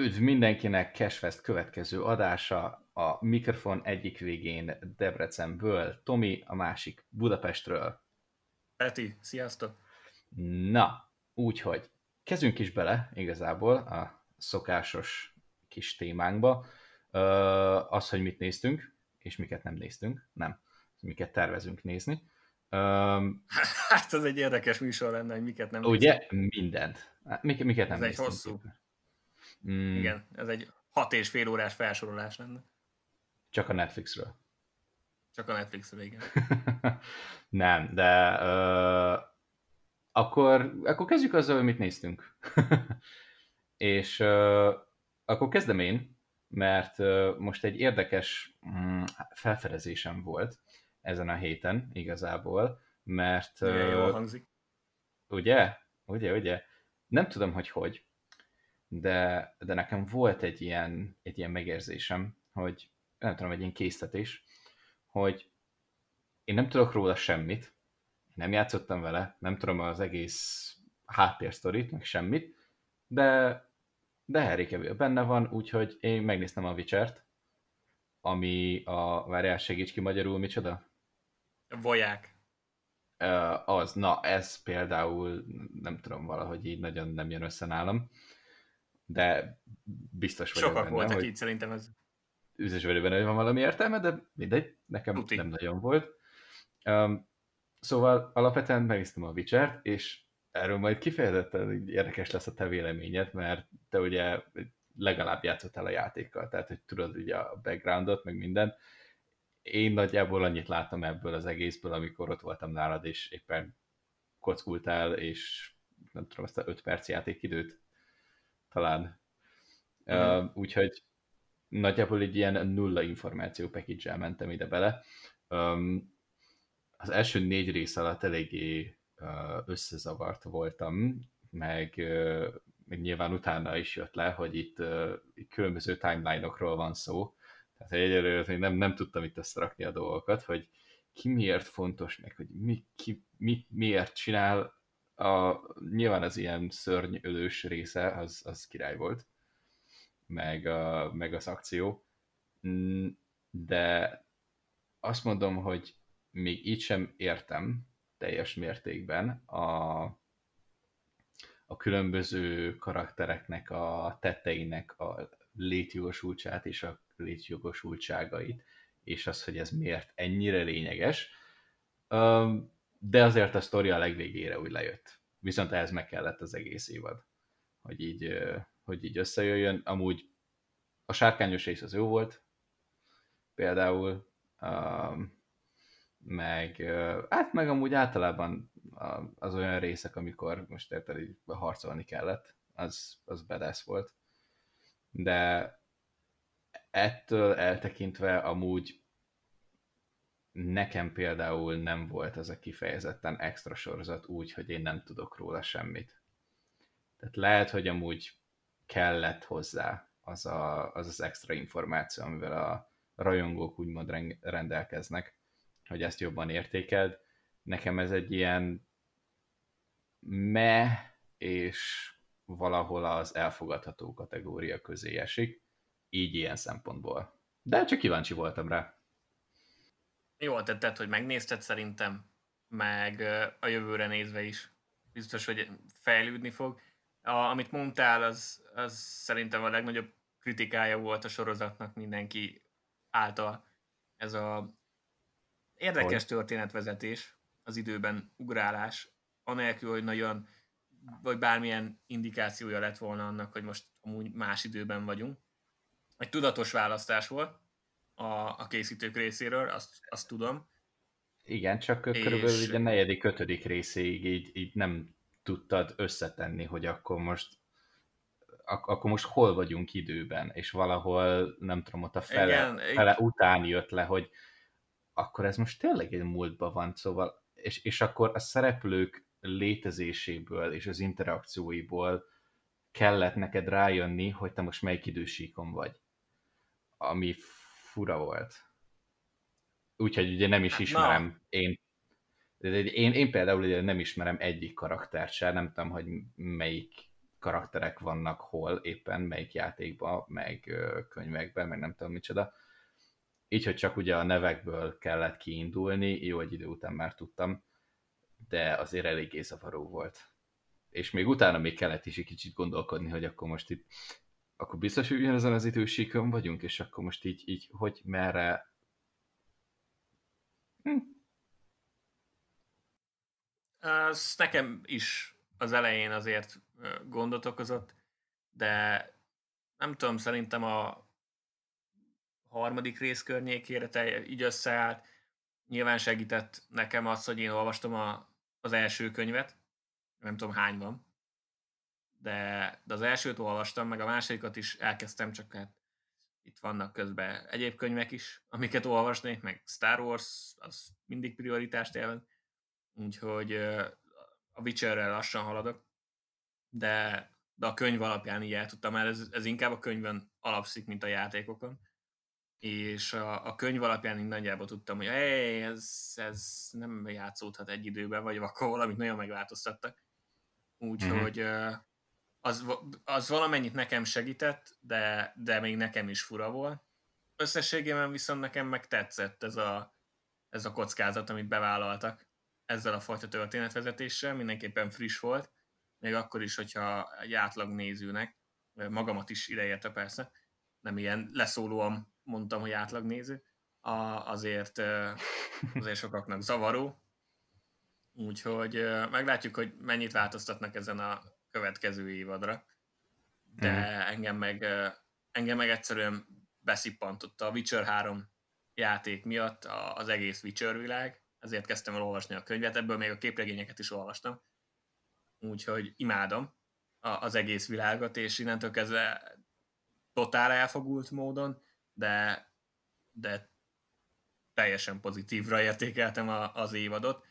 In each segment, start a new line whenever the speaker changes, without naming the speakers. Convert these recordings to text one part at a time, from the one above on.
Üdv mindenkinek, Cashfest következő adása a mikrofon egyik végén Debrecenből, Tomi a másik Budapestről.
Peti, sziasztok!
Na, úgyhogy kezdjünk is bele igazából a szokásos kis témánkba. Az, hogy mit néztünk, és miket nem néztünk, nem, miket tervezünk nézni.
Hát ez egy érdekes műsor lenne, hogy miket nem
Ugye? Nézünk. Mindent. Mik, miket nem
ez néztünk. egy hosszú. Mm. Igen, ez egy hat és fél órás felsorolás lenne.
Csak a Netflixről.
Csak a Netflixről, igen.
nem, de uh, akkor, akkor kezdjük azzal, hogy mit néztünk. és uh, akkor kezdem én, mert uh, most egy érdekes um, felfedezésem volt ezen a héten igazából, mert...
Uh, jól hangzik.
Ugye? Ugye, ugye? Nem tudom, hogy hogy, de, de nekem volt egy ilyen, egy ilyen megérzésem, hogy nem tudom, egy ilyen késztetés, hogy én nem tudok róla semmit, nem játszottam vele, nem tudom az egész háttérsztorit, meg semmit, de, de Harry Cavill benne van, úgyhogy én megnéztem a Witcher-t, ami a, várjál, segíts ki magyarul, micsoda?
Voják.
Uh, az, na ez például, nem tudom, valahogy így nagyon nem jön össze nálam de biztos vagyok
Sokak benne, voltak hogy így szerintem ez.
Üzes vagyok benne, hogy van valami értelme, de mindegy, nekem Tuti. nem nagyon volt. Um, szóval alapvetően megnéztem a witcher és erről majd kifejezetten érdekes lesz a te véleményed, mert te ugye legalább játszottál a játékkal, tehát hogy tudod ugye a backgroundot, meg minden. Én nagyjából annyit láttam ebből az egészből, amikor ott voltam nálad, és éppen kockultál, és nem tudom, azt a 5 perc játékidőt talán. Mm. Uh, úgyhogy nagyjából egy ilyen nulla információ package mentem ide bele. Um, az első négy rész alatt eléggé uh, összezavart voltam, meg, uh, meg nyilván utána is jött le, hogy itt uh, különböző timeline-okról van szó. Tehát egyelőre még nem, nem tudtam itt összerakni a dolgokat, hogy ki miért fontos, meg hogy mi, ki, mi, miért csinál a, nyilván az ilyen szörnyölős része, az, az király volt, meg, a, meg az akció, mm, de azt mondom, hogy még így sem értem teljes mértékben a, a különböző karaktereknek a tetteinek a létjogosultságát és a létjogosultságait, és az, hogy ez miért ennyire lényeges de azért a sztori a legvégére úgy lejött. Viszont ehhez meg kellett az egész évad, hogy így, hogy így összejöjjön. Amúgy a sárkányos rész az jó volt, például, meg, hát meg amúgy általában az olyan részek, amikor most érted, így harcolni kellett, az, az badass volt. De ettől eltekintve amúgy nekem például nem volt ez a kifejezetten extra sorozat úgy, hogy én nem tudok róla semmit. Tehát lehet, hogy amúgy kellett hozzá az az, az, az extra információ, amivel a rajongók úgymond rendelkeznek, hogy ezt jobban értékeld. Nekem ez egy ilyen me és valahol az elfogadható kategória közé esik, így ilyen szempontból. De csak kíváncsi voltam rá.
Jól tetted, hogy megnézted szerintem, meg a jövőre nézve is. Biztos, hogy fejlődni fog. A, amit mondtál, az, az szerintem a legnagyobb kritikája volt a sorozatnak mindenki által. Ez a érdekes történetvezetés, az időben ugrálás, anélkül, hogy nagyon, vagy bármilyen indikációja lett volna annak, hogy most amúgy más időben vagyunk. Egy tudatos választás volt, a, a készítők részéről, azt, azt tudom.
Igen, csak és... körülbelül ugye a negyedik, ötödik részéig így, így nem tudtad összetenni, hogy akkor most ak- akkor most hol vagyunk időben, és valahol, nem tudom, ott a fele, Igen, fele így... után jött le, hogy akkor ez most tényleg egy múltban van, szóval, és, és akkor a szereplők létezéséből és az interakcióiból kellett neked rájönni, hogy te most melyik idősíkon vagy. Ami fura volt. Úgyhogy ugye nem is hát, ismerem Na. én. Én, én például ugye nem ismerem egyik karaktert se, nem tudom, hogy melyik karakterek vannak hol éppen, melyik játékban, meg könyvekben, meg nem tudom micsoda. Így, hogy csak ugye a nevekből kellett kiindulni, jó, egy idő után már tudtam, de azért eléggé zavaró volt. És még utána még kellett is egy kicsit gondolkodni, hogy akkor most itt, akkor biztos, hogy ugyanezen az idősíkon vagyunk, és akkor most így, így hogy, merre... Hm.
Ez nekem is az elején azért gondot okozott, de nem tudom, szerintem a harmadik rész környékére te így összeállt. Nyilván segített nekem az, hogy én olvastam a, az első könyvet, nem tudom hány van, de, de az elsőt olvastam, meg a másodikat is elkezdtem, csak hát itt vannak közben egyéb könyvek is, amiket olvasnék, meg Star Wars, az mindig prioritást élvez, úgyhogy a Witcherrel lassan haladok, de, de a könyv alapján így el tudtam, mert ez, ez inkább a könyvön alapszik, mint a játékokon, és a, a könyv alapján így nagyjából tudtam, hogy hey, ez, ez nem játszódhat egy időben, vagy akkor valamit nagyon megváltoztattak. Úgyhogy mm-hmm. Az, az valamennyit nekem segített, de, de még nekem is fura volt. Összességében viszont nekem meg tetszett ez a, ez a kockázat, amit bevállaltak ezzel a fajta történetvezetéssel, mindenképpen friss volt, még akkor is, hogyha egy átlag nézőnek, magamat is ideérte persze, nem ilyen leszólóan mondtam, hogy átlag néző, a, azért, azért sokaknak zavaró, úgyhogy meglátjuk, hogy mennyit változtatnak ezen a következő évadra, de mm. engem, meg, engem meg egyszerűen beszippantotta a Witcher 3 játék miatt az egész Witcher világ, ezért kezdtem el olvasni a könyvet, ebből még a képregényeket is olvastam, úgyhogy imádom az egész világot, és innentől kezdve totál elfogult módon, de, de teljesen pozitívra értékeltem a, az évadot.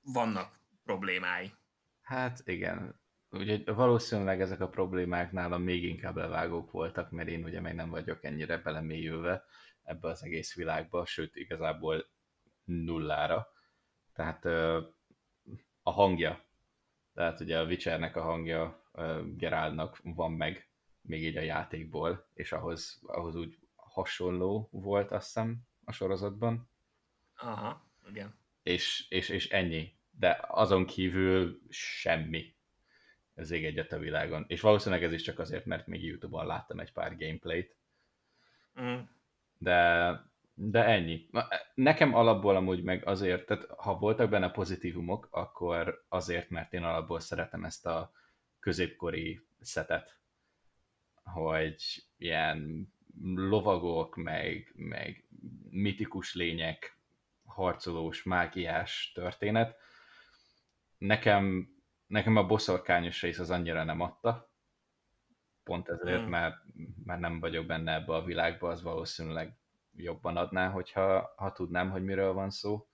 Vannak problémái.
Hát igen, Úgyhogy valószínűleg ezek a problémák nálam még inkább levágók voltak, mert én ugye még nem vagyok ennyire belemélyülve ebbe az egész világba, sőt igazából nullára. Tehát a hangja, tehát ugye a Witchernek a hangja Gerálnak van meg még így a játékból, és ahhoz, ahhoz úgy hasonló volt, azt hiszem, a sorozatban.
Aha, igen.
És, és, és ennyi. De azon kívül semmi ez ég egyet a világon. És valószínűleg ez is csak azért, mert még Youtube-on láttam egy pár gameplayt. Mm. De, de ennyi. Nekem alapból amúgy meg azért, tehát ha voltak benne pozitívumok, akkor azért, mert én alapból szeretem ezt a középkori szetet, hogy ilyen lovagok, meg, meg mitikus lények, harcolós, mágiás történet. Nekem, nekem a boszorkányos rész az annyira nem adta, pont ezért, mm. mert, mert nem vagyok benne ebbe a világba, az valószínűleg jobban adná, hogyha ha tudnám, hogy miről van szó.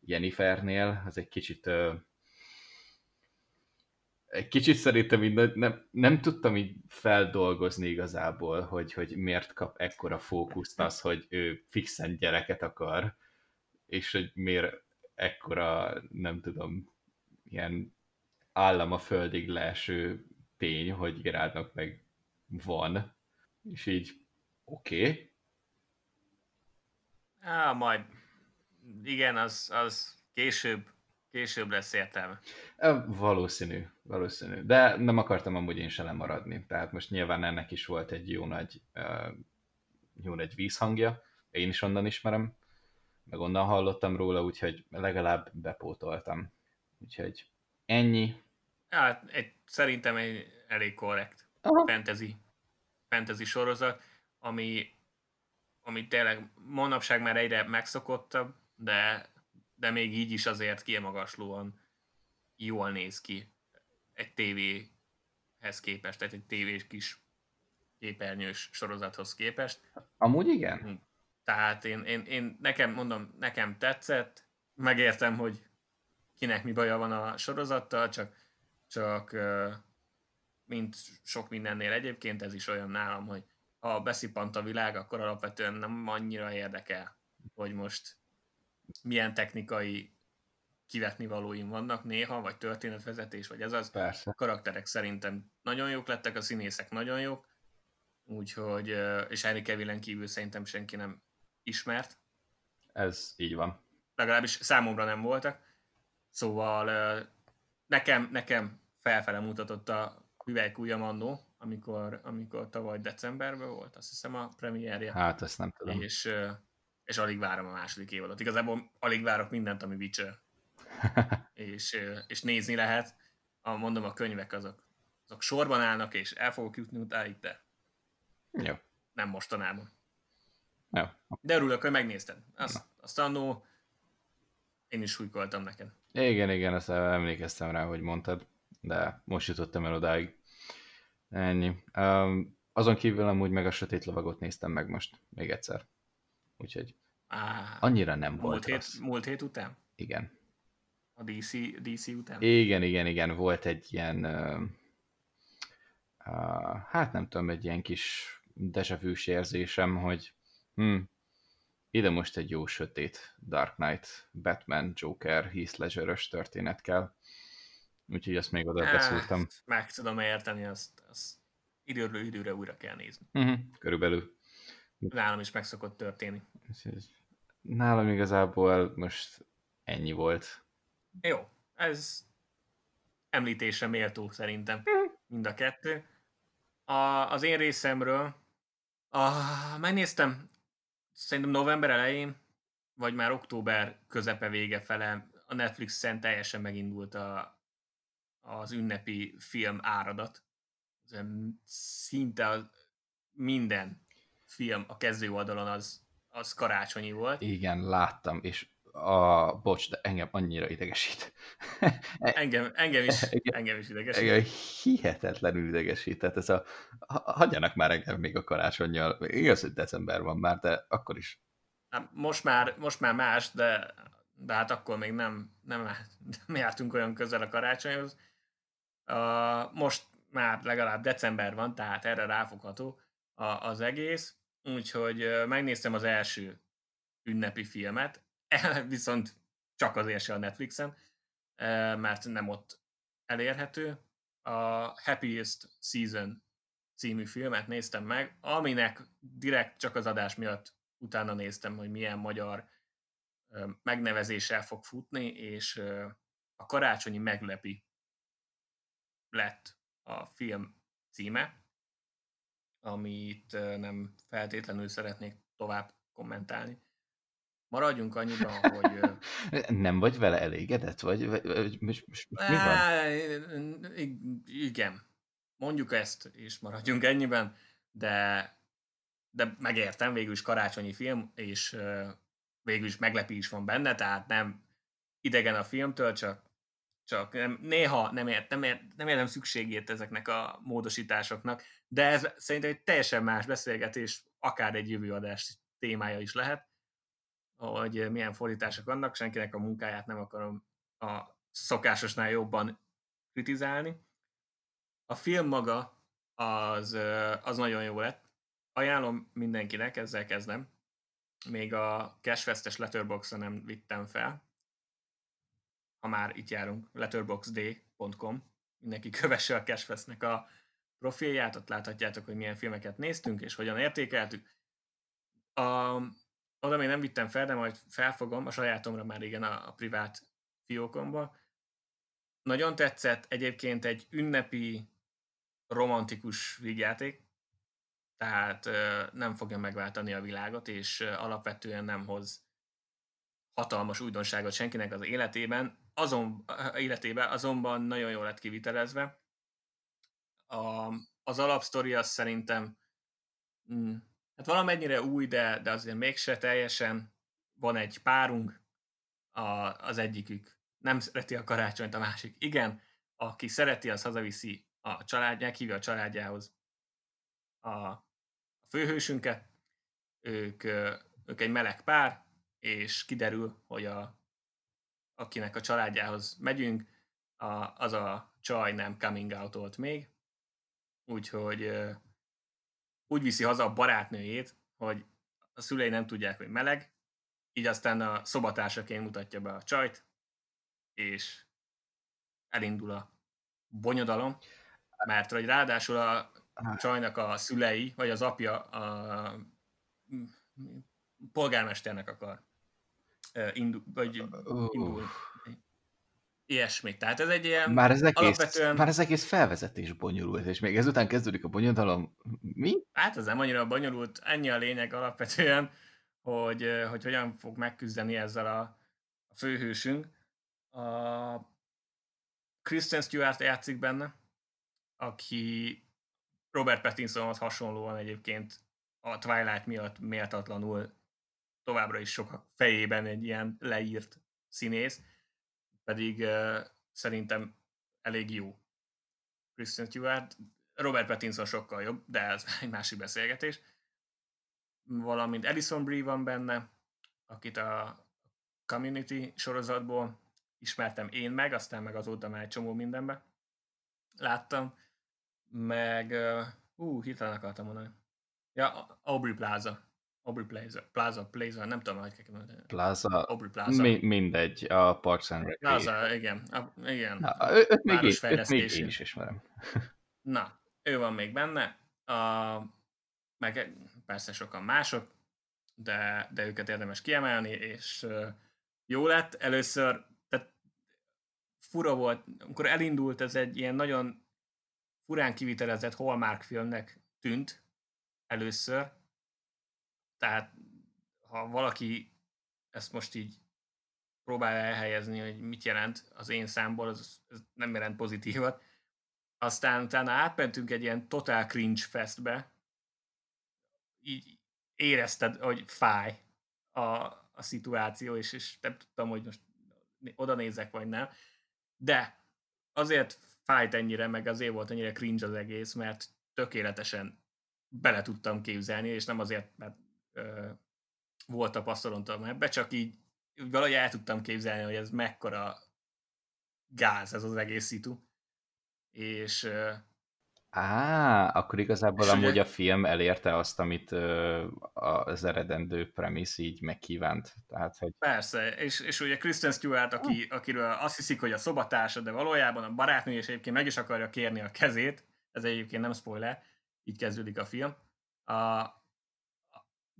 Jennifernél az egy kicsit egy kicsit szerintem így nem, nem tudtam így feldolgozni igazából, hogy, hogy miért kap ekkora fókuszt az, hogy ő fixen gyereket akar, és hogy miért ekkora, nem tudom, ilyen állam a földig leeső tény, hogy Gerádnak meg van, és így oké. Okay.
Á, majd igen, az, az később Később lesz értelme.
Valószínű, valószínű. De nem akartam amúgy én se lemaradni. Tehát most nyilván ennek is volt egy jó nagy, jó nagy vízhangja. Én is onnan ismerem, meg onnan hallottam róla, úgyhogy legalább bepótoltam. Úgyhogy ennyi.
Hát, egy, szerintem egy elég korrekt Aha. fantasy, fantasy sorozat, ami, ami tényleg manapság már egyre megszokottabb, de de még így is azért kiemagaslóan jól néz ki egy tévéhez képest, tehát egy tévés kis képernyős sorozathoz képest.
Amúgy igen. Hm.
Tehát én, én, én nekem, mondom, nekem tetszett, megértem, hogy kinek mi baja van a sorozattal, csak, csak mint sok mindennél egyébként, ez is olyan nálam, hogy ha beszippant a világ, akkor alapvetően nem annyira érdekel, hogy most milyen technikai kivetni valóim vannak néha, vagy történetvezetés, vagy ez az.
Persze.
A karakterek szerintem nagyon jók lettek, a színészek nagyon jók, úgyhogy, és Henry Cavillen kívül szerintem senki nem ismert.
Ez így van.
Legalábbis számomra nem voltak. Szóval nekem, nekem felfele mutatott a hüvelykújjam annó, amikor, amikor tavaly decemberben volt, azt hiszem a premierje.
Hát, ezt nem tudom.
És, és alig várom a második évadot. Igazából alig várok mindent, ami Witcher. és, és nézni lehet. A, mondom, a könyvek azok, azok sorban állnak, és el fogok jutni utáig, de
Jó.
nem mostanában.
Jó.
De örülök, hogy megnézted. Azt, azt annó én is súlykoltam neked.
Igen, igen, ezt emlékeztem rá, hogy mondtad, de most jutottam el odáig. Ennyi. Um, azon kívül amúgy meg a Sötét Lovagot néztem meg most, még egyszer. Úgyhogy
Á,
annyira nem
múlt
volt
hét,
rossz.
múlt hét után?
Igen.
A DC, DC után?
Igen, igen, igen, volt egy ilyen, uh, uh, hát nem tudom, egy ilyen kis dejavűs érzésem, hogy hm, ide most egy jó sötét Dark Knight, Batman, Joker, Heath ledger történet kell. Úgyhogy azt még oda beszúrtam.
Ezt meg tudom érteni, azt, azt időről időre újra kell nézni.
Uh-huh, körülbelül.
Nálam is meg szokott történni.
Nálam igazából most ennyi volt.
Jó, ez említésre méltó szerintem mind a kettő. A, az én részemről a, megnéztem szerintem november elején, vagy már október közepe vége fele a Netflixen teljesen megindult a, az ünnepi film áradat. Szinte minden film a kezdő oldalon az, az karácsonyi volt.
Igen, láttam, és a, bocs, de engem annyira idegesít.
engem, engem, is, engem is idegesít.
Engem hihetetlenül idegesít. Tehát ez a, hagyjanak már engem még a karácsonyjal. Igaz, hogy december van már, de akkor is.
Hát most már, most már más, de, de hát akkor még nem, nem, nem jártunk olyan közel a karácsonyhoz. Uh, most már legalább december van, tehát erre ráfogható az egész. Úgyhogy megnéztem az első ünnepi filmet, viszont csak azért se a Netflixen, mert nem ott elérhető. A Happiest Season című filmet néztem meg, aminek direkt csak az adás miatt utána néztem, hogy milyen magyar megnevezéssel fog futni, és a karácsonyi meglepi lett a film címe, amit nem feltétlenül szeretnék tovább kommentálni. Maradjunk annyiban, hogy...
Nem vagy vele elégedett? Vagy, vagy, most mi van?
Igen. Mondjuk ezt, és maradjunk ennyiben, de, de megértem, végül is karácsonyi film, és végül is meglepi is van benne, tehát nem idegen a filmtől, csak, csak nem, néha nem, ért, nem, ért, nem értem szükségét ezeknek a módosításoknak, de ez szerintem egy teljesen más beszélgetés, akár egy jövőadás témája is lehet, hogy milyen fordítások vannak, senkinek a munkáját nem akarom a szokásosnál jobban kritizálni. A film maga az, az nagyon jó lett. Ajánlom mindenkinek, ezzel kezdem. Még a Cashfest-es Letterboxra nem vittem fel. Ha már itt járunk, letterboxd.com. Mindenki kövesse a Cashfestnek a profilját, ott láthatjátok, hogy milyen filmeket néztünk, és hogyan értékeltük. A, oda még nem vittem fel, de majd felfogom, a sajátomra már igen a, a privát fiókomba. Nagyon tetszett, egyébként egy ünnepi romantikus vígjáték, tehát nem fogja megváltani a világot, és alapvetően nem hoz hatalmas újdonságot senkinek az életében, azon, életében azonban nagyon jól lett kivitelezve. A, az alapsztori az szerintem mm, hát valamennyire új, de, de azért mégse teljesen. Van egy párunk, a, az egyikük nem szereti a karácsonyt, a másik igen, aki szereti, az hazaviszi a családják, hívja a családjához a, a főhősünket, ők, ők egy meleg pár, és kiderül, hogy a, akinek a családjához megyünk, a, az a csaj nem coming out még, úgyhogy úgy viszi haza a barátnőjét, hogy a szülei nem tudják, hogy meleg, így aztán a szobatársaként mutatja be a csajt, és elindul a bonyodalom, mert hogy ráadásul a csajnak a szülei, vagy az apja a polgármesternek akar indul, vagy indul. Ilyesmi. Tehát ez egy ilyen
már ez egész, alapvetően... Már ez egész felvezetés bonyolult, és még ezután kezdődik a bonyodalom. Mi?
Hát ez nem annyira bonyolult, ennyi a lényeg alapvetően, hogy, hogy hogyan fog megküzdeni ezzel a, a főhősünk. A Kristen Stewart játszik benne, aki Robert Pattinsonhoz hasonlóan egyébként a Twilight miatt méltatlanul továbbra is sokak fejében egy ilyen leírt színész, pedig szerintem elég jó Kristen Stewart. Robert Pattinson sokkal jobb, de ez egy másik beszélgetés. Valamint Edison Brie van benne, akit a Community sorozatból ismertem én meg, aztán meg azóta már egy csomó mindenbe láttam. Meg, ú, uh, hirtelen akartam mondani. Ja, Aubrey Plaza. Aubrey Plaza, Plaza, Plaza, nem tudom, hogy kell mondani.
Plaza, Aubrey Plaza. Mi, mindegy, a Parks and Rec.
Plaza, igen, a, igen.
Na, őt, még én, őt még én is ismerem.
Na, ő van még benne, a, meg persze sokan mások, de, de őket érdemes kiemelni, és jó lett. Először, tehát fura volt, amikor elindult, ez egy ilyen nagyon furán kivitelezett Hallmark filmnek tűnt először, tehát ha valaki ezt most így próbálja elhelyezni, hogy mit jelent az én számból, az, az nem jelent pozitívat. Aztán utána átmentünk egy ilyen total cringe festbe, így érezted, hogy fáj a, a szituáció, és, és nem tudtam, hogy most oda nézek, vagy nem. De azért fájt ennyire, meg azért volt ennyire cringe az egész, mert tökéletesen bele tudtam képzelni, és nem azért, mert volt tapasztalatom ebbe, csak így valahogy el tudtam képzelni, hogy ez mekkora gáz ez az egész szitu. És
Á, akkor igazából amúgy ugye... a film elérte azt, amit az eredendő premisz így megkívánt. Tehát, hogy...
Persze, és, és ugye Kristen Stewart, aki, akiről azt hiszik, hogy a szobatársa, de valójában a barátnő, és egyébként meg is akarja kérni a kezét, ez egyébként nem spoiler, így kezdődik a film. A,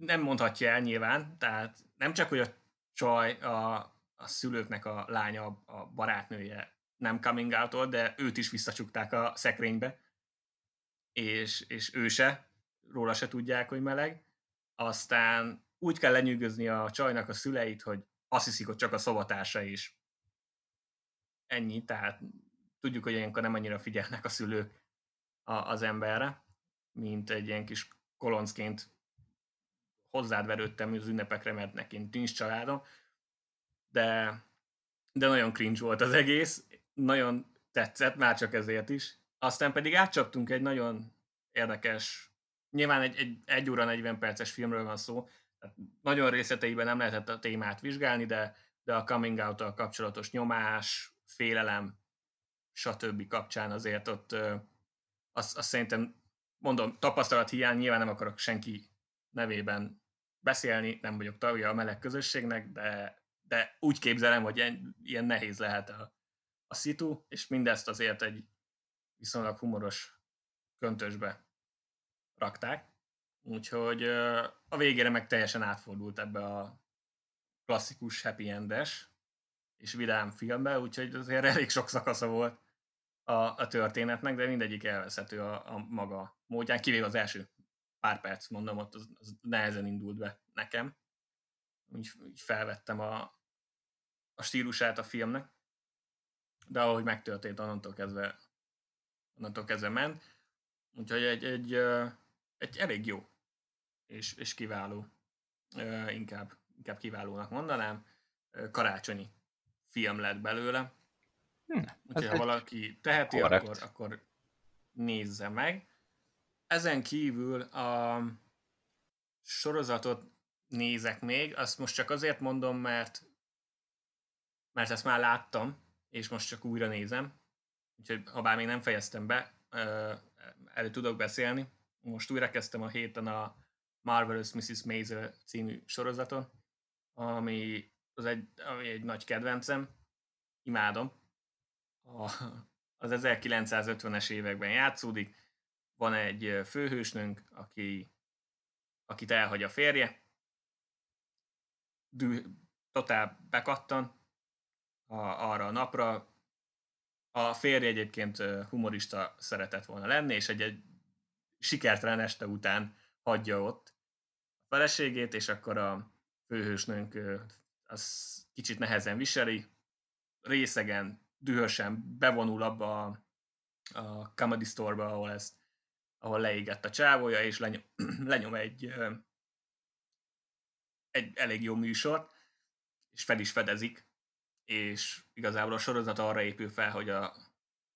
nem mondhatja el nyilván, tehát nem csak, hogy a csaj, a, a szülőknek a lánya, a barátnője nem coming out de őt is visszacsukták a szekrénybe, és, és ő se, róla se tudják, hogy meleg. Aztán úgy kell lenyűgözni a csajnak a szüleit, hogy azt hiszik, hogy csak a szobatársa is. Ennyi, tehát tudjuk, hogy ilyenkor nem annyira figyelnek a szülők a, az emberre, mint egy ilyen kis koloncként hozzád verődtem az ünnepekre, mert nekem nincs családom, de, de nagyon cringe volt az egész, nagyon tetszett, már csak ezért is. Aztán pedig átcsaptunk egy nagyon érdekes, nyilván egy, egy 1 óra 40 perces filmről van szó, nagyon részleteiben nem lehetett a témát vizsgálni, de, de a coming out kapcsolatos nyomás, félelem, stb. kapcsán azért ott azt, azt szerintem, mondom, tapasztalat hiány, nyilván nem akarok senki nevében beszélni, nem vagyok tagja a meleg közösségnek, de, de úgy képzelem, hogy ilyen, ilyen nehéz lehet a, a szitu, és mindezt azért egy viszonylag humoros köntösbe rakták. Úgyhogy a végére meg teljesen átfordult ebbe a klasszikus happy endes és vidám filmbe, úgyhogy azért elég sok szakasza volt a, a történetnek, de mindegyik elveszhető a, a maga módján, kivéve az első pár perc, mondom, ott az, az nehezen indult be nekem. Úgy, úgy felvettem a, a stílusát a filmnek, de ahogy megtörtént, onnantól kezdve, onnantól kezdve ment. Úgyhogy egy, egy, egy elég jó és, és kiváló, inkább, inkább kiválónak mondanám, karácsonyi film lett belőle. Hm, Úgyhogy ha valaki teheti, akkor, akkor nézze meg. Ezen kívül a sorozatot nézek még, azt most csak azért mondom, mert mert ezt már láttam, és most csak újra nézem. Úgyhogy, ha bár még nem fejeztem be, elő tudok beszélni. Most újra kezdtem a héten a Marvelous Mrs. Maisel című sorozaton, ami, az egy, ami egy nagy kedvencem, imádom. A, az 1950-es években játszódik, van egy főhősnünk, aki, akit elhagy a férje, Dű, totál bekattan a, arra a napra. A férje egyébként humorista szeretett volna lenni, és egy, egy sikertelen este után hagyja ott a feleségét, és akkor a főhősnőnk az kicsit nehezen viseli, részegen, dühösen bevonul abba a, a Comedy Store-ba, ahol, ezt, ahol leégett a csávója, és lenyom, lenyom egy, egy elég jó műsort, és fel is fedezik, és igazából a sorozat arra épül fel, hogy, a,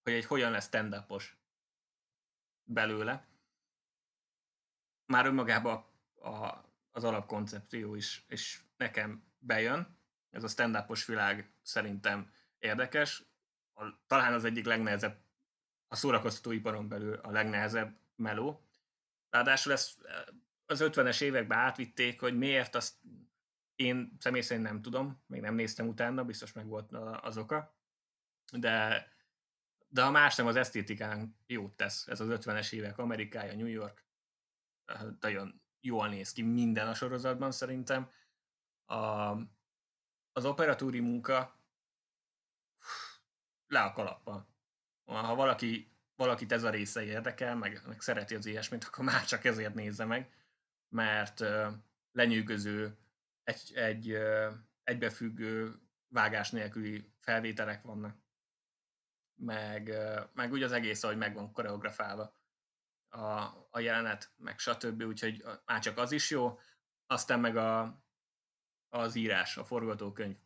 hogy egy hogyan lesz stand belőle. Már önmagában a, a, az alapkoncepció is, és nekem bejön. Ez a stand világ szerintem érdekes. A, talán az egyik legnehezebb, a szórakoztatóiparon belül a legnehezebb meló. Ráadásul ezt az 50-es években átvitték, hogy miért azt én személy szerint nem tudom, még nem néztem utána, biztos meg volt az oka, de, de a más nem az esztétikán jót tesz. Ez az 50-es évek Amerikája, New York, nagyon jól néz ki minden a sorozatban szerintem. A, az operatúri munka le a kalappal. Ha valaki, valakit ez a része érdekel, meg, meg szereti az ilyesmit, akkor már csak ezért nézze meg, mert lenyűgöző, egy, egy egybefüggő, vágás nélküli felvételek vannak. Meg, meg úgy az egész, ahogy meg van koreografálva a, a jelenet, meg stb. Úgyhogy már csak az is jó. Aztán meg a, az írás, a forgatókönyv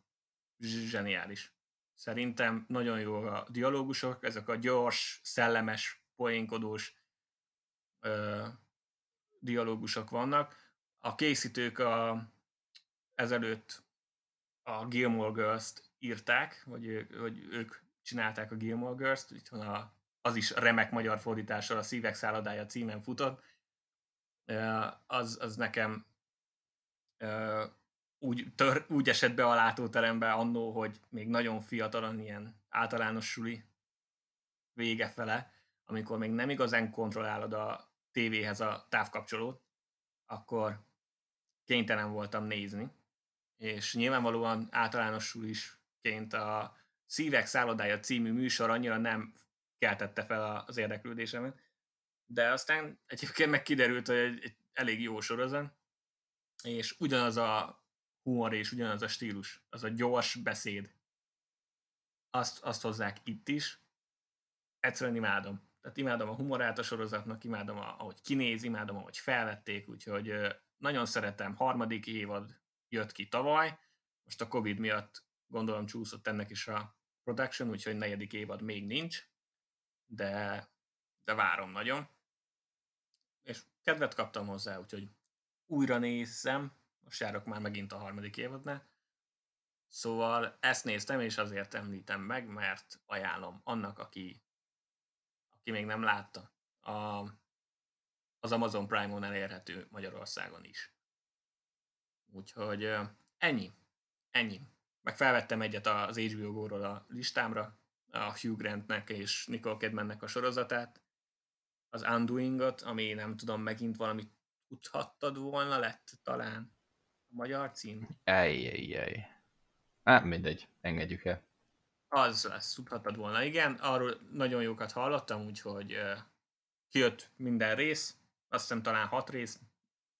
zseniális. Szerintem nagyon jó a dialógusok, ezek a gyors, szellemes, poénkodós ö, dialógusok vannak. A készítők a, ezelőtt a Gilmore Girls-t írták, vagy, vagy ők csinálták a Gilmore Girls-t, itt a, az is remek magyar fordítással a Szívek szállodája címen futott. Az, az nekem úgy, tör, úgy esett be a látóterembe annó, hogy még nagyon fiatalon ilyen általános suli vége fele, amikor még nem igazán kontrollálod a tévéhez a távkapcsolót, akkor kénytelen voltam nézni. És nyilvánvalóan általános sulisként a Szívek szállodája című műsor annyira nem keltette fel az érdeklődésemet, de aztán egyébként meg kiderült, hogy egy, egy elég jó sorozat, és ugyanaz a humor és ugyanaz a stílus, az a gyors beszéd, azt, azt hozzák itt is. Egyszerűen imádom. Tehát imádom a humorát a sorozatnak, imádom, ahogy kinéz, imádom, ahogy felvették, úgyhogy nagyon szeretem. Harmadik évad jött ki tavaly, most a Covid miatt gondolom csúszott ennek is a production, úgyhogy negyedik évad még nincs, de, de várom nagyon. És kedvet kaptam hozzá, úgyhogy újra nézzem, most járok már megint a harmadik évadnál. Szóval ezt néztem, és azért említem meg, mert ajánlom annak, aki, aki még nem látta. A, az Amazon Prime-on elérhető Magyarországon is. Úgyhogy ennyi. Ennyi. Meg felvettem egyet az HBO Go-ról a listámra, a Hugh Grantnek és Nicole Kidmannek a sorozatát, az Undoing-ot, ami nem tudom, megint valamit tudhattad volna, lett talán a magyar cím?
Ejjjjjj. Hát mindegy, engedjük el.
Az lesz, tudhattad volna, igen. Arról nagyon jókat hallottam, úgyhogy uh, kijött minden rész, azt hiszem talán hat rész,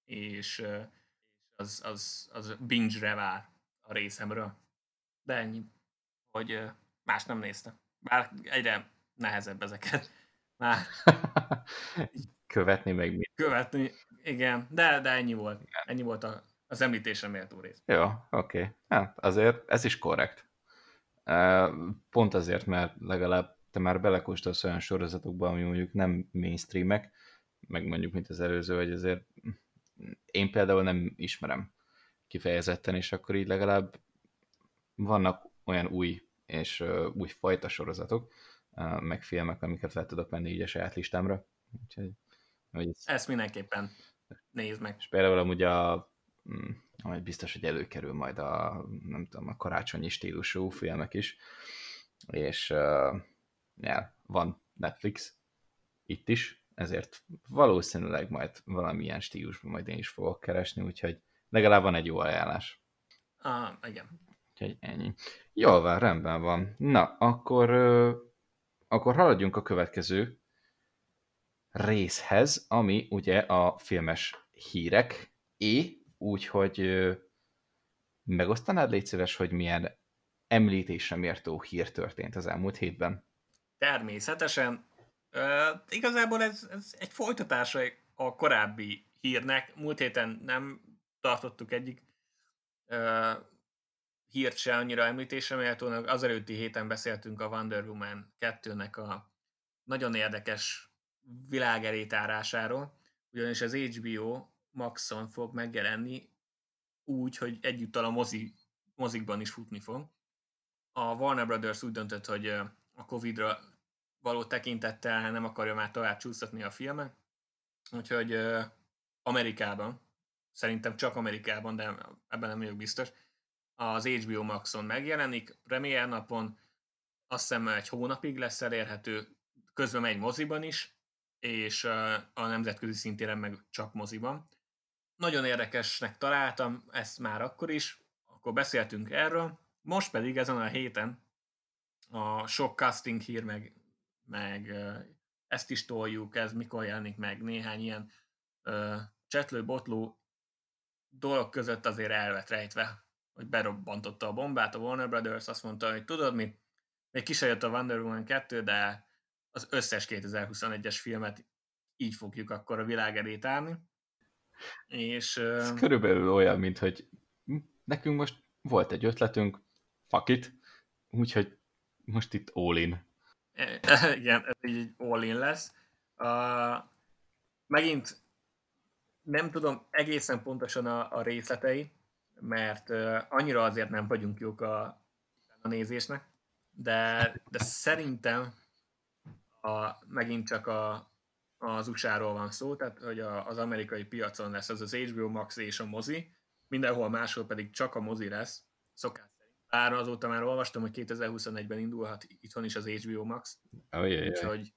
és uh, az, az, az binge-re vár a részemről. De ennyi, hogy uh, más nem nézte. Bár egyre nehezebb ezeket. Már...
Követni meg mi?
Követni, igen, de, de ennyi volt. Ennyi volt a az említésre méltó rész.
Jó, oké. Okay. Hát azért ez is korrekt. Pont azért, mert legalább te már belekóstolsz olyan sorozatokba, ami mondjuk nem mainstreamek, meg mondjuk, mint az előző, hogy azért én például nem ismerem kifejezetten, és akkor így legalább vannak olyan új és új fajta sorozatok, meg filmek, amiket fel tudok menni így a saját listámra. Úgyhogy,
hogy ez... Ezt mindenképpen nézd meg.
És például amúgy a mm, biztos, hogy előkerül majd a, nem tudom, a karácsonyi stílusú filmek is. és uh, ja, van Netflix itt is, ezért valószínűleg majd valamilyen stílusban majd én is fogok keresni, úgyhogy legalább van egy jó ajánlás.
Ah, igen.
Úgyhogy ennyi. Jól van, rendben van. Na, akkor, uh, akkor haladjunk a következő részhez, ami ugye a filmes hírek, é, úgyhogy megosztanád légy szíves, hogy milyen említésre mértó hír történt az elmúlt hétben?
Természetesen. Uh, igazából ez, ez egy folytatása a korábbi hírnek. Múlt héten nem tartottuk egyik uh, hírt se annyira említésre méltónak. Az előtti héten beszéltünk a Wonder Woman 2-nek a nagyon érdekes világerétárásáról, ugyanis az HBO Maxon fog megjelenni úgy, hogy egyúttal a mozi, mozikban is futni fog. A Warner Brothers úgy döntött, hogy a Covid-ra való tekintettel nem akarja már tovább csúsztatni a filmet, úgyhogy Amerikában, szerintem csak Amerikában, de ebben nem vagyok biztos, az HBO Maxon megjelenik, premier napon, azt hiszem egy hónapig lesz elérhető, közben megy moziban is, és a nemzetközi szintéren meg csak moziban. Nagyon érdekesnek találtam ezt már akkor is, akkor beszéltünk erről, most pedig ezen a héten a sok casting hír meg, meg ezt is toljuk, ez mikor jelenik meg, néhány ilyen csetlő-botló dolog között azért elvet rejtve, hogy berobbantotta a bombát a Warner Brothers, azt mondta, hogy tudod mi, még ki a Wonder Woman 2, de az összes 2021-es filmet így fogjuk akkor a világ elé tárni. És,
Ez körülbelül olyan, mint hogy nekünk most volt egy ötletünk, fuck it, úgyhogy most itt all in.
Igen, ez így all in lesz. Uh, megint nem tudom egészen pontosan a, a részletei, mert uh, annyira azért nem vagyunk jók a, a nézésnek, de, de szerintem a, megint csak a, az USA-ról van szó, tehát hogy a, az amerikai piacon lesz az az HBO Max és a mozi, mindenhol máshol pedig csak a mozi lesz, szokás szerint. Bár azóta már olvastam, hogy 2021-ben indulhat itthon is az HBO Max.
Oh, yeah, Úgyhogy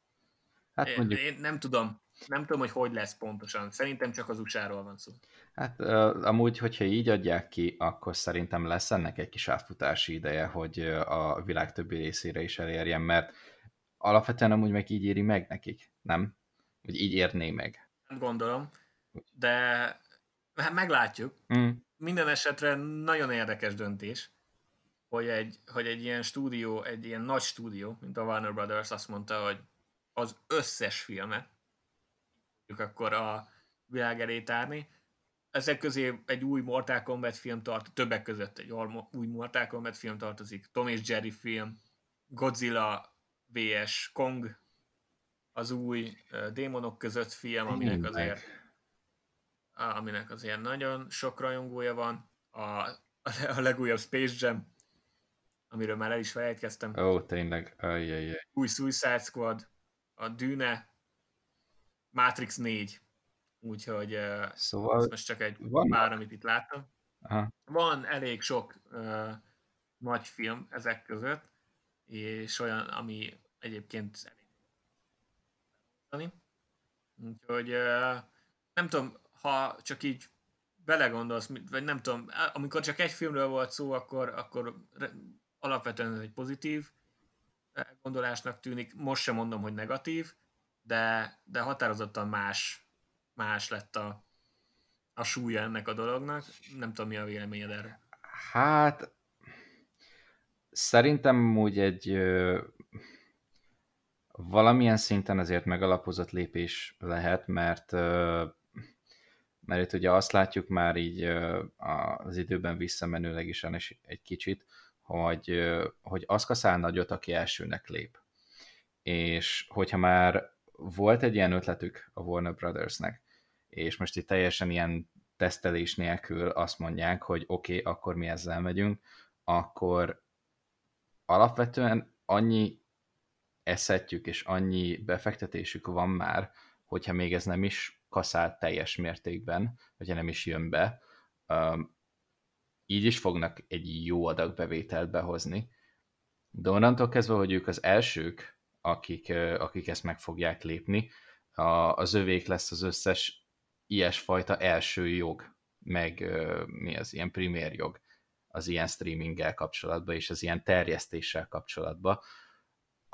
hát mondjuk... én, nem tudom, nem tudom, hogy hogy lesz pontosan. Szerintem csak az USA-ról van szó.
Hát amúgy, hogyha így adják ki, akkor szerintem lesz ennek egy kis átfutási ideje, hogy a világ többi részére is elérjen, mert alapvetően amúgy meg így éri meg nekik, nem? Hogy így érné meg.
Nem gondolom, de hát meglátjuk. Mm. Minden esetre nagyon érdekes döntés, hogy egy, hogy egy ilyen stúdió, egy ilyen nagy stúdió, mint a Warner Brothers azt mondta, hogy az összes filmet akkor a világ elé tárni. Ezek közé egy új Mortal Kombat film tart, többek között egy új Mortal Kombat film tartozik, Tom és Jerry film, Godzilla vs. Kong, az új démonok között film, aminek azért aminek azért nagyon sok rajongója van. A, a legújabb Space Jam, amiről már el is felejtkeztem.
Ó, oh, tényleg. Ajjajjaj.
Új Suicide Squad, a Dűne, Matrix 4. Úgyhogy szóval ez most csak egy van pár, amit itt láttam. Aha. Van elég sok uh, nagy film ezek között, és olyan, ami egyébként elég Úgyhogy nem tudom, ha csak így belegondolsz, vagy nem tudom, amikor csak egy filmről volt szó, akkor, akkor alapvetően egy pozitív gondolásnak tűnik. Most sem mondom, hogy negatív, de, de határozottan más, más lett a, a súlya ennek a dolognak. Nem tudom, mi a véleményed erre.
Hát, szerintem úgy egy valamilyen szinten azért megalapozott lépés lehet, mert mert itt ugye azt látjuk már így az időben visszamenőleg is egy kicsit, hogy, hogy az kaszál nagyot, aki elsőnek lép. És hogyha már volt egy ilyen ötletük a Warner Brothersnek, és most itt teljesen ilyen tesztelés nélkül azt mondják, hogy oké, okay, akkor mi ezzel megyünk, akkor alapvetően annyi eszetjük és annyi befektetésük van már, hogyha még ez nem is kaszál teljes mértékben, hogyha nem is jön be, így is fognak egy jó adag bevételt behozni, De onnantól kezdve, hogy ők az elsők, akik, akik ezt meg fogják lépni, az övék lesz az összes ilyesfajta első jog, meg mi az ilyen primér jog az ilyen streaminggel kapcsolatban, és az ilyen terjesztéssel kapcsolatban,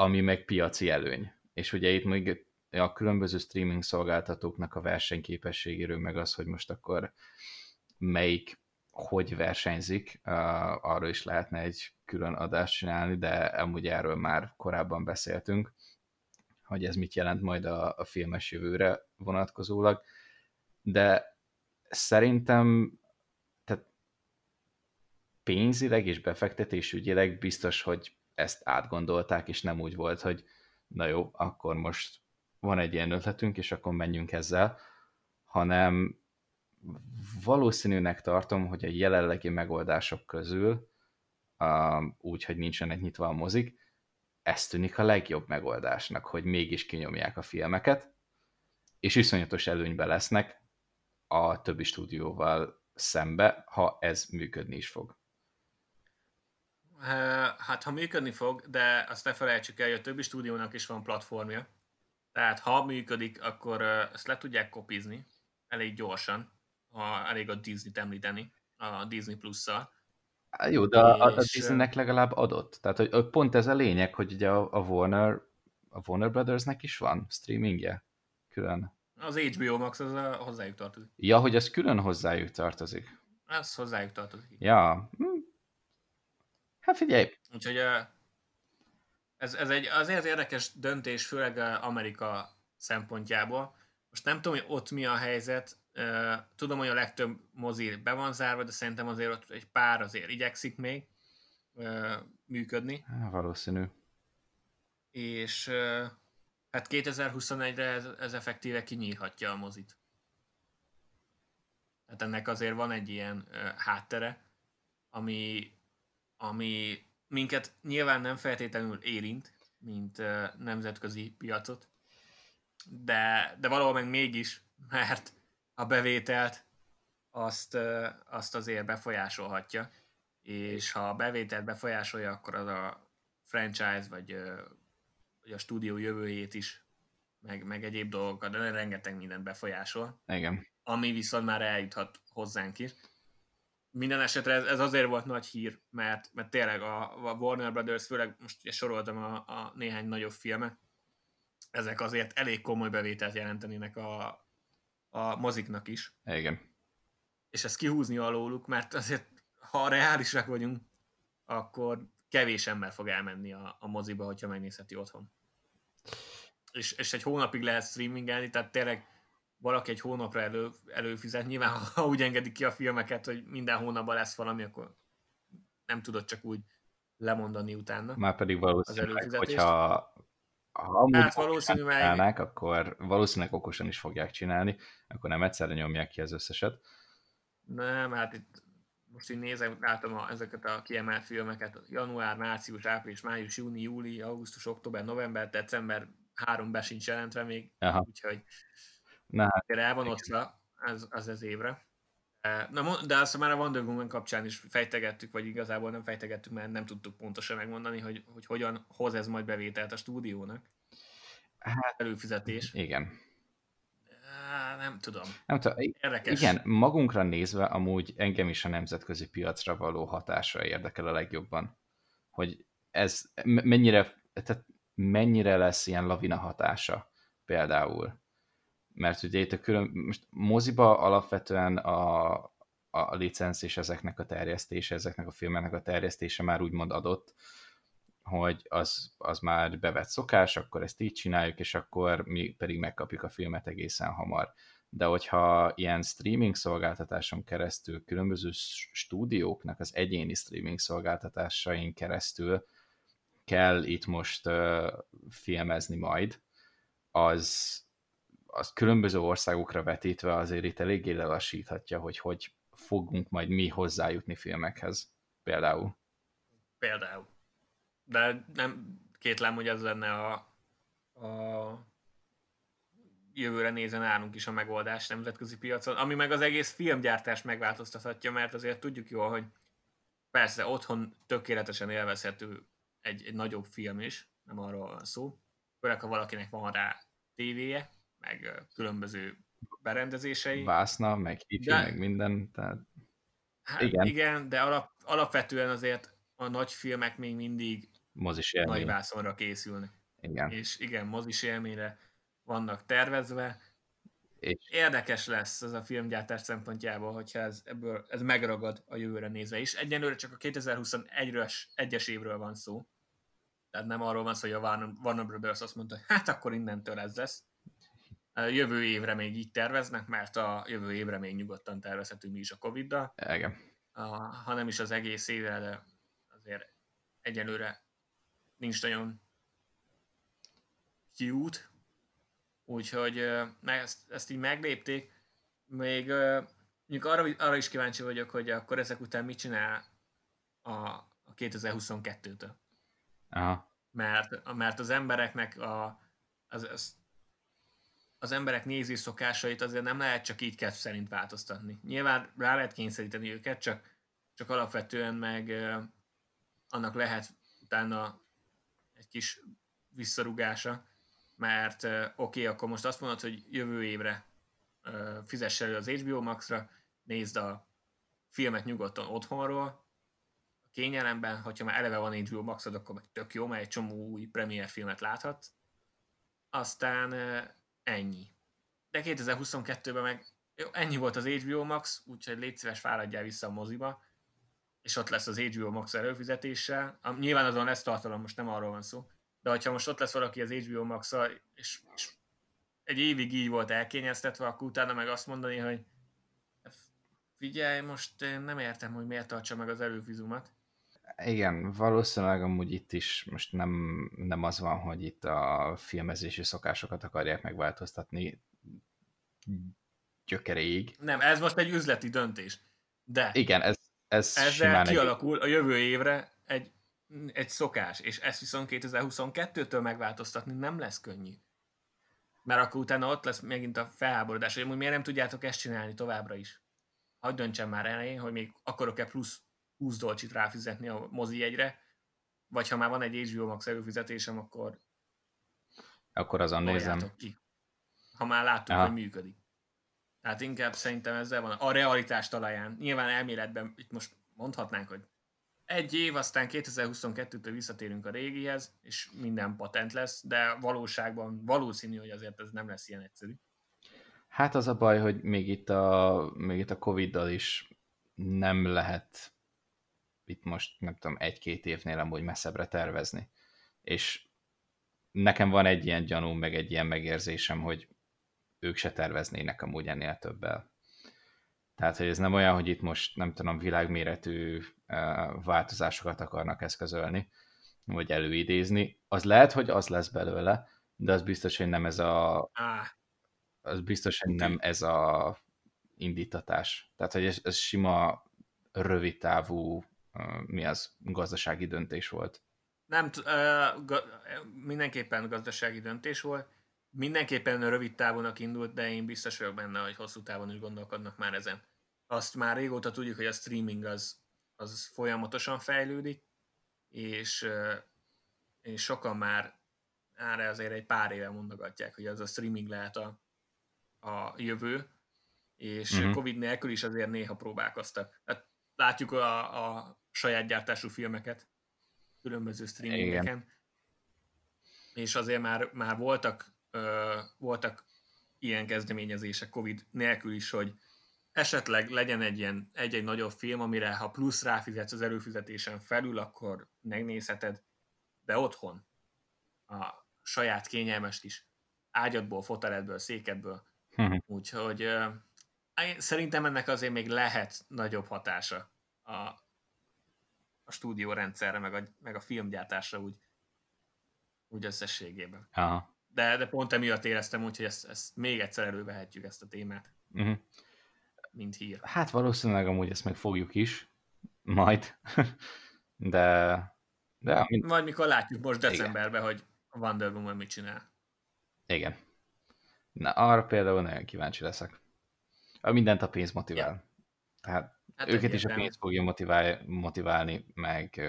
ami meg piaci előny. És ugye itt még a különböző streaming szolgáltatóknak a versenyképességéről, meg az, hogy most akkor melyik hogy versenyzik, arról is lehetne egy külön adást csinálni, de amúgy erről már korábban beszéltünk, hogy ez mit jelent majd a, a filmes jövőre vonatkozólag, de szerintem tehát pénzileg és befektetésügyileg biztos, hogy ezt átgondolták, és nem úgy volt, hogy na jó, akkor most van egy ilyen ötletünk, és akkor menjünk ezzel, hanem valószínűnek tartom, hogy a jelenlegi megoldások közül, úgy, hogy nincsenek nyitva a mozik, ez tűnik a legjobb megoldásnak, hogy mégis kinyomják a filmeket, és iszonyatos előnybe lesznek a többi stúdióval szembe, ha ez működni is fog.
Hát, ha működni fog, de azt ne felejtsük el, hogy a többi stúdiónak is van platformja. Tehát, ha működik, akkor ezt le tudják kopizni elég gyorsan, ha elég a Disney-t említeni, a Disney Plus-szal.
Jó, de a, a Disneynek legalább adott. Tehát hogy pont ez a lényeg, hogy ugye a, a Warner a Warner Brothersnek is van streamingje külön.
Az HBO Max az a, hozzájuk tartozik.
Ja, hogy ez külön hozzájuk tartozik.
Ez hozzájuk tartozik.
Ja. Hm. Hát figyelj.
Úgyhogy ez, ez egy azért érdekes döntés, főleg Amerika szempontjából. Most nem tudom, hogy ott mi a helyzet, Tudom, hogy a legtöbb mozi be van zárva, de szerintem azért ott egy pár azért igyekszik még működni.
Há, valószínű.
És hát 2021-re ez, ez effektíve kinyírhatja a mozit. Hát ennek azért van egy ilyen háttere, ami, ami minket nyilván nem feltétlenül érint, mint nemzetközi piacot, de, de valahol meg mégis, mert a bevételt azt, azt azért befolyásolhatja, és ha a bevételt befolyásolja, akkor az a franchise vagy, vagy a stúdió jövőjét is, meg, meg egyéb dolgokat, de rengeteg mindent befolyásol.
Igen.
Ami viszont már eljuthat hozzánk is. Minden esetre ez, ez azért volt nagy hír, mert, mert tényleg a, a Warner Brothers, főleg most soroltam a, a néhány nagyobb filmet, ezek azért elég komoly bevételt jelentenének a, a moziknak is.
Igen.
És ezt kihúzni alóluk, mert azért, ha reálisak vagyunk, akkor kevés ember fog elmenni a, a moziba, hogyha megnézheti otthon. És, és egy hónapig lehet streamingelni, tehát tényleg valaki egy hónapra elő, előfizet. Nyilván, ha úgy engedik ki a filmeket, hogy minden hónapban lesz valami, akkor nem tudod csak úgy lemondani utána.
Már pedig valószínűleg, hogyha ha hát valószínűleg... Csinálnák, akkor valószínűleg okosan is fogják csinálni, akkor nem egyszerre nyomják ki az összeset.
Nem, hát itt most így nézem, látom a, ezeket a kiemelt filmeket, január, március, április, május, júni, júli, augusztus, október, november, december, három be sincs jelentve még, Aha. úgyhogy Na, hát, el van osztva az, az az évre. Na, de azt már a Wonder Woman kapcsán is fejtegettük, vagy igazából nem fejtegettük, mert nem tudtuk pontosan megmondani, hogy, hogy hogyan hoz ez majd bevételt a stúdiónak. Hát, előfizetés.
Igen.
Nem tudom.
Nem tudom. Érdekes. Igen, magunkra nézve amúgy engem is a nemzetközi piacra való hatásra érdekel a legjobban. Hogy ez mennyire, tehát mennyire lesz ilyen lavina hatása például mert ugye itt a külön, most moziba alapvetően a, a licenc és ezeknek a terjesztése, ezeknek a filmeknek a terjesztése már úgymond adott, hogy az, az már bevett szokás, akkor ezt így csináljuk, és akkor mi pedig megkapjuk a filmet egészen hamar. De hogyha ilyen streaming szolgáltatáson keresztül, különböző stúdióknak az egyéni streaming szolgáltatásain keresztül kell itt most uh, filmezni majd, az, az különböző országokra vetítve azért itt eléggé lelassíthatja, hogy hogy fogunk majd mi hozzájutni filmekhez, például.
Például. De nem kétlem, hogy ez lenne a, a jövőre nézve nálunk is a megoldás nemzetközi piacon, ami meg az egész filmgyártást megváltoztathatja, mert azért tudjuk jól, hogy persze otthon tökéletesen élvezhető egy, egy nagyobb film is, nem arról van szó. Főleg, ha valakinek van rá tévéje, meg különböző berendezései.
Vászna, meg hifi, de, meg minden, tehát...
Hát igen. igen, de alap, alapvetően azért a nagy filmek még mindig
mozis
élmény. nagy vászonra készülnek.
Igen.
És igen, mozis élményre vannak tervezve. És... Érdekes lesz ez a filmgyártás szempontjából, hogyha ez, ebből, ez megragad a jövőre nézve is. Egyenlőre csak a 2021-es egyes évről van szó. Tehát nem arról van szó, hogy a Warner Brothers azt mondta, hogy hát akkor innentől ez lesz. Jövő évre még így terveznek, mert a jövő évre még nyugodtan tervezhetünk mi is a Covid-dal.
Igen.
Ha nem is az egész évre, de azért egyelőre nincs nagyon kiút. Úgyhogy ezt, ezt így meglépték. Még mondjuk arra, arra is kíváncsi vagyok, hogy akkor ezek után mit csinál a, a 2022-től.
Aha.
Mert, mert az embereknek a, az, az, az emberek néző szokásait azért nem lehet csak így kezd szerint változtatni. Nyilván rá lehet kényszeríteni őket, csak, csak alapvetően meg annak lehet utána egy kis visszarugása, mert oké, okay, akkor most azt mondod, hogy jövő évre fizess elő az HBO Max-ra, nézd a filmet nyugodtan otthonról, kényelemben, hogyha már eleve van HBO max akkor meg tök jó, mert egy csomó új premier filmet láthat. Aztán ennyi. De 2022-ben meg jó, ennyi volt az HBO Max, úgyhogy légy szíves, fáradjál vissza a moziba, és ott lesz az HBO Max előfizetéssel. Nyilván azon lesz tartalom, most nem arról van szó, de hogyha most ott lesz valaki az HBO max és, és egy évig így volt elkényeztetve, akkor utána meg azt mondani, hogy figyelj, most nem értem, hogy miért tartsa meg az előfizumat.
Igen, valószínűleg amúgy itt is most nem, nem az van, hogy itt a filmezési szokásokat akarják megváltoztatni gyökeréig.
Nem, ez most egy üzleti döntés. De
igen, ez, ez
ezzel kialakul egy... a jövő évre egy, egy szokás, és ezt viszont 2022-től megváltoztatni nem lesz könnyű. Mert akkor utána ott lesz megint a felháborodás, hogy miért nem tudjátok ezt csinálni továbbra is. Hadd döntsem már elején, hogy még akarok-e plusz 20 dolcsit ráfizetni a mozi jegyre, vagy ha már van egy HBO Max előfizetésem, akkor
akkor azon nézem.
Ki. Ha már láttuk, Aha. hogy működik. Tehát inkább szerintem ezzel van a realitás talaján. Nyilván elméletben itt most mondhatnánk, hogy egy év, aztán 2022-től visszatérünk a régihez, és minden patent lesz, de valóságban valószínű, hogy azért ez nem lesz ilyen egyszerű.
Hát az a baj, hogy még itt a, még itt a Covid-dal is nem lehet itt most, nem tudom, egy-két évnél amúgy messzebbre tervezni. És nekem van egy ilyen gyanú, meg egy ilyen megérzésem, hogy ők se terveznének amúgy ennél többel. Tehát, hogy ez nem olyan, hogy itt most, nem tudom, világméretű változásokat akarnak eszközölni, vagy előidézni. Az lehet, hogy az lesz belőle, de az biztos, hogy nem ez a... Az biztos, hogy nem ez a indítatás. Tehát, hogy ez, ez sima, rövid távú mi az gazdasági döntés volt?
Nem, mindenképpen gazdasági döntés volt. Mindenképpen rövid távonak indult, de én biztos vagyok benne, hogy hosszú távon is gondolkodnak már ezen. Azt már régóta tudjuk, hogy a streaming az, az folyamatosan fejlődik, és, és sokan már erre azért egy pár éve mondogatják, hogy az a streaming lehet a, a jövő, és uh-huh. Covid nélkül is azért néha próbálkoztak. Hát látjuk a, a saját gyártású filmeket különböző streamingeken, Igen. és azért már, már voltak, ö, voltak ilyen kezdeményezések Covid nélkül is, hogy esetleg legyen egy ilyen egy-egy nagyobb film, amire ha plusz ráfizetsz az előfizetésen felül, akkor megnézheted, de otthon a saját kényelmes kis ágyadból, foteledből, székedből. Uh-huh. Úgyhogy uh, szerintem ennek azért még lehet nagyobb hatása a, a stúdiórendszerre, meg a, meg a filmgyártásra úgy, úgy összességében.
Aha.
De, de pont emiatt éreztem úgy, hogy ezt, ezt még egyszer elővehetjük ezt a témát. Uh-huh. Mint hír.
Hát valószínűleg amúgy ezt meg fogjuk is, majd. de... de
amint... Majd mikor látjuk most decemberben, Igen. hogy a Wonder Woman mit csinál.
Igen. Na, arra például nagyon kíváncsi leszek. A mindent a pénz motivál. Ja. Tehát Hát őket is a pénz fogja motivál, motiválni, meg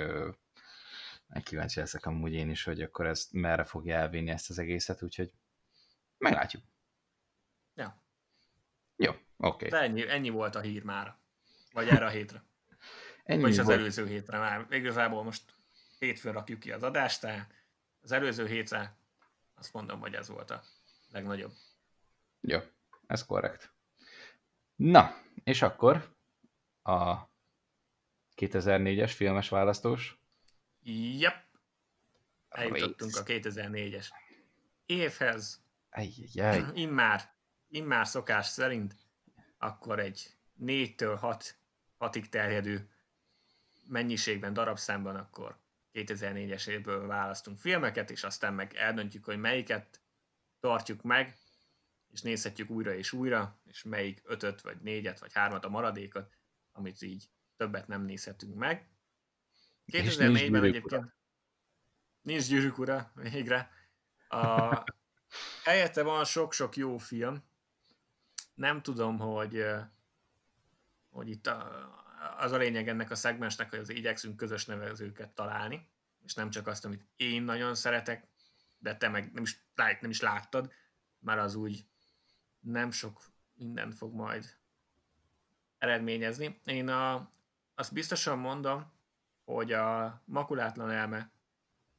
Kíváncsi leszek amúgy én is, hogy akkor ezt merre fogja elvinni ezt az egészet, úgyhogy meglátjuk.
Ja.
Jó, oké.
Okay. ennyi, ennyi volt a hír már. Vagy erre a hétre. ennyi Vagyis az volt. előző hétre már. Igazából most hétfőn rakjuk ki az adást, tehát az előző hétre azt mondom, hogy ez volt a legnagyobb.
Jó, ez korrekt. Na, és akkor a 2004-es filmes választós.
Yep. Eljutottunk a 2004-es évhez.
Ajjajjaj.
Immár, immár szokás szerint akkor egy 4-től 6, 6-ig terjedő mennyiségben, darabszámban akkor 2004-es évből választunk filmeket, és aztán meg eldöntjük, hogy melyiket tartjuk meg, és nézhetjük újra és újra, és melyik ötöt, vagy négyet, vagy hármat a maradékot, amit így többet nem nézhetünk meg. 2004-ben egyébként nincs gyűrűk ura, végre. A, helyette van sok-sok jó film. Nem tudom, hogy, hogy itt a, az a lényeg ennek a szegmensnek, hogy az igyekszünk közös nevezőket találni, és nem csak azt, amit én nagyon szeretek, de te meg nem is, nem is láttad, már az úgy nem sok mindent fog majd eredményezni. Én a, azt biztosan mondom, hogy a Makulátlan elme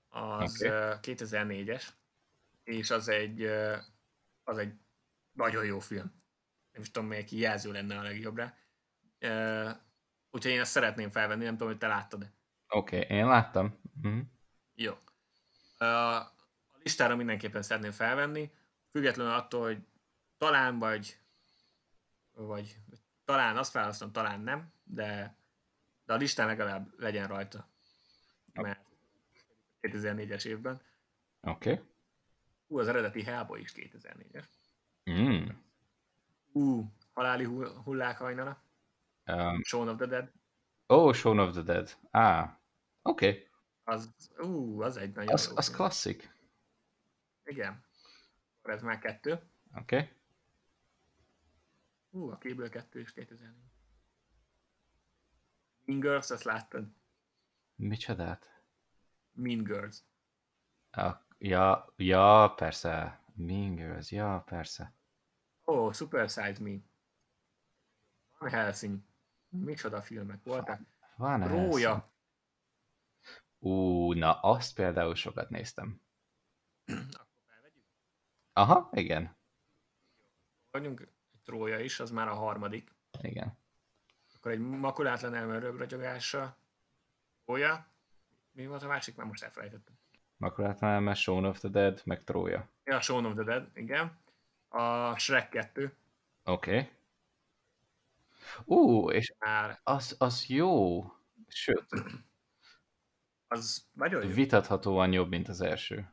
az okay. 2004-es, és az egy, az egy nagyon jó film. Nem is tudom, melyik jelző lenne a legjobbra. Úgyhogy én ezt szeretném felvenni, nem tudom, hogy te láttad-e.
Oké, okay, én láttam. Mm.
Jó. A listára mindenképpen szeretném felvenni, függetlenül attól, hogy talán vagy, vagy talán azt választom, talán nem, de, de a listán legalább legyen rajta. Mert 2004-es évben.
Oké. Okay.
Ú, az eredeti Hellboy is 2004-es.
Mm.
Ú, Haláli hullák hajnala. Um, Shaun of the Dead.
Oh, Shaun of the Dead. Ah, oké. Okay.
Az, ú, az egy nagyon
Az, az klasszik.
Igen. Ez már kettő.
Oké. Okay.
Ú, a kéből kettő is 2004. Mean Girls, azt láttad?
Micsodát?
Mean Girls.
A, ja, ja, persze. Mean Girls, ja, persze.
Ó, oh, Super Size Me. Van Helsing. Micsoda filmek voltak.
Van Rója. Ú, na azt például sokat néztem.
Akkor felvegyük?
Aha, igen.
Vagyunk Trója is, az már a harmadik.
Igen.
Akkor egy makulátlan elme rögragyogása. Trója. Mi volt a másik? Már most elfelejtettem.
Makulátlan elme, Shaun of the Dead, meg Trója.
Ja, Shaun of the Dead, igen. A Shrek 2.
Oké. Okay. Ú, és már az, az jó. Sőt.
Az nagyon jó.
Vitathatóan jobb, mint az első.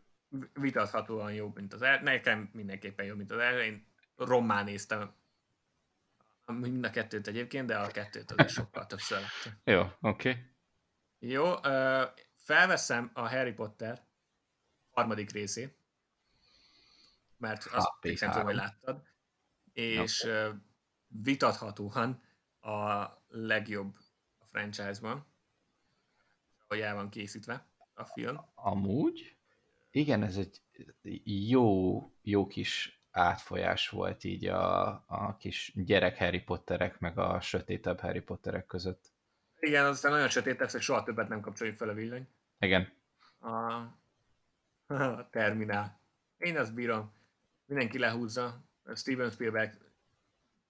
Vitathatóan jobb, mint az első. Nekem mindenképpen jobb, mint az első. Én rommá néztem mind a kettőt egyébként, de a kettőt az is sokkal többször láttam.
Jó, oké. Okay.
Jó, felveszem a Harry Potter harmadik részét, mert azt nem tudom, hogy láttad, és okay. vitathatóan a legjobb a franchise-ban, ahogy el van készítve a film.
Amúgy? Igen, ez egy jó, jó kis átfolyás volt így a, a kis gyerek Harry Potterek, meg a sötétebb Harry Potterek között.
Igen, aztán nagyon sötét hogy soha többet nem kapcsoljuk fel a villany.
Igen.
A, a terminál. Én azt bírom. Mindenki lehúzza. Steven Spielberg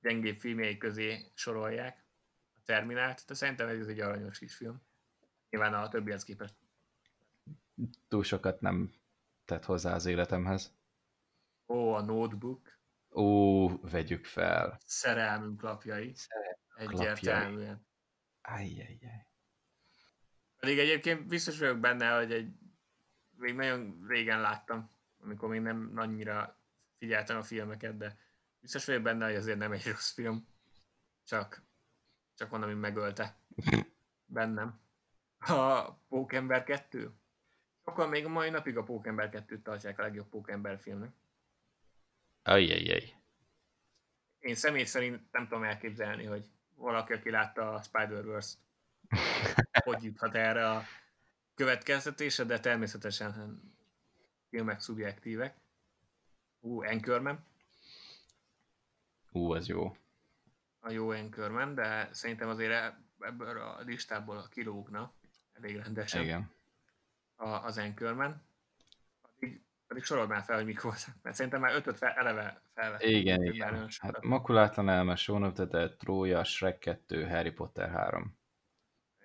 gyengébb filmjei közé sorolják a terminált, de szerintem ez egy aranyos kis film. Nyilván a többihez képest.
Túl sokat nem tett hozzá az életemhez.
Ó, a notebook.
Ó, vegyük fel.
Szerelmünk lapjai. Szerelmünk Egyértelműen.
Ajjajjaj.
Pedig egyébként biztos vagyok benne, hogy egy még nagyon régen láttam, amikor még nem annyira figyeltem a filmeket, de biztos vagyok benne, hogy azért nem egy rossz film. Csak, csak van, ami megölte bennem. A Pókember 2. Sokan még a mai napig a Pókember 2-t tartják a legjobb Pókember filmnek.
Ajjajjaj.
Én személy szerint nem tudom elképzelni, hogy valaki, aki látta a Spider-Verse-t, hogy juthat erre a következtetése, de természetesen filmek szubjektívek. Ú, Anchorman.
Ú, az jó.
A jó Anchorman, de szerintem azért e- ebből a listából kilógna elég rendesen.
Igen.
A, az Anchorman. Addig, addig sorold már fel, hogy mik voltak, mert szerintem már ötöt fel, eleve felvettem.
Igen, igen. Hát Makulátlan elme, Shaun of the Dead, Trója, Shrek 2, Harry Potter 3.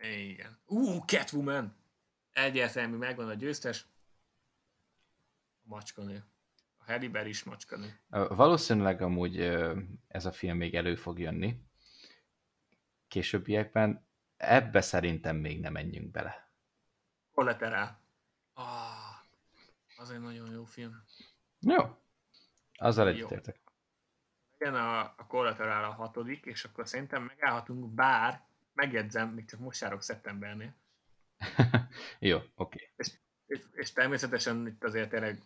Igen. Ú, Catwoman! Egyértelmű, megvan a győztes. A macskanő. A Harry Berry is macskanő.
Valószínűleg amúgy ez a film még elő fog jönni. Későbbiekben. Ebbe szerintem még nem menjünk bele.
Collateral. Ah, az egy nagyon jó film.
Jó. Azzal egyetértek.
Igen, a, a Collateral a hatodik, és akkor szerintem megállhatunk, bár megjegyzem, még csak most járok szeptembernél.
Jó, oké. Okay.
És, és, és természetesen itt azért tényleg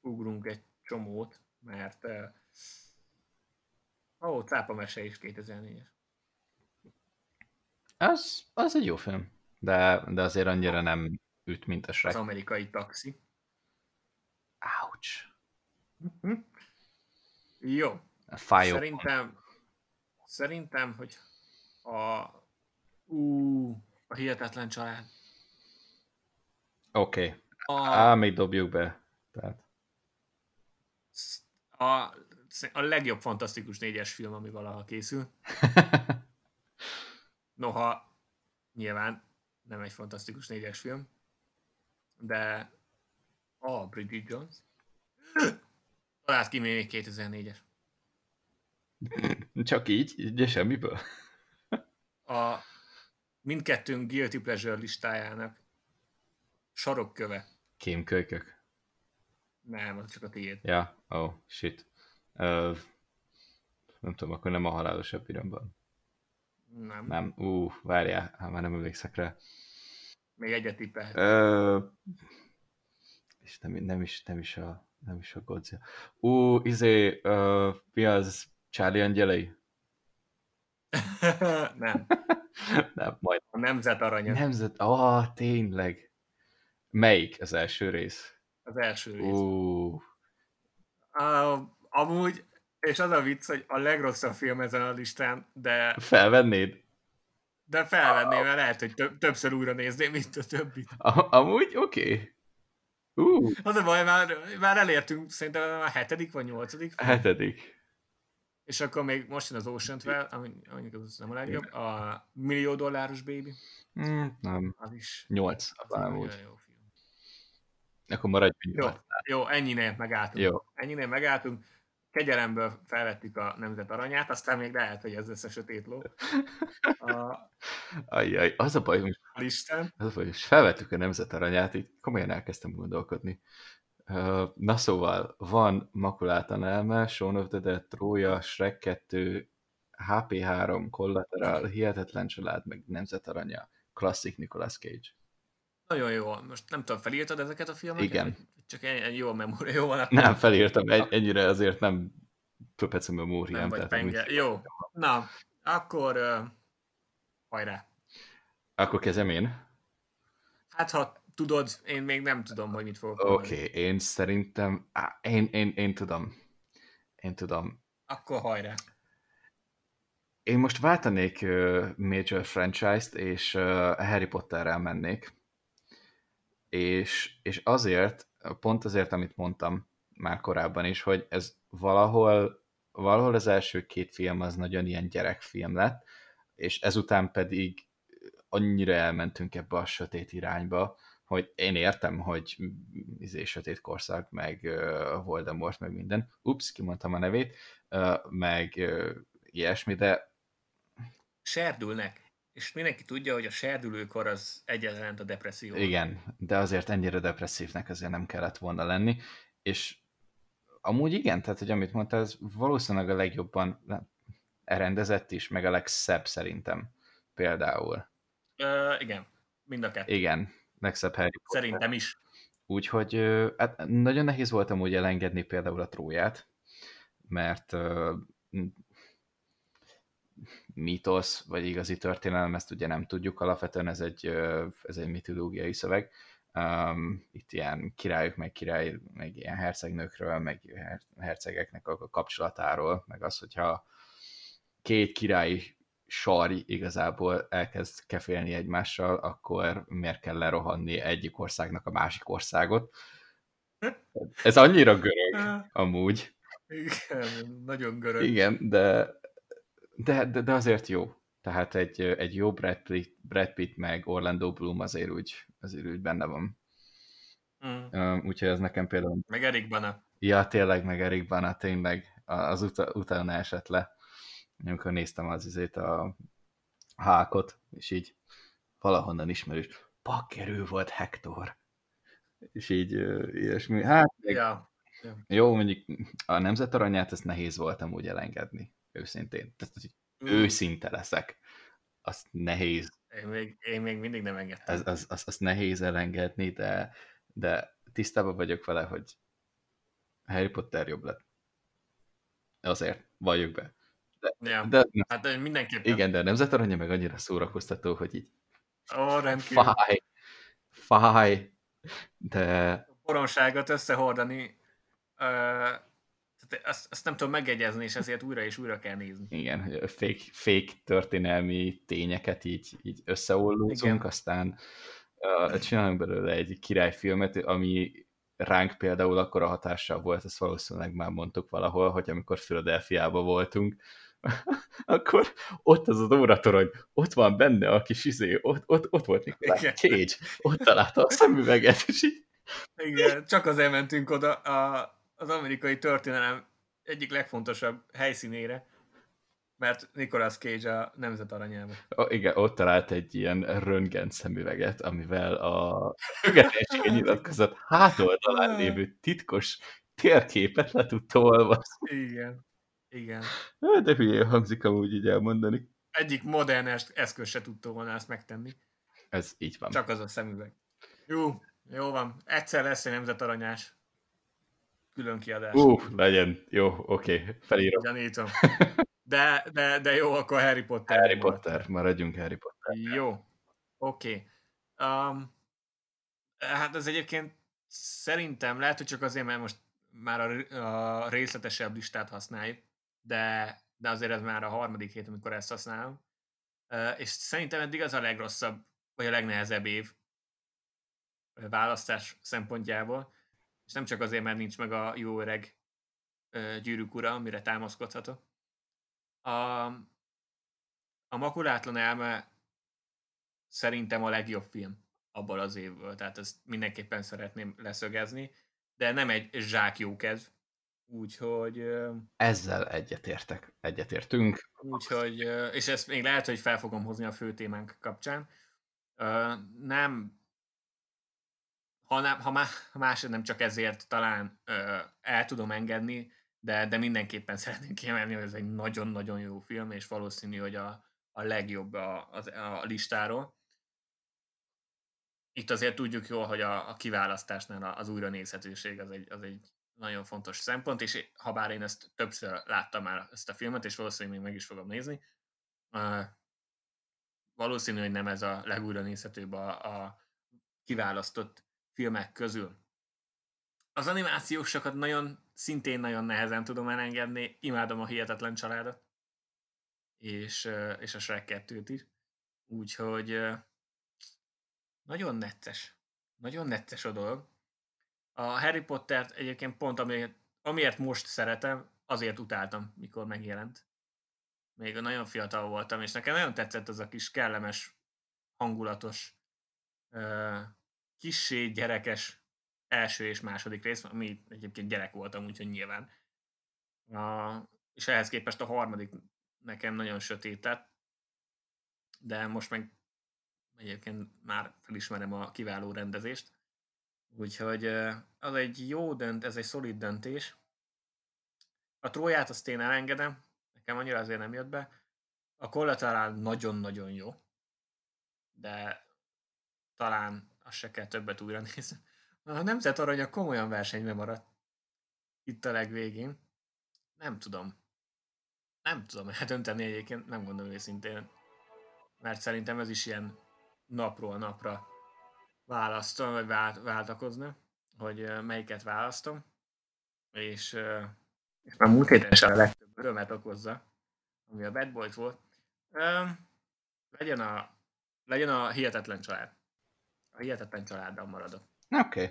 ugrunk egy csomót, mert ó, Cápa mese is 2004-es.
Az, az egy jó film, de, de azért annyira nem üt, mint a Shrek.
Az amerikai taxi.
Ouch.
Mm-hmm. Jó. Fájó. Szerintem, szerintem, hogy a, ú, a hihetetlen család.
Oké. Okay. A... Á, még dobjuk be. Tehát.
A, a legjobb fantasztikus négyes film, ami valaha készül. Noha nyilván nem egy fantasztikus négyes film, de a Bridget Jones. Talált ki még 2004-es.
Csak így? De semmiből?
A mindkettőnk Guilty Pleasure listájának sarokköve.
Kémkölykök?
Nem, az csak a tiéd.
Ja, oh, shit. Uh, nem tudom, akkor nem a halálos epiremben.
Nem.
Nem. Ú, uh, várjál, hát már nem emlékszek rá.
Még egyet tippelhet.
Uh, és nem, nem, is, nem is a nem is a Godzilla. Ú, izé, uh, mi az? Charlie Angelei?
nem.
nem, majd.
A Nemzet Aranya.
Nemzet, ah, tényleg. Melyik az első rész?
Az első rész.
Uh.
Uh, amúgy, és az a vicc, hogy a legrosszabb film ezen a listán, de...
Felvennéd?
De felvenném, mert lehet, hogy több, többször újra nézném, mint a többit.
A, amúgy oké. Okay.
Uh. Az a baj, már, már elértünk, szerintem a hetedik vagy nyolcadik.
A hetedik.
És akkor még most jön az Ocean 12, ami, ami az nem a legjobb, a millió dolláros baby.
Mm, nem.
Az is.
Nyolc. Az jó, jó film. Akkor maradjunk
jó, jó, ennyinél megálltunk.
Jó.
Ennyinél megálltunk. Kegyelemből felvettük a nemzet aranyát, aztán még lehet, hogy ez lesz a sötét ló.
A... Ajjaj, az a baj, hogy
listán.
Az a baj, hogy felvettük a nemzet aranyát, így komolyan elkezdtem gondolkodni. Na szóval, van Makulátlan elme, Shaun of the Dead, Trója, Shrek 2, HP3, Collateral, Hihetetlen család, meg Nemzet aranya, klasszik Nicolas Cage.
Nagyon jó. Most nem tudom, felírtad ezeket a filmeket?
Igen.
Csak ennyi, jó a memória, jó van.
Nem, felírtam, ennyire azért nem töpec a memóriám.
Nem vagy penge. Úgy... Jó. Na, akkor uh, hajrá.
Akkor kezdem én?
Hát, ha tudod, én még nem tudom, hogy mit fogok
Oké, okay, én szerintem, á, én, én, én tudom. Én tudom.
Akkor hajrá.
Én most váltanék uh, Major franchise-t, és uh, Harry Potterrel mennék. És, és azért, pont azért, amit mondtam már korábban is, hogy ez valahol, valahol az első két film az nagyon ilyen gyerekfilm lett, és ezután pedig annyira elmentünk ebbe a sötét irányba, hogy én értem, hogy izé sötét korszak, meg uh, Voldemort, meg minden. Ups, kimondtam a nevét, uh, meg uh, ilyesmi, de...
Serdülnek. És mindenki tudja, hogy a serdülőkor az egyenlent a depresszió.
Igen, de azért ennyire depresszívnek azért nem kellett volna lenni, és amúgy igen, tehát hogy amit mondta, ez valószínűleg a legjobban rendezett is, meg a legszebb szerintem például.
Uh, igen, mind a kettő.
Igen, legszebb Harry
Potter. Szerintem is.
Úgyhogy hát nagyon nehéz volt amúgy elengedni például a tróját, mert mítosz, vagy igazi történelem, ezt ugye nem tudjuk, alapvetően ez egy, ez egy mitológiai szöveg. Um, itt ilyen királyok, meg király, meg ilyen hercegnőkről, meg hercegeknek a kapcsolatáról, meg az, hogyha két király sarj igazából elkezd kefélni egymással, akkor miért kell lerohanni egyik országnak a másik országot. Ez annyira görög, amúgy.
Igen, nagyon görög.
Igen, de, de, de, de azért jó. Tehát egy, egy jó Brad Pitt, Brad Pitt meg Orlando Bloom azért úgy, azért úgy benne van. Mm. úgyhogy ez nekem például...
Meg Erik Bana.
Ja, tényleg, meg Erik Bana, tényleg. Az ut- utána esett le amikor néztem az izét a hákot, és így valahonnan ismerős, pakkerő volt Hector. És így ilyesmi. Hát,
ja.
Ja. Jó, mondjuk a nemzetaranyát ezt nehéz voltam úgy elengedni, őszintén. Tehát, hogy mm. őszinte leszek. Azt nehéz.
Én még, én még mindig nem engedtem.
Az, az, az, az nehéz elengedni, de, de tisztában vagyok vele, hogy Harry Potter jobb lett. Azért, valljuk be.
De, ja. de, hát mindenképpen.
Igen, de a nemzetaranya meg annyira szórakoztató, hogy így
Ó, rendkívül.
Fáj. Fáj. De...
A poronságot összehordani, azt, azt nem tudom megegyezni, és ezért újra és újra kell nézni.
Igen, fake, fake történelmi tényeket így, így összeollózunk, aztán uh, csinálunk belőle egy királyfilmet, ami ránk például akkor a hatással volt, ezt valószínűleg már mondtuk valahol, hogy amikor Philadelphia-ba voltunk, akkor ott az az óratorony, ott van benne a kis izé, ott, ott, ott volt Nikolás Cage, ott találta a szemüveget, és így...
Igen, csak azért mentünk oda a, az amerikai történelem egyik legfontosabb helyszínére, mert Nicolas Cage a nemzet aranyában.
Oh, igen, ott talált egy ilyen röntgen szemüveget, amivel a függetlenség nyilatkozat hátoldalán lévő titkos térképet le tudta olvasni.
Igen. Igen.
De hülyén hangzik amúgy így elmondani.
Egyik modern eszköz se tudta volna ezt megtenni.
Ez így van.
Csak az a szemüveg. Jó, jó van. Egyszer lesz egy nemzetaranyás külön kiadás.
Ú, uh, legyen. Jó, oké. Okay. Felírom.
Gyanítom. De, de, de jó, akkor Harry Potter.
Harry Potter, maradjunk Harry Potter.
Jó, oké. Okay. Um, hát ez egyébként szerintem lehet, hogy csak azért, mert most már a, a részletesebb listát használjuk, de, de azért ez már a harmadik hét, amikor ezt használom. És szerintem eddig az a legrosszabb, vagy a legnehezebb év választás szempontjából, és nem csak azért, mert nincs meg a jó öreg gyűrűk ura, amire támaszkodhatok. A, a makulátlan elme szerintem a legjobb film abból az évből, tehát ezt mindenképpen szeretném leszögezni, de nem egy zsák jó kedv, Úgyhogy...
Ezzel egyetértek, egyetértünk.
Úgyhogy, és ezt még lehet, hogy fel fogom hozni a fő témánk kapcsán. Nem, ha, nem, ha, má, ha más nem csak ezért talán el tudom engedni, de, de mindenképpen szeretném kiemelni, hogy ez egy nagyon-nagyon jó film, és valószínű, hogy a, a legjobb a, a, a listáról. Itt azért tudjuk jól, hogy a, a kiválasztásnál az újranézhetőség az egy, az egy nagyon fontos szempont, és ha bár én ezt többször láttam már ezt a filmet, és valószínűleg még meg is fogom nézni, valószínű, hogy nem ez a legújra nézhetőbb a, a kiválasztott filmek közül. Az animációsokat nagyon, szintén nagyon nehezen tudom elengedni, imádom a Hihetetlen családot, és, és a Shrek 2-t is, úgyhogy nagyon necces, nagyon necces a dolog, a Harry Pottert egyébként pont amiért, amiért most szeretem, azért utáltam, mikor megjelent. Még nagyon fiatal voltam, és nekem nagyon tetszett az a kis kellemes, hangulatos, kissé gyerekes első és második rész, ami egyébként gyerek voltam, úgyhogy nyilván. A, és ehhez képest a harmadik nekem nagyon sötét de most meg egyébként már felismerem a kiváló rendezést. Úgyhogy az egy jó dönt, ez egy szolid döntés. A tróját azt én elengedem, nekem annyira azért nem jött be. A kollaterál nagyon-nagyon jó, de talán azt se kell többet újra nézni. A Nemzet Aranya komolyan versenyben maradt. Itt a legvégén. Nem tudom. Nem tudom eldönteni egyébként, nem gondolom őszintén. Mert szerintem ez is ilyen napról napra választom, vagy vált, váltakozna, hogy melyiket választom. És, és már múlt héten sem a legtöbb örömet okozza, ami a Bad Boys volt. legyen a, legyen a hihetetlen család. Hihetetlen családdal maradok.
Oké.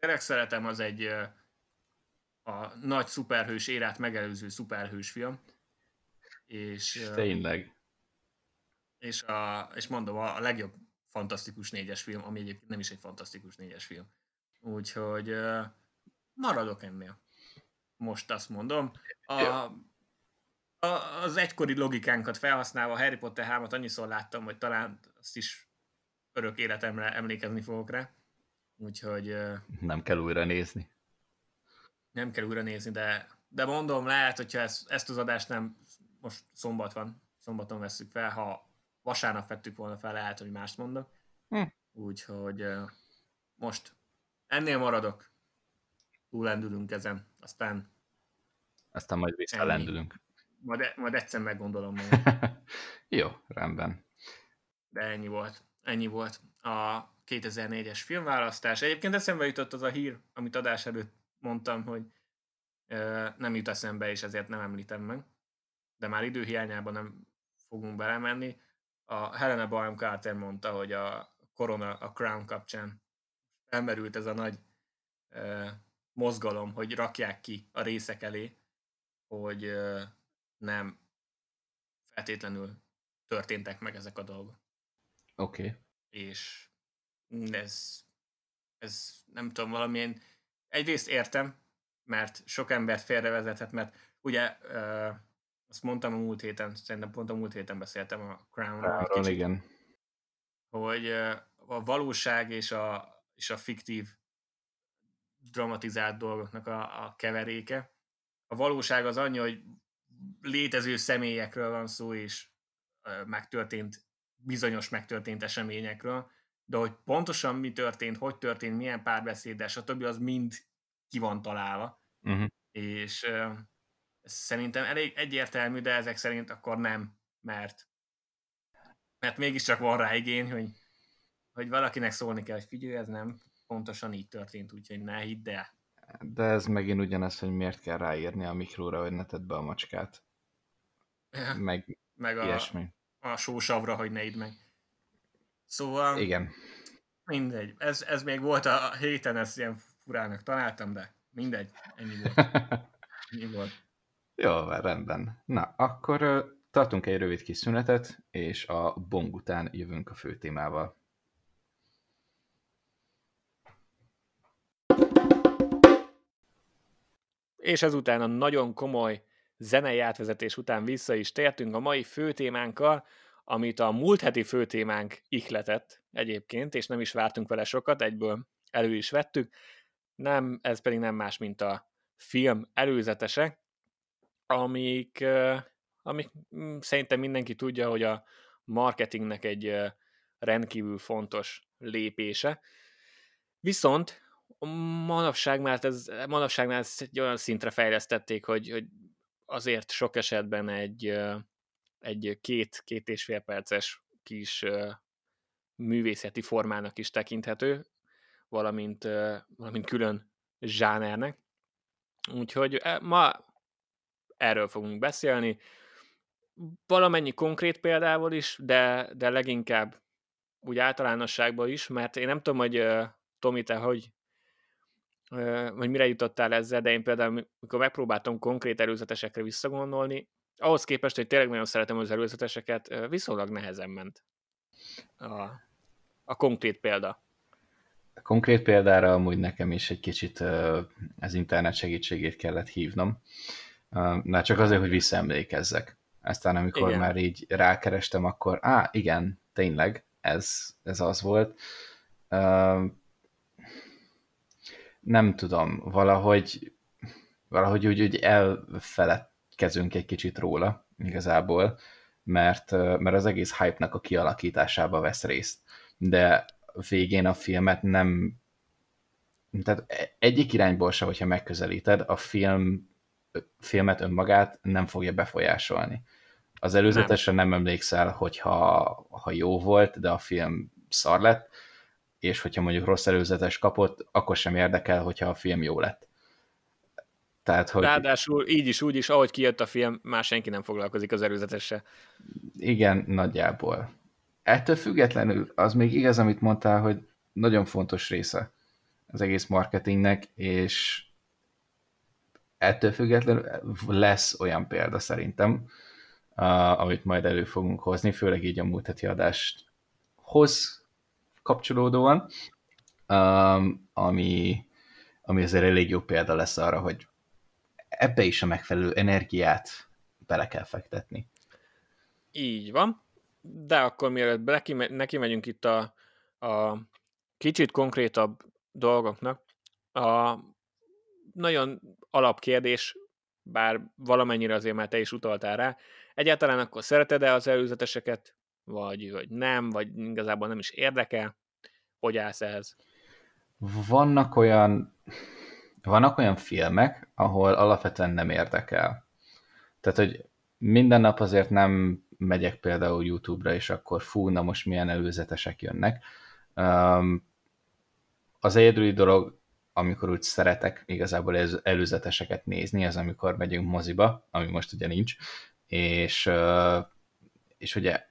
Okay.
Szeretem, az egy a nagy szuperhős érát megelőző szuperhős film. És,
Tényleg.
És, a, és mondom, a, a legjobb fantasztikus négyes film, ami egyébként nem is egy fantasztikus négyes film. Úgyhogy maradok ennél. Most azt mondom. A, a, az egykori logikánkat felhasználva Harry Potter 3-at annyiszor láttam, hogy talán azt is örök életemre emlékezni fogok rá. Úgyhogy...
Nem kell újra nézni.
Nem kell újra nézni, de, de mondom, lehet, hogyha ezt, ezt az adást nem most szombat van, szombaton veszük fel, ha vasárnap vettük volna fel, lehet, hogy mást mondok. Hm. Úgyhogy most ennél maradok. Túlendülünk ezen, aztán...
Aztán majd visszalendülünk.
Majd, e- majd egyszer meggondolom
meg. Jó, rendben.
De ennyi volt. Ennyi volt a 2004-es filmválasztás. Egyébként eszembe jutott az a hír, amit adás előtt mondtam, hogy nem jut eszembe, és ezért nem említem meg. De már időhiányában nem fogunk belemenni. A Helena Bonham Carter mondta, hogy a Corona, a Crown kapcsán elmerült ez a nagy mozgalom, hogy rakják ki a részek elé, hogy nem feltétlenül történtek meg ezek a dolgok.
Oké. Okay.
És ez, ez nem tudom, valamilyen, egyrészt értem, mert sok embert félrevezethet, mert ugye uh, azt mondtam a múlt héten, szerintem pont a múlt héten beszéltem a Crown-ról.
Crown igen.
Hogy uh, a valóság és a, és a fiktív dramatizált dolgoknak a, a keveréke. A valóság az annyi, hogy létező személyekről van szó, és uh, megtörtént, bizonyos megtörtént eseményekről, de hogy pontosan mi történt, hogy történt, milyen párbeszéd, stb. az mind ki van találva. Uh-huh. És uh, szerintem elég egyértelmű, de ezek szerint akkor nem, mert mert mégiscsak van rá igény, hogy, hogy valakinek szólni kell, hogy figyelj, ez nem pontosan így történt, úgyhogy ne hidd el.
De ez megint ugyanaz, hogy miért kell ráírni a mikróra, hogy ne tedd be a macskát. Meg,
meg a,
ilyesmi.
A sósavra, hogy ne idd meg. Szóval...
Igen.
Mindegy. Ez, ez még volt a héten, ezt ilyen furának találtam, de mindegy. Ennyi volt. Ennyi volt.
Jó, rendben. Na, akkor tartunk egy rövid kis szünetet, és a bong után jövünk a fő témával.
És ezután a nagyon komoly zenei átvezetés után vissza is tértünk a mai főtémánkkal, amit a múlt heti főtémánk ihletett egyébként, és nem is vártunk vele sokat, egyből elő is vettük. Nem, ez pedig nem más, mint a film előzetese, amik, amik mm, szerintem mindenki tudja, hogy a marketingnek egy rendkívül fontos lépése. Viszont manapság már, ez, manapság már ezt egy olyan szintre fejlesztették, hogy, hogy azért sok esetben egy, egy két, két és fél perces kis művészeti formának is tekinthető, valamint, valamint külön zsánernek. Úgyhogy e, ma erről fogunk beszélni, valamennyi konkrét példával is, de, de leginkább úgy általánosságban is, mert én nem tudom, hogy Tomi, te hogy, hogy mire jutottál ezzel, de én például, amikor megpróbáltam konkrét előzetesekre visszagondolni, ahhoz képest, hogy tényleg nagyon szeretem az előzeteseket, viszonylag nehezen ment a, a konkrét példa.
A konkrét példára amúgy nekem is egy kicsit az internet segítségét kellett hívnom. Na, csak azért, hogy visszaemlékezzek. Aztán amikor igen. már így rákerestem, akkor á, igen, tényleg, ez, ez az volt. Nem tudom, valahogy valahogy úgy, úgy elfelett kezünk egy kicsit róla igazából, mert, mert az egész hype-nak a kialakításába vesz részt. De végén a filmet nem... Tehát egyik irányból se, hogyha megközelíted, a film filmet önmagát nem fogja befolyásolni. Az előzetesre nem, nem emlékszel, hogyha ha jó volt, de a film szar lett, és hogyha mondjuk rossz előzetes kapott, akkor sem érdekel, hogyha a film jó lett.
Tehát, hogy... Ráadásul így is, úgy is, ahogy kijött a film, már senki nem foglalkozik az előzetessel.
Igen, nagyjából. Ettől függetlenül az még igaz, amit mondtál, hogy nagyon fontos része az egész marketingnek, és ettől függetlenül lesz olyan példa szerintem, amit majd elő fogunk hozni, főleg így a múlt heti adásthoz kapcsolódóan, ami, ami azért elég jó példa lesz arra, hogy ebbe is a megfelelő energiát bele kell fektetni.
Így van, de akkor mielőtt neki megyünk itt a, a kicsit konkrétabb dolgoknak, a nagyon alapkérdés, bár valamennyire azért már te is utaltál rá, egyáltalán akkor szereted-e az előzeteseket, vagy, vagy nem, vagy igazából nem is érdekel? Hogy állsz ehhez?
Vannak olyan vannak olyan filmek, ahol alapvetően nem érdekel. Tehát, hogy minden nap azért nem megyek például YouTube-ra, és akkor fú, na most milyen előzetesek jönnek. Um, az egyedüli dolog, amikor úgy szeretek igazából előzeteseket nézni, az amikor megyünk moziba, ami most ugye nincs, és, és ugye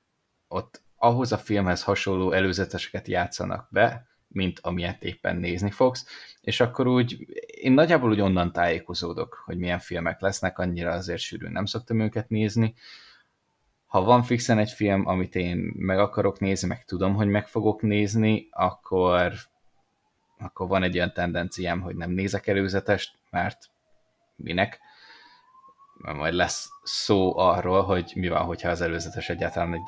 ott ahhoz a filmhez hasonló előzeteseket játszanak be, mint amilyet éppen nézni fogsz, és akkor úgy én nagyjából úgy onnan tájékozódok, hogy milyen filmek lesznek, annyira azért sűrűn nem szoktam őket nézni. Ha van fixen egy film, amit én meg akarok nézni, meg tudom, hogy meg fogok nézni, akkor, akkor van egy olyan tendenciám, hogy nem nézek előzetest, mert minek? Mert majd lesz szó arról, hogy mi van, hogyha az előzetes egyáltalán egy,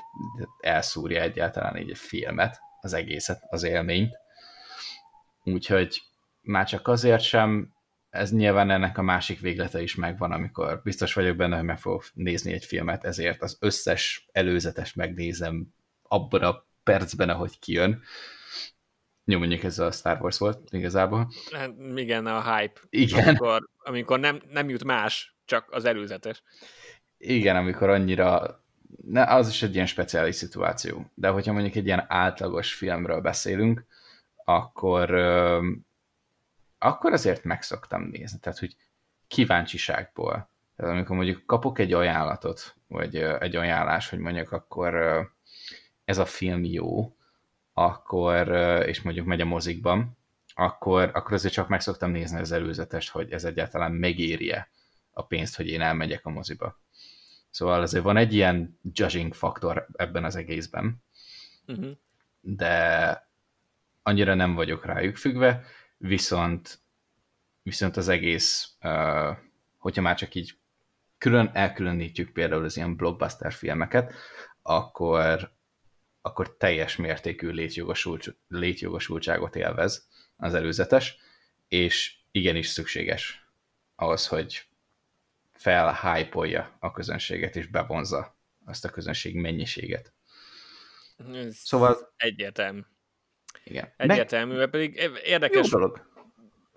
elszúrja egyáltalán egy filmet, az egészet, az élményt. Úgyhogy már csak azért sem, ez nyilván ennek a másik véglete is megvan, amikor biztos vagyok benne, hogy meg fogok nézni egy filmet, ezért az összes előzetes megnézem abban a percben, ahogy kijön. Jó, mondjuk ez a Star Wars volt igazából.
Hát, igen, a hype.
Igen.
Amikor, amikor nem, nem jut más, csak az előzetes.
Igen, amikor annyira ne, az is egy ilyen speciális szituáció. De hogyha mondjuk egy ilyen átlagos filmről beszélünk, akkor, akkor azért meg szoktam nézni. Tehát, hogy kíváncsiságból. Tehát amikor mondjuk kapok egy ajánlatot, vagy egy ajánlás, hogy mondjuk akkor ez a film jó, akkor, és mondjuk megy a mozikban, akkor, akkor azért csak meg szoktam nézni az előzetest, hogy ez egyáltalán megéri-e a pénzt, hogy én elmegyek a moziba. Szóval azért van egy ilyen judging faktor ebben az egészben, uh-huh. de annyira nem vagyok rájuk függve, viszont, viszont az egész, uh, hogyha már csak így külön elkülönítjük például az ilyen blockbuster filmeket, akkor, akkor teljes mértékű létjogosult, létjogosultságot élvez az előzetes, és igenis szükséges ahhoz, hogy felhájpolja a közönséget és bevonza azt a közönség mennyiséget.
Ez szóval egyértelmű.
Igen.
Egyértelmű, mert pedig érdekes...
Jó dolog.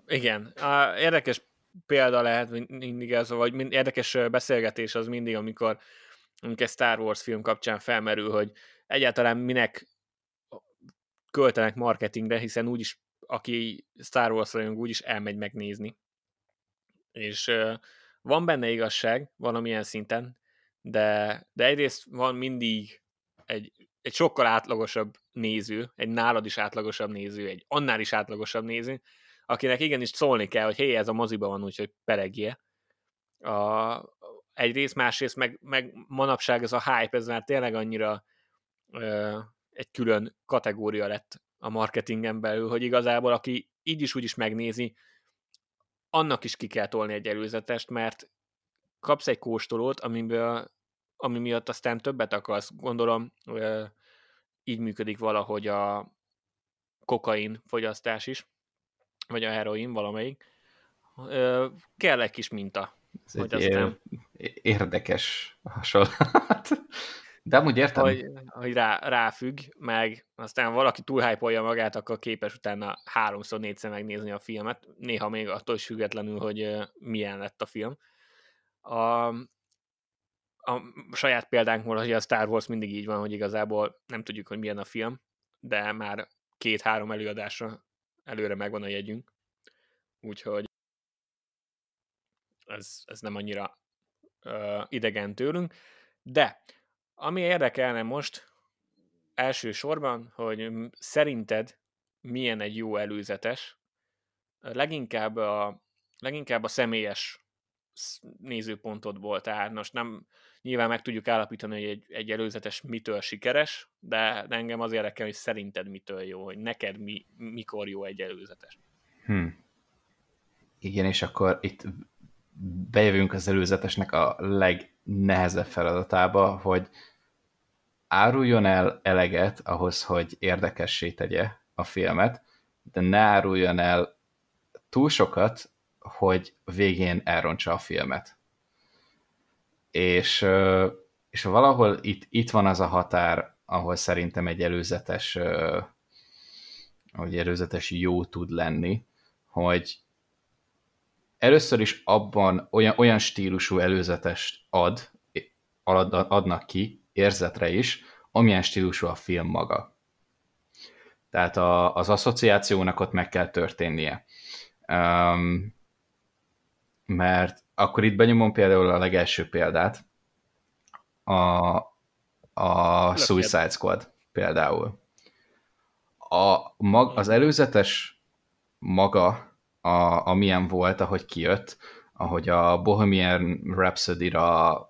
Igen, a, érdekes példa lehet mindig ez, vagy mind, érdekes beszélgetés az mindig, amikor, amikor egy Star Wars film kapcsán felmerül, hogy egyáltalán minek költenek marketingre, hiszen úgyis, aki Star Wars rajong, úgyis elmegy megnézni. És uh, van benne igazság valamilyen szinten, de, de egyrészt van mindig egy egy sokkal átlagosabb néző, egy nálad is átlagosabb néző, egy annál is átlagosabb néző, akinek igenis szólni kell, hogy hé, ez a moziba van, úgyhogy peregjél. A, egyrészt, másrészt meg, meg manapság ez a hype, ez már tényleg annyira ö, egy külön kategória lett a marketingen belül, hogy igazából aki így is úgy is megnézi, annak is ki kell tolni egy előzetest, mert kapsz egy kóstolót, amiből ami miatt aztán többet akarsz. Gondolom így működik valahogy a kokain fogyasztás is, vagy a heroin valamelyik. Kell egy kis minta.
Ez hogy egy aztán... érdekes hasonlat. De amúgy értem.
Hogy, hogy rá, ráfügg, meg aztán valaki túlhájpolja magát, akkor képes utána háromszor, négyszer megnézni a filmet, néha még attól is függetlenül, hogy milyen lett a film. A, a saját példánkból, hogy a Star Wars mindig így van, hogy igazából nem tudjuk, hogy milyen a film, de már két-három előadásra előre megvan a jegyünk. Úgyhogy ez, ez nem annyira uh, idegen tőlünk. De ami érdekelne most elsősorban, hogy szerinted milyen egy jó előzetes, leginkább a, leginkább a személyes nézőpontodból, tehát most nem nyilván meg tudjuk állapítani, hogy egy, egy előzetes mitől sikeres, de, engem az érdekel, hogy szerinted mitől jó, hogy neked mi, mikor jó egy előzetes.
Hmm. Igen, és akkor itt bejövünk az előzetesnek a legnehezebb feladatába, hogy áruljon el eleget ahhoz, hogy érdekessé tegye a filmet, de ne áruljon el túl sokat, hogy végén elrontsa a filmet. És, és valahol itt, itt van az a határ, ahol szerintem egy előzetes, hogy előzetes jó tud lenni, hogy először is abban olyan, olyan stílusú előzetes ad, adnak ki, érzetre is, amilyen stílusú a film maga. Tehát a, az asszociációnak ott meg kell történnie. Um, mert akkor itt benyomom például a legelső példát, a, a Suicide Squad például. A, mag, az előzetes maga, a, amilyen volt, ahogy kijött, ahogy a Bohemian Rhapsody-ra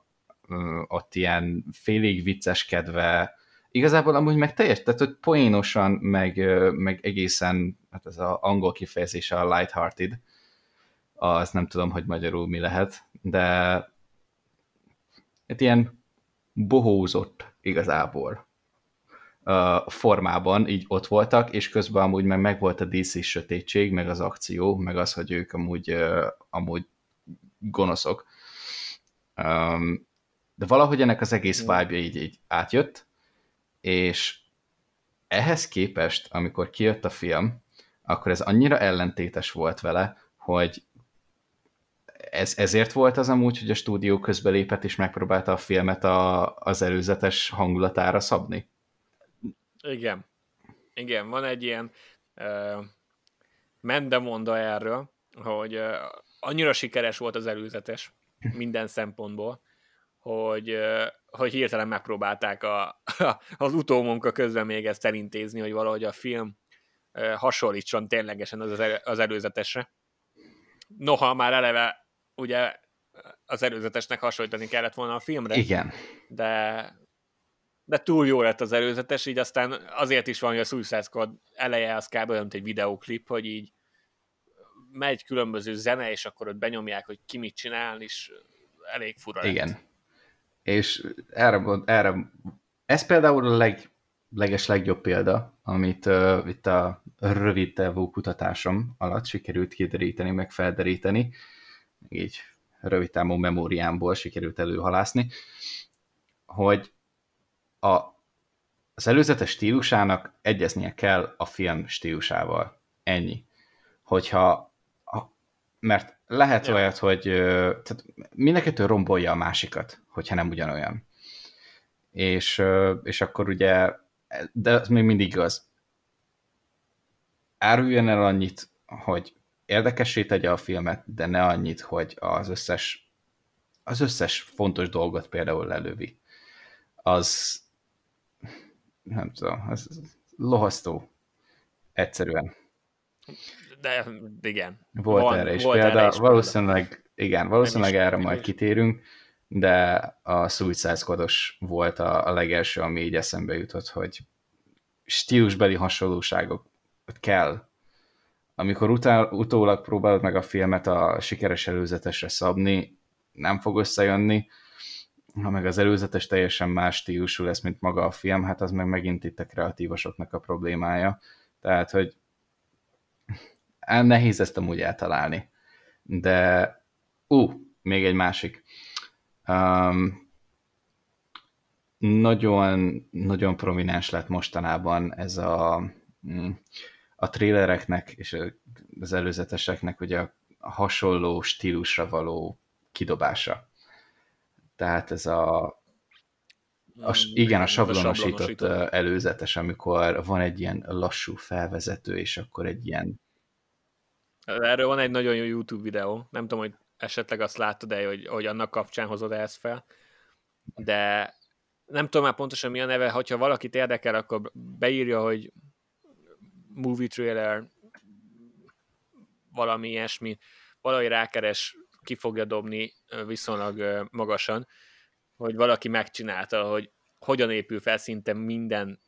ott ilyen félig vicceskedve, igazából amúgy meg teljes, tehát hogy poénosan, meg, meg egészen, hát ez az angol kifejezése a lighthearted, az nem tudom, hogy magyarul mi lehet, de hát ilyen bohózott igazából formában így ott voltak, és közben amúgy meg, meg volt a DC sötétség, meg az akció, meg az, hogy ők amúgy, amúgy gonoszok. De valahogy ennek az egész vibe így, így átjött, és ehhez képest, amikor kijött a film, akkor ez annyira ellentétes volt vele, hogy ez, ezért volt az amúgy, hogy a stúdió közbelépett és megpróbálta a filmet a, az előzetes hangulatára szabni?
Igen. Igen, van egy ilyen uh, mendemonda erről, hogy uh, annyira sikeres volt az előzetes minden szempontból, hogy, hogy hirtelen megpróbálták a, az utómunka közben még ezt elintézni, hogy valahogy a film hasonlítson ténylegesen az, az előzetesre. Noha már eleve ugye az előzetesnek hasonlítani kellett volna a filmre.
Igen.
De, de túl jó lett az előzetes, így aztán azért is van, hogy a Suicide Squad eleje az kb. olyan, egy videóklip, hogy így megy különböző zene, és akkor ott benyomják, hogy ki mit csinál, és elég fura
Igen. Lett és erre, erre, ez például a leg, leges legjobb példa, amit uh, itt a rövid távú kutatásom alatt sikerült kideríteni, meg felderíteni, így rövid távú memóriámból sikerült előhalászni, hogy a, az előzetes stílusának egyeznie kell a film stílusával. Ennyi. Hogyha mert lehet ja. olyat, hogy tehát mindenkitől rombolja a másikat, hogyha nem ugyanolyan. És, és akkor ugye, de ez még mindig igaz. Áruljon el annyit, hogy érdekessé tegye a filmet, de ne annyit, hogy az összes, az összes fontos dolgot például lelövi. Az nem tudom, az lohasztó. Egyszerűen
de igen.
Volt van, erre is volt példa. Erre is valószínűleg, példa. igen, valószínűleg erre is, majd kitérünk, de a Suicide squad volt a, a legelső, ami így eszembe jutott, hogy stílusbeli hasonlóságok kell. Amikor utál, utólag próbálod meg a filmet a sikeres előzetesre szabni, nem fog összejönni, ha meg az előzetes teljesen más stílusú lesz, mint maga a film, hát az meg megint itt a kreatívosoknak a problémája. Tehát, hogy nehéz ezt amúgy eltalálni. De, ú, uh, még egy másik. Um, nagyon, nagyon prominens lett mostanában ez a, mm, a trélereknek és az előzeteseknek ugye a hasonló stílusra való kidobása. Tehát ez a, a igen, a sablonosított előzetes, amikor van egy ilyen lassú felvezető, és akkor egy ilyen...
Erről van egy nagyon jó YouTube videó, nem tudom, hogy esetleg azt láttad-e, hogy, hogy annak kapcsán hozod ezt fel, de nem tudom már pontosan mi a neve, hogyha valakit érdekel, akkor beírja, hogy movie trailer, valami ilyesmi, valahogy rákeres, ki fogja dobni viszonylag magasan, hogy valaki megcsinálta, hogy hogyan épül fel szinte minden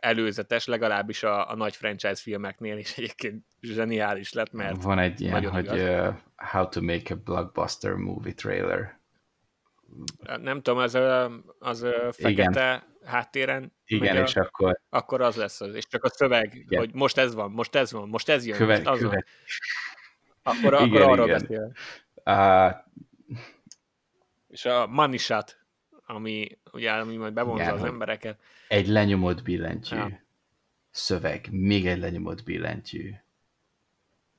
előzetes, legalábbis a, a nagy franchise filmeknél, és egyébként zseniális lett, mert
Van egy ilyen, hogy uh, How to make a blockbuster movie trailer.
Nem tudom, az, az fekete Igen. háttéren
Igen, és a, akkor...
Akkor az lesz az, és csak a szöveg, Igen. hogy most ez van, most ez van, most ez jön,
köve,
most az
köve.
van. Akkor, igen, akkor arról igen. beszél. Uh, és a money shot, ami ugye ami majd bevonza igen, az embereket.
Egy lenyomott billentyű. Ja. Szöveg, még egy lenyomott billentyű.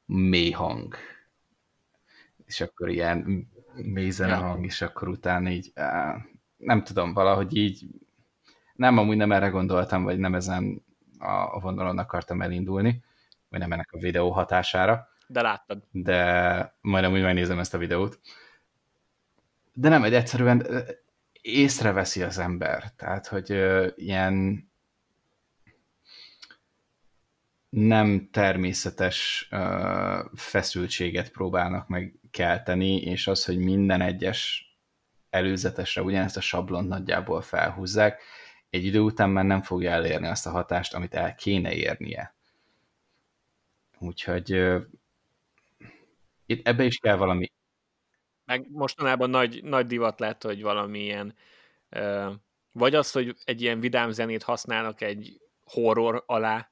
Mély hang. És akkor ilyen mély hang, és akkor utána így, nem tudom, valahogy így, nem, amúgy nem erre gondoltam, vagy nem ezen a vonalon akartam elindulni, vagy nem ennek a videó hatására.
De láttad.
De majd amúgy megnézem ezt a videót. De nem, egy egyszerűen észreveszi az ember. Tehát, hogy ilyen nem természetes feszültséget próbálnak meg kelteni, és az, hogy minden egyes előzetesre ugyanezt a sablont nagyjából felhúzzák, egy idő után már nem fogja elérni azt a hatást, amit el kéne érnie. Úgyhogy itt ebbe is kell valami.
Meg mostanában nagy, nagy divat lett, hogy valami ilyen, uh, vagy az, hogy egy ilyen vidám zenét használnak egy horror alá,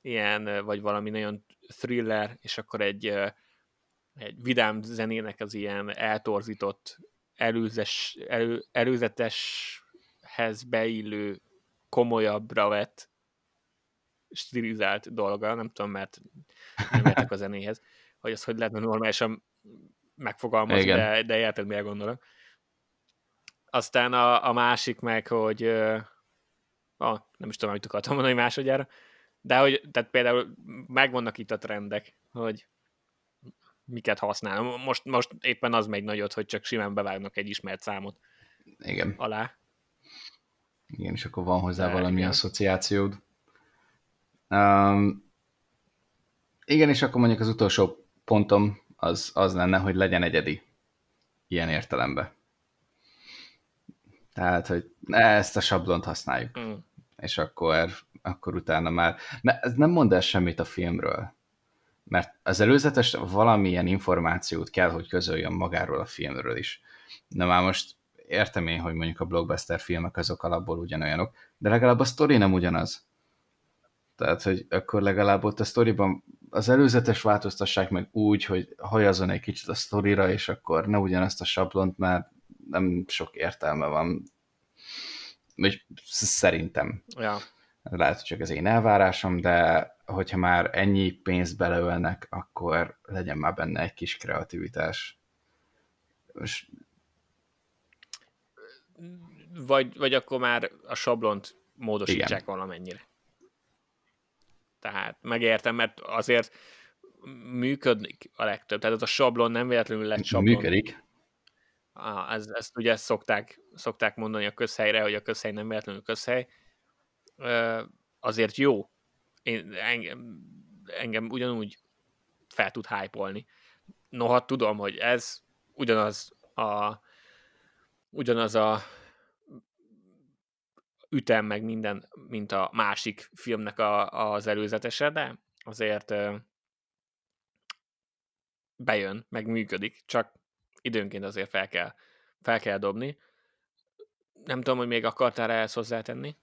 ilyen, vagy valami nagyon thriller, és akkor egy, egy vidám zenének az ilyen eltorzított, előzes, elő, előzeteshez beillő, komolyabbra vett, stilizált dolga, nem tudom, mert nem értek a zenéhez, hogy az hogy lehetne normálisan megfogalmazni, Igen. de, de érted, mire gondolok. Aztán a, a másik meg, hogy ah, nem is tudom, amit akartam mondani másodjára, de hogy, tehát például megvannak itt a trendek, hogy miket használ. Most, most éppen az megy nagyot, hogy csak simán bevágnak egy ismert számot
Igen.
alá.
Igen, és akkor van hozzá de, valami igen. asszociációd. Um, igen, és akkor mondjuk az utolsó pontom az, az lenne, hogy legyen egyedi ilyen értelemben. Tehát, hogy ezt a sablont használjuk. Mm. És akkor akkor utána már... Mert ez nem mond el semmit a filmről. Mert az előzetes valamilyen információt kell, hogy közöljön magáról a filmről is. Na már most értem én, hogy mondjuk a blockbuster filmek azok alapból ugyanolyanok, de legalább a sztori nem ugyanaz. Tehát, hogy akkor legalább ott a sztoriban az előzetes változtassák meg úgy, hogy hajazon egy kicsit a sztorira, és akkor ne ugyanazt a sablont, mert nem sok értelme van. Vagy szerintem.
Ja
lehet, hogy csak az én elvárásom, de hogyha már ennyi pénzt beleölnek, akkor legyen már benne egy kis kreativitás. Most...
Vagy, vagy akkor már a sablont módosítsák Igen. valamennyire. Tehát megértem, mert azért működik a legtöbb. Tehát az a sablon nem véletlenül lett sablon.
Működik.
Ah, ez, ezt ugye szokták, szokták mondani a közhelyre, hogy a közhely nem véletlenül közhely azért jó. Én, engem, engem ugyanúgy fel tud hype Noha tudom, hogy ez ugyanaz a ugyanaz a ütem meg minden, mint a másik filmnek a, az előzetese, de azért bejön, meg működik, csak időnként azért fel kell, fel kell dobni. Nem tudom, hogy még akartál ezt hozzátenni?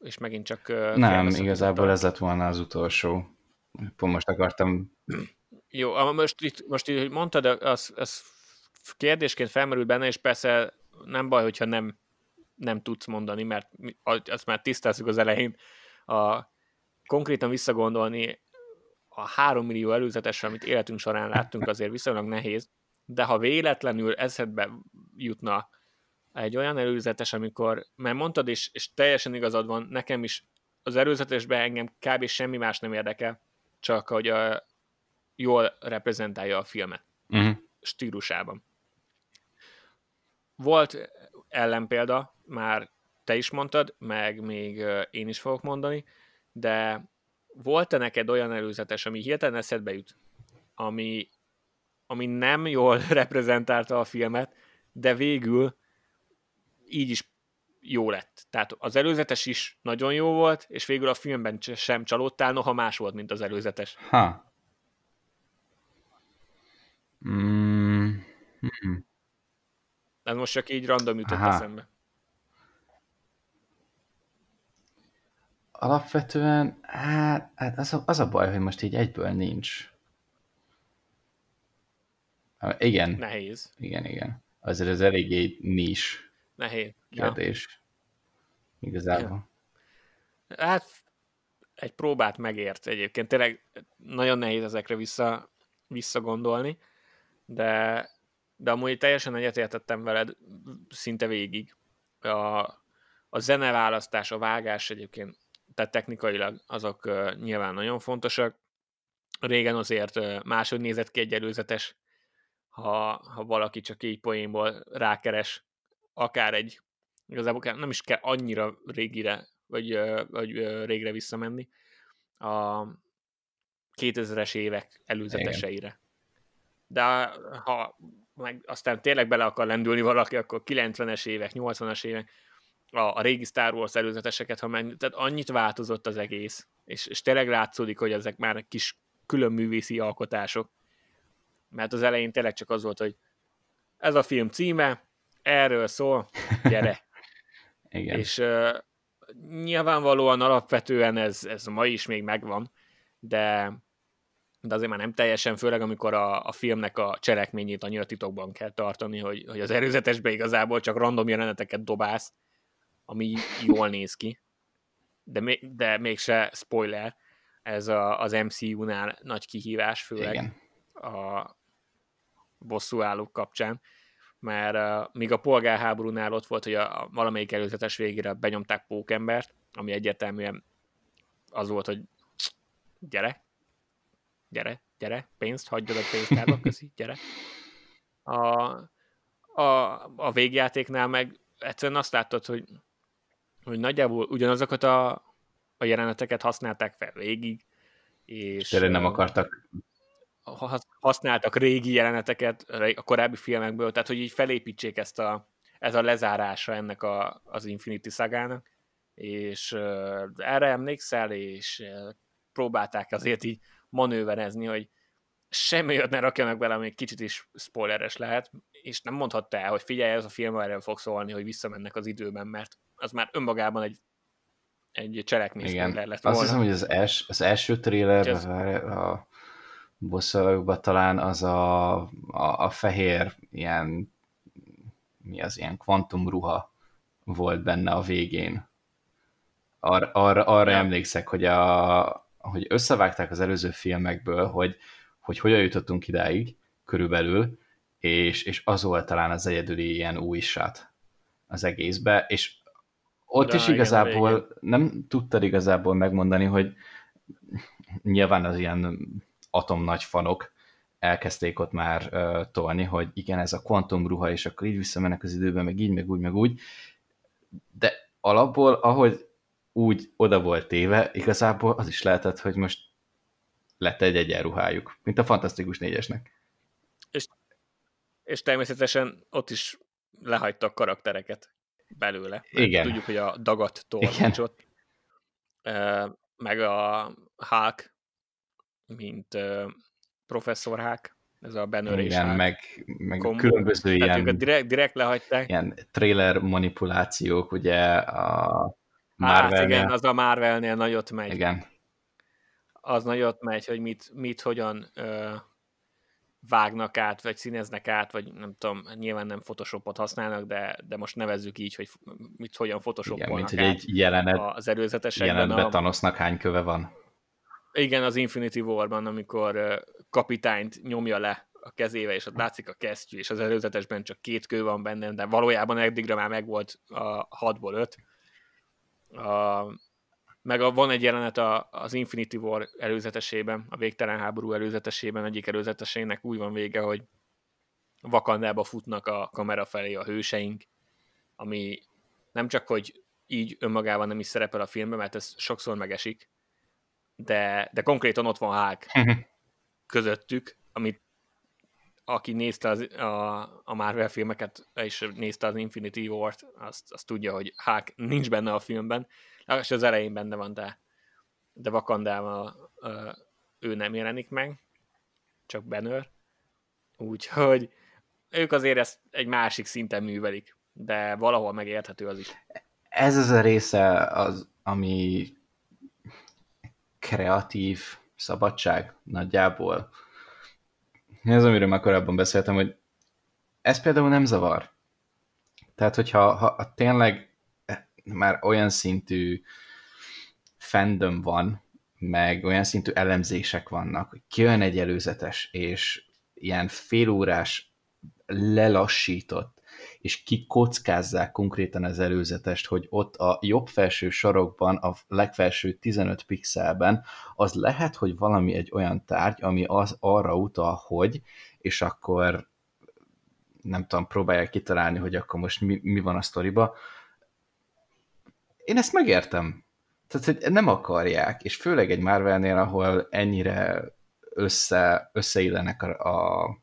és megint csak...
Nem, igazából ez lett volna az utolsó. Pont most akartam...
Jó, most itt, most itt mondtad, az, az kérdésként felmerült benne, és persze nem baj, hogyha nem, nem tudsz mondani, mert azt már tisztázzuk az elején. A, konkrétan visszagondolni a három millió előzetesre, amit életünk során láttunk, azért viszonylag nehéz, de ha véletlenül eszedbe jutna egy olyan előzetes, amikor, mert mondtad is, és teljesen igazad van, nekem is az előzetesben engem kb. semmi más nem érdekel, csak hogy a, jól reprezentálja a filmet uh-huh. stílusában. Volt ellenpélda, már te is mondtad, meg még én is fogok mondani, de volt-e neked olyan előzetes, ami hirtelen eszedbe jut, ami, ami nem jól reprezentálta a filmet, de végül így is jó lett. Tehát az előzetes is nagyon jó volt, és végül a filmben sem csalódtál, noha más volt, mint az előzetes. Ha. Mm. Hmm. Ez most csak így random jutott Aha. eszembe.
Alapvetően, hát, hát az, a, az a baj, hogy most így egyből nincs. Igen.
Nehéz.
Igen, igen. Azért ez eléggé nis
Nehéz.
kérdés. Ja. Igazából.
Ja. Hát egy próbát megért egyébként. Tényleg nagyon nehéz ezekre vissza, visszagondolni, de, de amúgy teljesen egyetértettem veled szinte végig. A, a zeneválasztás, a vágás egyébként, tehát technikailag azok uh, nyilván nagyon fontosak. Régen azért uh, máshogy nézett ki egy előzetes, ha, ha valaki csak így poénból rákeres akár egy, igazából nem is kell annyira régire, vagy, vagy régre visszamenni, a 2000-es évek előzeteseire. De ha meg aztán tényleg bele akar lendülni valaki, akkor 90-es évek, 80-as évek, a, a régi Star Wars előzeteseket, ha meg, tehát annyit változott az egész, és, és tényleg látszódik, hogy ezek már kis külön művészi alkotások. Mert az elején tényleg csak az volt, hogy ez a film címe, erről szól, gyere.
Igen.
És uh, nyilvánvalóan alapvetően ez, ez ma is még megvan, de, de azért már nem teljesen, főleg amikor a, a filmnek a cselekményét annyira titokban kell tartani, hogy, hogy az előzetesbe igazából csak random jeleneteket dobálsz, ami jól néz ki, de, még, de mégse spoiler, ez a, az MCU-nál nagy kihívás, főleg Igen. a bosszúállók kapcsán, mert uh, míg a polgárháborúnál ott volt, hogy a, a valamelyik előzetes végére benyomták pókembert, ami egyértelműen az volt, hogy gyere, gyere, gyere, pénzt, hagyjad a pénztárba, köszi, gyere. A, a, a végjátéknál meg egyszerűen azt láttad, hogy, hogy nagyjából ugyanazokat a, a jeleneteket használták fel végig, és...
Tényleg nem akartak
használtak régi jeleneteket a korábbi filmekből, tehát hogy így felépítsék ezt a, ez a lezárása ennek a, az Infinity szagának, és uh, erre emlékszel, és uh, próbálták azért így manőverezni, hogy semmi olyat ne rakjanak bele, ami egy kicsit is spoileres lehet, és nem mondhatta el, hogy figyelj, ez a film erről fog szólni, hogy visszamennek az időben, mert az már önmagában egy, egy cselekmény
Igen. lett volna. Azt hiszem, hogy az, els, az első trailer, az... a, bosszalagokban talán az a, a, a fehér ilyen, mi az ilyen kvantumruha volt benne a végén. Ar, arra, arra emlékszek, hogy, a, hogy összevágták az előző filmekből, hogy, hogy hogyan jutottunk idáig körülbelül, és, és az volt talán az egyedüli ilyen új shot az egészbe, és ott De is igazából igen, nem tudtad igazából megmondani, hogy nyilván az ilyen atom nagy fanok elkezdték ott már uh, tolni, hogy igen, ez a kvantumruha, és akkor így visszamennek az időben, meg így, meg úgy, meg úgy. De alapból, ahogy úgy oda volt téve, igazából az is lehetett, hogy most lett egy egyenruhájuk, mint a Fantasztikus négyesnek.
És, és természetesen ott is lehagytak karaktereket belőle.
Igen.
Tudjuk, hogy a dagat tolmácsot, meg a Hulk mint uh, professzor Hák, ez a Banner
Igen, meg, meg kombó. különböző Tehát ilyen,
direkt, direkt lehagyták.
Ilyen trailer manipulációk, ugye a
Marvel Hát igen, az a Marvelnél nagyot megy.
Igen.
Az nagyot megy, hogy mit, mit hogyan ö, vágnak át, vagy színeznek át, vagy nem tudom, nyilván nem Photoshopot használnak, de, de most nevezzük így, hogy mit hogyan Photoshopolnak
Igen, mint hogy egy jelenet,
az előzetesekben.
Jelenetben a... Thanosnak hány köve van.
Igen, az Infinity War-ban, amikor kapitányt nyomja le a kezével, és ott látszik a kesztyű, és az előzetesben csak két kő van benne, de valójában eddigre már megvolt a 6-ból 5. A, meg a, van egy jelenet a, az Infinity War előzetesében, a végtelen háború előzetesében, egyik előzetesének úgy van vége, hogy Vakandába futnak a kamera felé a hőseink, ami nem csak, hogy így önmagában nem is szerepel a filmben, mert ez sokszor megesik, de, de konkrétan ott van Hulk közöttük, amit aki nézte az, a, a Marvel filmeket, és nézte az Infinity War-t, azt, azt tudja, hogy Hulk nincs benne a filmben, és az elején benne van, de, de Wakandával ő nem jelenik meg, csak Banner. Úgyhogy ők azért ezt egy másik szinten művelik, de valahol megérthető az is.
Ez az a része, az, ami kreatív szabadság nagyjából. Ez, amiről már korábban beszéltem, hogy ez például nem zavar. Tehát, hogyha ha, ha tényleg már olyan szintű fandom van, meg olyan szintű elemzések vannak, hogy kijön egy előzetes, és ilyen félórás lelassított, és kikockázzák konkrétan az előzetest, hogy ott a jobb felső sarokban, a legfelső 15 pixelben, az lehet, hogy valami egy olyan tárgy, ami az arra utal, hogy, és akkor nem tudom, próbálják kitalálni, hogy akkor most mi, mi van a sztoriba. Én ezt megértem. Tehát, hogy nem akarják, és főleg egy Marvelnél, ahol ennyire össze, összeillenek a, a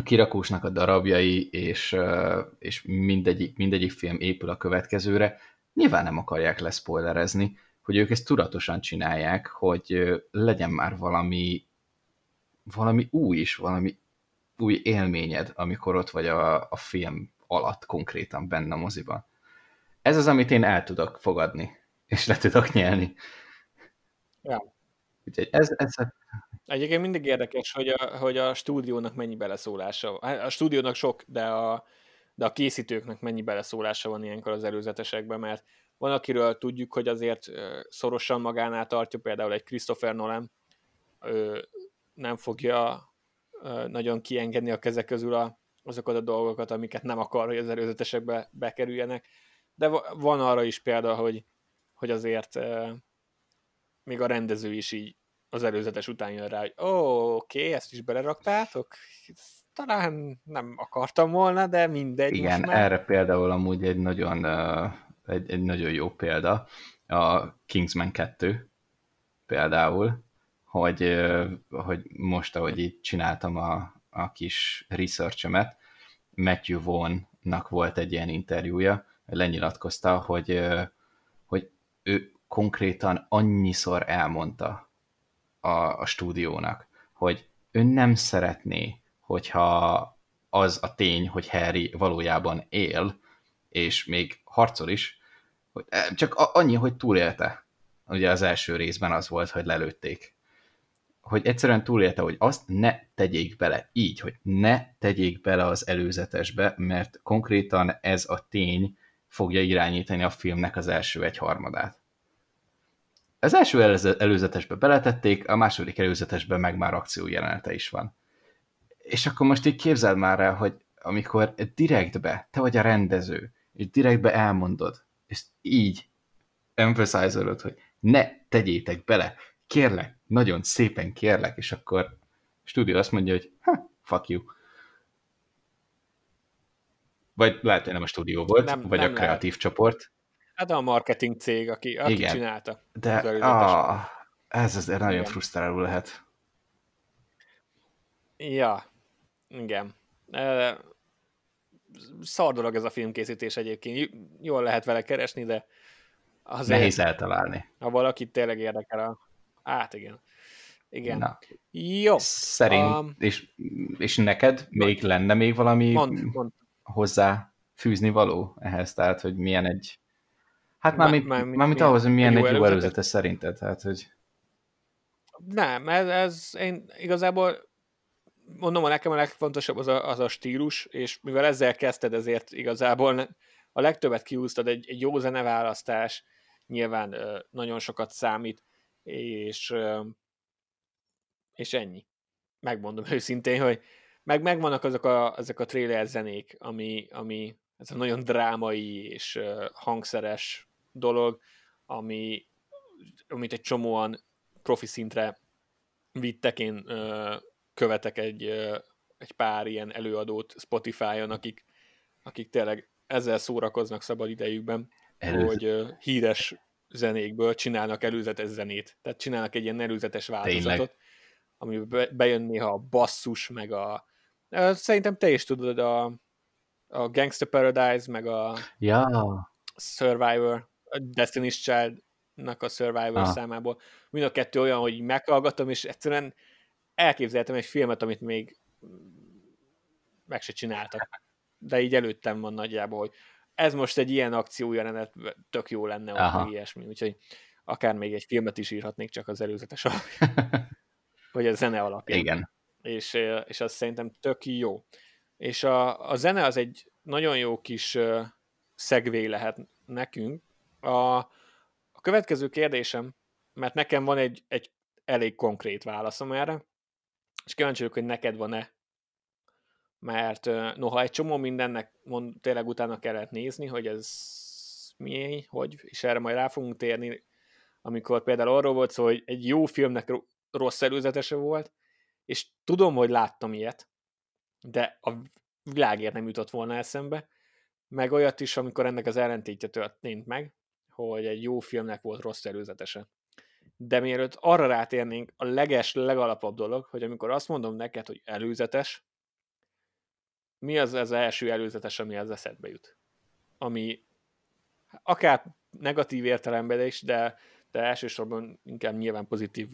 a kirakósnak a darabjai, és, és mindegyik, mindegyik film épül a következőre, nyilván nem akarják leszpoilerezni, hogy ők ezt tudatosan csinálják, hogy legyen már valami, valami új is, valami új élményed, amikor ott vagy a, a film alatt konkrétan benne a moziban. Ez az, amit én el tudok fogadni, és le tudok nyelni.
Ja.
Úgyhogy ez, ez,
Egyébként mindig érdekes, hogy a, hogy a stúdiónak mennyi beleszólása van. Hát a stúdiónak sok, de a, de a készítőknek mennyi beleszólása van ilyenkor az előzetesekben, mert van, akiről tudjuk, hogy azért szorosan magánál tartja, például egy Christopher Nolan, ő nem fogja nagyon kiengedni a kezek közül a, azokat a dolgokat, amiket nem akar, hogy az előzetesekbe bekerüljenek. De van arra is példa, hogy, hogy azért még a rendező is így az előzetes után jön rá, hogy ó, oh, oké, okay, ezt is beleraktátok? Talán nem akartam volna, de mindegy.
Igen, már. erre például amúgy egy nagyon, egy, egy nagyon jó példa, a Kingsman 2 például, hogy, hogy most, ahogy így csináltam a, a kis researchemet, Matthew Vaughn-nak volt egy ilyen interjúja, lenyilatkozta, hogy, hogy ő konkrétan annyiszor elmondta a, a stúdiónak, hogy ön nem szeretné, hogyha az a tény, hogy Harry valójában él, és még harcol is, hogy eh, csak annyi, hogy túlélte. Ugye az első részben az volt, hogy lelőtték. Hogy egyszerűen túlélte, hogy azt ne tegyék bele így, hogy ne tegyék bele az előzetesbe, mert konkrétan ez a tény fogja irányítani a filmnek az első egy harmadát. Az első előzetesbe beletették, a második előzetesben meg már akció jelenete is van. És akkor most így képzeld már el, hogy amikor direktbe, te vagy a rendező, és direktbe elmondod, és így emphasize hogy ne tegyétek bele, kérlek, nagyon szépen kérlek, és akkor a stúdió azt mondja, hogy ha, fuck you. Vagy lehet, hogy nem a stúdió volt, nem, vagy nem a kreatív lehet. csoport.
Hát a marketing cég, aki, aki Igen. csinálta.
De ah, ez azért nagyon igen. frusztráló lehet.
Ja, igen. Szar dolog ez a filmkészítés egyébként. Jól lehet vele keresni, de
azért, Nehéz eltalálni.
Ha valakit tényleg érdekel a... Hát igen. Igen. Na. Jó.
Szerint, um, és, és neked még lenne még valami mond, mond. hozzá fűzni való ehhez? Tehát, hogy milyen egy Hát mármint, már, már, mármint ahhoz, hogy milyen egy jó előzetes, előzetes szerinted, hát, hogy...
Nem, ez, ez én igazából mondom, nekem a legfontosabb az a, az a stílus, és mivel ezzel kezdted, ezért igazából a legtöbbet kiúztad egy, egy jó zeneválasztás, nyilván nagyon sokat számít, és, és ennyi. megmondom őszintén, hogy meg megvannak azok a, azok a trailer zenék, ami, ami ez a nagyon drámai és hangszeres dolog, ami, amit egy csomóan profi szintre vittek, én uh, követek egy, uh, egy pár ilyen előadót Spotify-on, akik, akik tényleg ezzel szórakoznak szabad idejükben, Előző. hogy uh, híres zenékből csinálnak előzetes zenét. Tehát csinálnak egy ilyen előzetes változatot, Tényleg? amiben bejön néha a basszus, meg a... Szerintem te is tudod, a, a Gangster Paradise, meg a
ja.
Survivor, a Destiny's Child-nak a Survivor ah. számából. Mind a kettő olyan, hogy meghallgatom, és egyszerűen elképzeltem egy filmet, amit még meg se csináltak. De így előttem van nagyjából, hogy ez most egy ilyen akciójelenet tök jó lenne, vagy ilyesmi, úgyhogy akár még egy filmet is írhatnék csak az előzetes alapján, vagy a zene alapján.
Igen.
És, és az szerintem tök jó. És a, a zene az egy nagyon jó kis szegvé lehet nekünk. A, a következő kérdésem, mert nekem van egy, egy elég konkrét válaszom erre, és kíváncsi vagyok, hogy neked van-e. Mert noha egy csomó mindennek mond, tényleg utána kellett nézni, hogy ez mi, hogy, és erre majd rá fogunk térni, amikor például arról volt szó, hogy egy jó filmnek rossz előzetese volt, és tudom, hogy láttam ilyet, de a világért nem jutott volna eszembe, meg olyat is, amikor ennek az ellentétje történt meg, hogy egy jó filmnek volt rossz előzetese. De mielőtt arra rátérnénk, a leges, legalapabb dolog, hogy amikor azt mondom neked, hogy előzetes, mi az az első előzetes, ami az eszedbe jut? Ami akár negatív értelemben is, de, de elsősorban inkább nyilván pozitív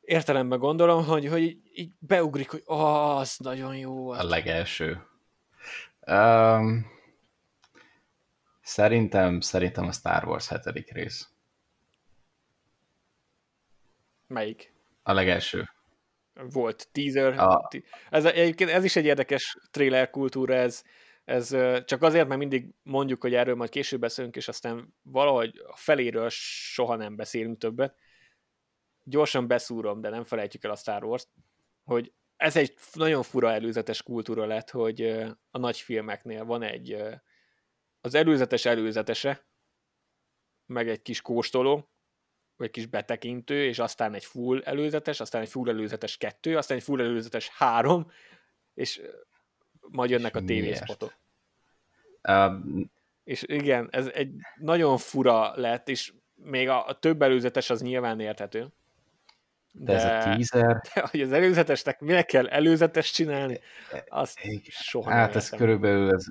értelemben gondolom, hogy, hogy így, így beugrik, hogy az nagyon jó.
A legelső. Um, szerintem, szerintem a Star Wars hetedik rész.
Melyik?
A legelső
volt teaser. A... Ez, egyébként ez is egy érdekes trailer kultúra, ez, ez csak azért, mert mindig mondjuk, hogy erről majd később beszélünk, és aztán valahogy a feléről soha nem beszélünk többet. Gyorsan beszúrom, de nem felejtjük el a Star Wars-t, hogy ez egy nagyon fura előzetes kultúra lett, hogy a nagy filmeknél van egy az előzetes előzetese, meg egy kis kóstoló, vagy egy kis betekintő, és aztán egy full előzetes, aztán egy full előzetes kettő, aztán egy full előzetes három, és majd jönnek a tévészpotok. Um, és igen, ez egy nagyon fura lett, és még a, a több előzetes az nyilván érthető.
De, de ez a teaser...
De, hogy az előzetesnek minek kell előzetes csinálni, azt Igen. soha
Hát ez körülbelül ez...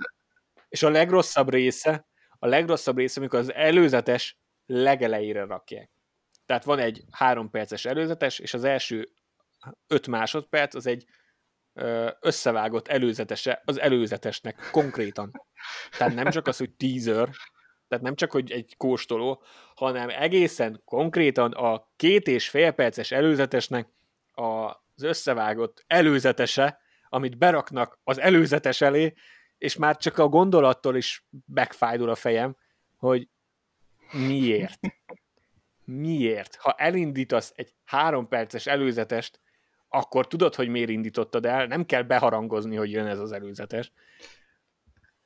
És a legrosszabb része, a legrosszabb része, amikor az előzetes legelejére rakják. Tehát van egy három perces előzetes, és az első öt másodperc az egy összevágott előzetese az előzetesnek konkrétan. Tehát nem csak az, hogy teaser, tehát nem csak, hogy egy kóstoló, hanem egészen konkrétan a két és fél perces előzetesnek az összevágott előzetese, amit beraknak az előzetes elé, és már csak a gondolattól is megfájdul a fejem, hogy miért miért? Ha elindítasz egy három perces előzetest, akkor tudod, hogy miért indítottad el, nem kell beharangozni, hogy jön ez az előzetes.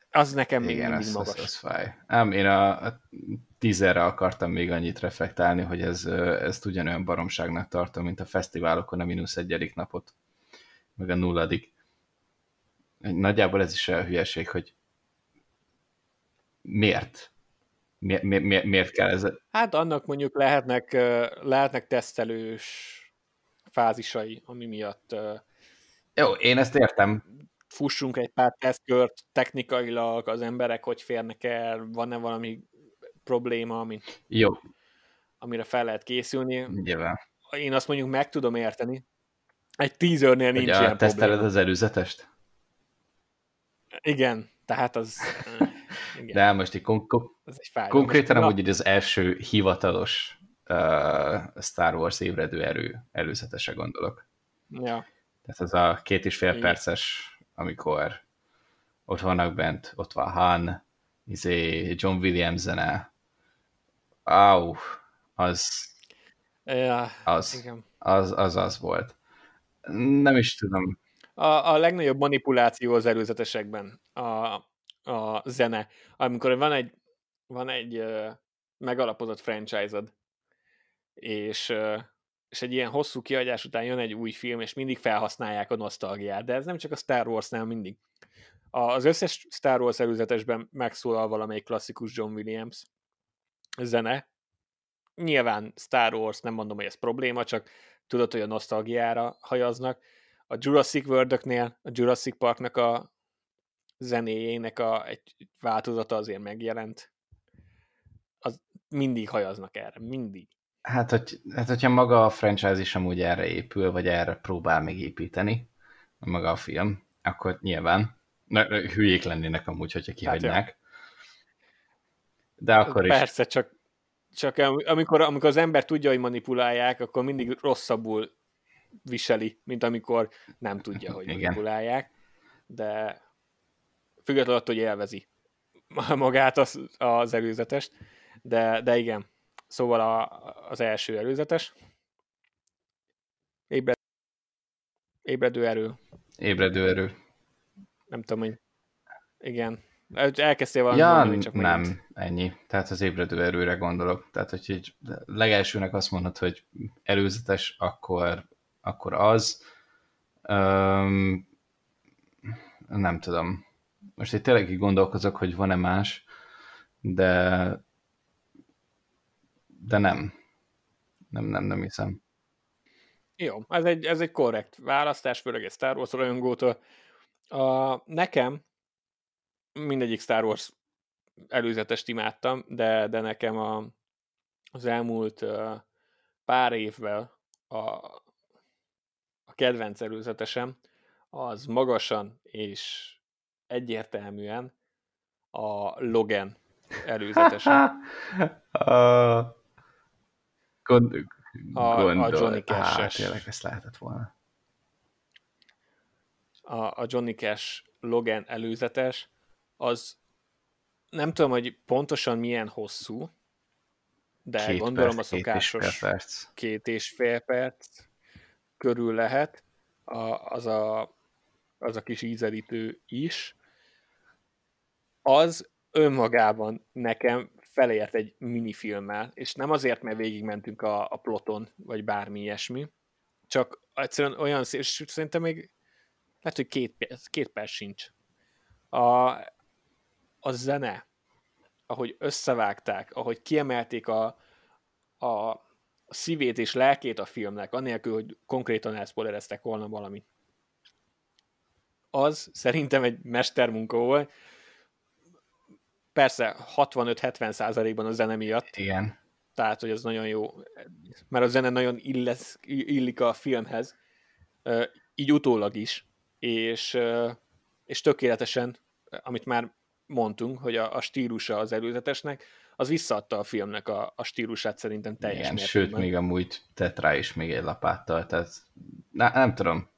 Az nekem még Igen, mindig az, magas. Az,
az fáj. Ám én a, a tízerre akartam még annyit reflektálni, hogy ez, ezt ugyanolyan baromságnak tartom, mint a fesztiválokon a mínusz egyedik napot, meg a nulladik. Nagyjából ez is a hülyeség, hogy miért? Mi, mi, mi, miért kell ez?
Hát annak mondjuk lehetnek, lehetnek tesztelős fázisai, ami miatt
jó, én ezt értem.
Fussunk egy pár tesztkört, technikailag az emberek hogy férnek el, van-e valami probléma, ami,
Jó.
amire fel lehet készülni.
Nyilván.
Én azt mondjuk meg tudom érteni. Egy teasernél nincs Ugye ilyen
probléma. az előzetest?
Igen, tehát az...
Igen. De most így kon- kon- konkrétan amúgy így az első hivatalos uh, Star Wars ébredő erő előzetese gondolok.
Ja.
Tehát az a két és fél Igen. perces, amikor ott vannak bent, ott van Han, izé, John Williams zene. Au, az,
ja,
az,
igen.
az, az, az volt. Nem is tudom.
A, a legnagyobb manipuláció az előzetesekben a, a zene. Amikor van egy, van egy uh, megalapozott franchise-od, és, uh, és egy ilyen hosszú kiadás után jön egy új film, és mindig felhasználják a nosztalgiát, de ez nem csak a Star Wars-nál mindig. Az összes Star Wars előzetesben megszólal valamelyik klasszikus John Williams zene. Nyilván Star Wars, nem mondom, hogy ez probléma, csak tudod, hogy a nosztalgiára hajaznak. A Jurassic world a Jurassic Parknak a zenéjének a, egy változata azért megjelent. Az mindig hajaznak erre, mindig.
Hát, hogy, hát hogyha maga a franchise is amúgy erre épül, vagy erre próbál még építeni, maga a film, akkor nyilván ne, hülyék lennének amúgy, hogyha kihagynák. Hát, De akkor
Persze, is. Persze, csak, csak amikor, amikor az ember tudja, hogy manipulálják, akkor mindig rosszabbul viseli, mint amikor nem tudja, hogy manipulálják. De függetlenül attól, hogy élvezi magát az, az előzetest. De, de igen, szóval a, az első előzetes. Ébred, ébredő erő.
Ébredő erő
nem tudom, hogy igen. Elkezdtél valami
ja, mondani, csak nem, megint. ennyi. Tehát az ébredő erőre gondolok. Tehát, hogy így legelsőnek azt mondod, hogy előzetes, akkor, akkor az. Um, nem tudom. Most itt tényleg így gondolkozok, hogy van-e más, de de nem. Nem, nem, nem hiszem.
Jó, ez egy, ez egy korrekt választás, főleg egy Star Wars rajongótól. A, nekem mindegyik Star Wars előzetest imádtam, de, de nekem a, az elmúlt uh, pár évvel a, a kedvenc előzetesem az magasan és egyértelműen a Logan előzetese.
a, gond,
gondol, a Johnny Cash-es. Hát,
tényleg ezt lehetett volna
a, a Johnny Cash Logan előzetes, az nem tudom, hogy pontosan milyen hosszú, de két gondolom perc, a szokásos két és fél perc, két és fél perc körül lehet, a, az, a, az a kis ízelítő is. Az önmagában nekem felért egy minifilmmel, és nem azért, mert végigmentünk a, a ploton, vagy bármi ilyesmi, csak egyszerűen olyan szép, és szerintem még lehet, hogy két, két perc sincs. A, a zene, ahogy összevágták, ahogy kiemelték a, a, a szívét és lelkét a filmnek, anélkül, hogy konkrétan elszpoilereztek volna valamit. Az szerintem egy mestermunka volt. Persze 65-70 százalékban a zene miatt.
Igen.
Tehát, hogy az nagyon jó, mert a zene nagyon illesz, illik a filmhez, így utólag is és, és tökéletesen, amit már mondtunk, hogy a, a stílusa az előzetesnek, az visszaadta a filmnek a, a stílusát szerintem teljes Igen,
mértékben. Sőt, még amúgy tett rá is még egy lapáttal, tehát na, nem tudom.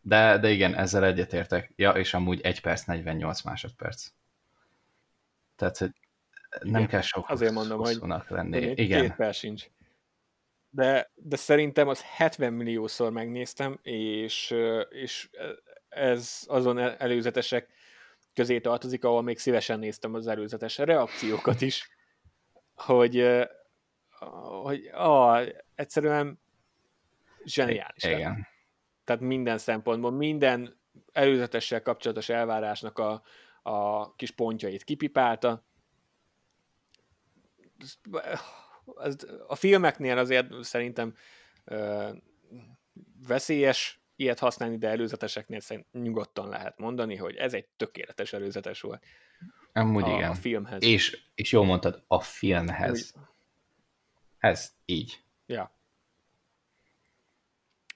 De, de igen, ezzel egyetértek. Ja, és amúgy 1 perc 48 másodperc. Tehát, hogy nem igen, kell sok
Azért mondom, hogy
lenni. Igen.
Két perc sincs de, de szerintem az 70 milliószor megnéztem, és, és ez azon előzetesek közé tartozik, ahol még szívesen néztem az előzetes reakciókat is, hogy, hogy ah, egyszerűen zseniális.
Igen.
Tehát minden szempontból, minden előzetessel kapcsolatos elvárásnak a, a kis pontjait kipipálta. A filmeknél azért szerintem veszélyes ilyet használni, de előzeteseknél szerint nyugodtan lehet mondani, hogy ez egy tökéletes előzetes volt.
Amúgy a, igen.
A filmhez.
És, és jól mondtad, a filmhez. Úgy... Ez így.
Ja.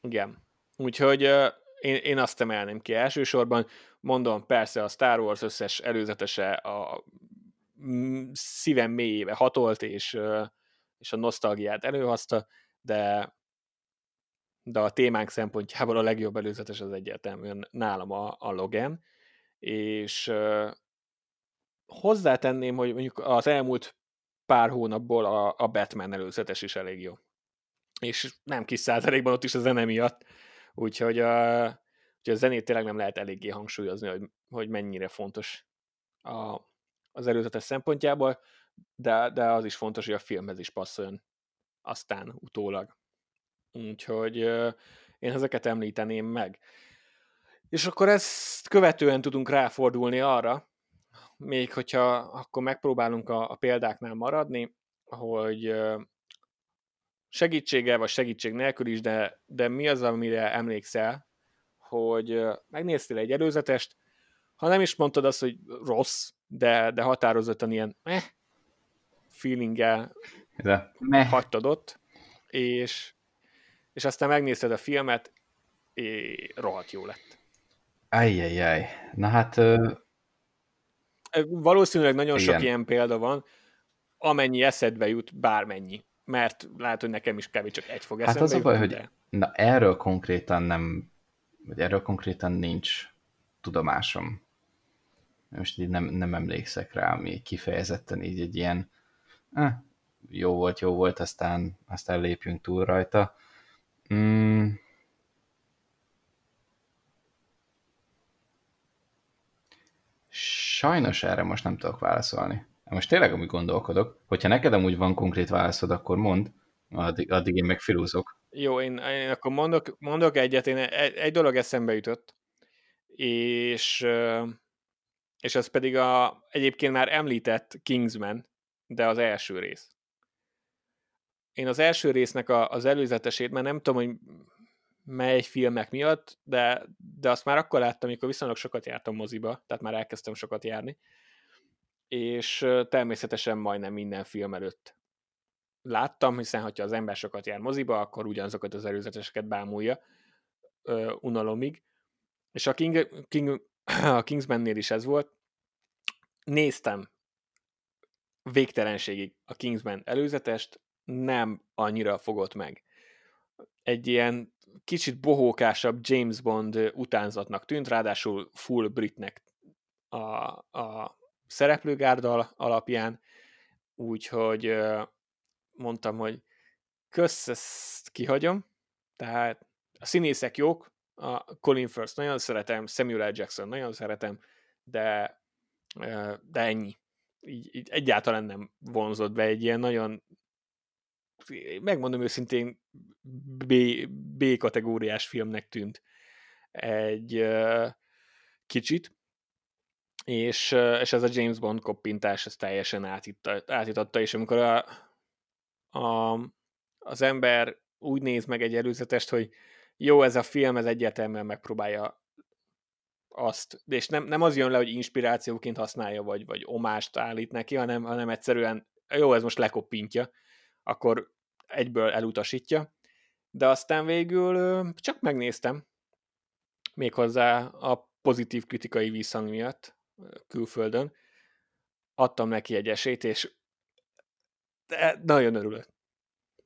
Igen. Úgyhogy uh, én, én azt emelném ki elsősorban. Mondom, persze a Star Wars összes előzetese a szívem mélyébe hatolt, és, uh, és a nosztalgiát előhozta, de de a témánk szempontjából a legjobb előzetes az egyértelműen nálam a, a Logan, és uh, hozzátenném, hogy mondjuk az elmúlt pár hónapból a, a Batman előzetes is elég jó. És nem kis százalékban ott is a zene miatt, Úgyhogy a, úgyhogy a zenét tényleg nem lehet eléggé hangsúlyozni, hogy, hogy mennyire fontos a, az előzetes szempontjából, de, de az is fontos, hogy a filmhez is passzoljon aztán utólag. Úgyhogy én ezeket említeném meg. És akkor ezt követően tudunk ráfordulni arra, még hogyha akkor megpróbálunk a, a példáknál maradni, hogy segítséggel vagy segítség nélkül is, de, de mi az, amire emlékszel, hogy megnéztél egy előzetest, ha nem is mondtad azt, hogy rossz, de, de határozottan ilyen eh, feelinggel
de meh.
hagytad ott, és, és aztán megnézted a filmet, és rohadt jó lett.
Ajjajjaj. Na hát...
Valószínűleg nagyon igen. sok ilyen példa van, amennyi eszedbe jut, bármennyi. Mert lehet, hogy nekem is kb. csak egy fog
eszembe Hát az a baj, hogy de... na, erről konkrétan nem, vagy erről konkrétan nincs tudomásom. Most így nem, nem emlékszek rá, ami kifejezetten így egy ilyen eh, jó volt, jó volt, aztán, aztán lépjünk túl rajta. Mm. Sajnos erre most nem tudok válaszolni. Most tényleg amúgy gondolkodok, hogyha neked amúgy van konkrét válaszod, akkor mond, addig, addig én meg.
Jó, én, én akkor mondok, mondok egyet, én egy, egy dolog eszembe jutott, és, és az pedig a egyébként már említett Kingsman, de az első rész. Én az első résznek a, az előzetesét, mert nem tudom, hogy mely filmek miatt, de, de azt már akkor láttam, amikor viszonylag sokat jártam moziba, tehát már elkezdtem sokat járni, és természetesen majdnem minden film előtt láttam, hiszen ha az ember sokat jár moziba, akkor ugyanazokat az előzeteseket bámulja ö, unalomig. És a, King, King, a Kingsmannél is ez volt. Néztem végtelenségig a Kingsman előzetest, nem annyira fogott meg. Egy ilyen kicsit bohókásabb James Bond utánzatnak tűnt, ráadásul full britnek a, a szereplőgárda alapján, úgyhogy mondtam, hogy kösz, ezt kihagyom, tehát a színészek jók, a Colin Firth nagyon szeretem, Samuel L. Jackson nagyon szeretem, de, de ennyi. Így, így egyáltalán nem vonzott be egy ilyen nagyon megmondom őszintén B, B kategóriás filmnek tűnt. Egy kicsit, és, és ez a James Bond koppintás ez teljesen átitta, átitatta, és amikor a, a, az ember úgy néz meg egy előzetest, hogy jó, ez a film, ez egyértelműen megpróbálja azt, és nem, nem az jön le, hogy inspirációként használja, vagy, vagy omást állít neki, hanem, hanem egyszerűen jó, ez most lekoppintja, akkor egyből elutasítja, de aztán végül csak megnéztem, méghozzá a pozitív kritikai visszhang miatt külföldön, adtam neki egy esélyt, és nagyon örülök.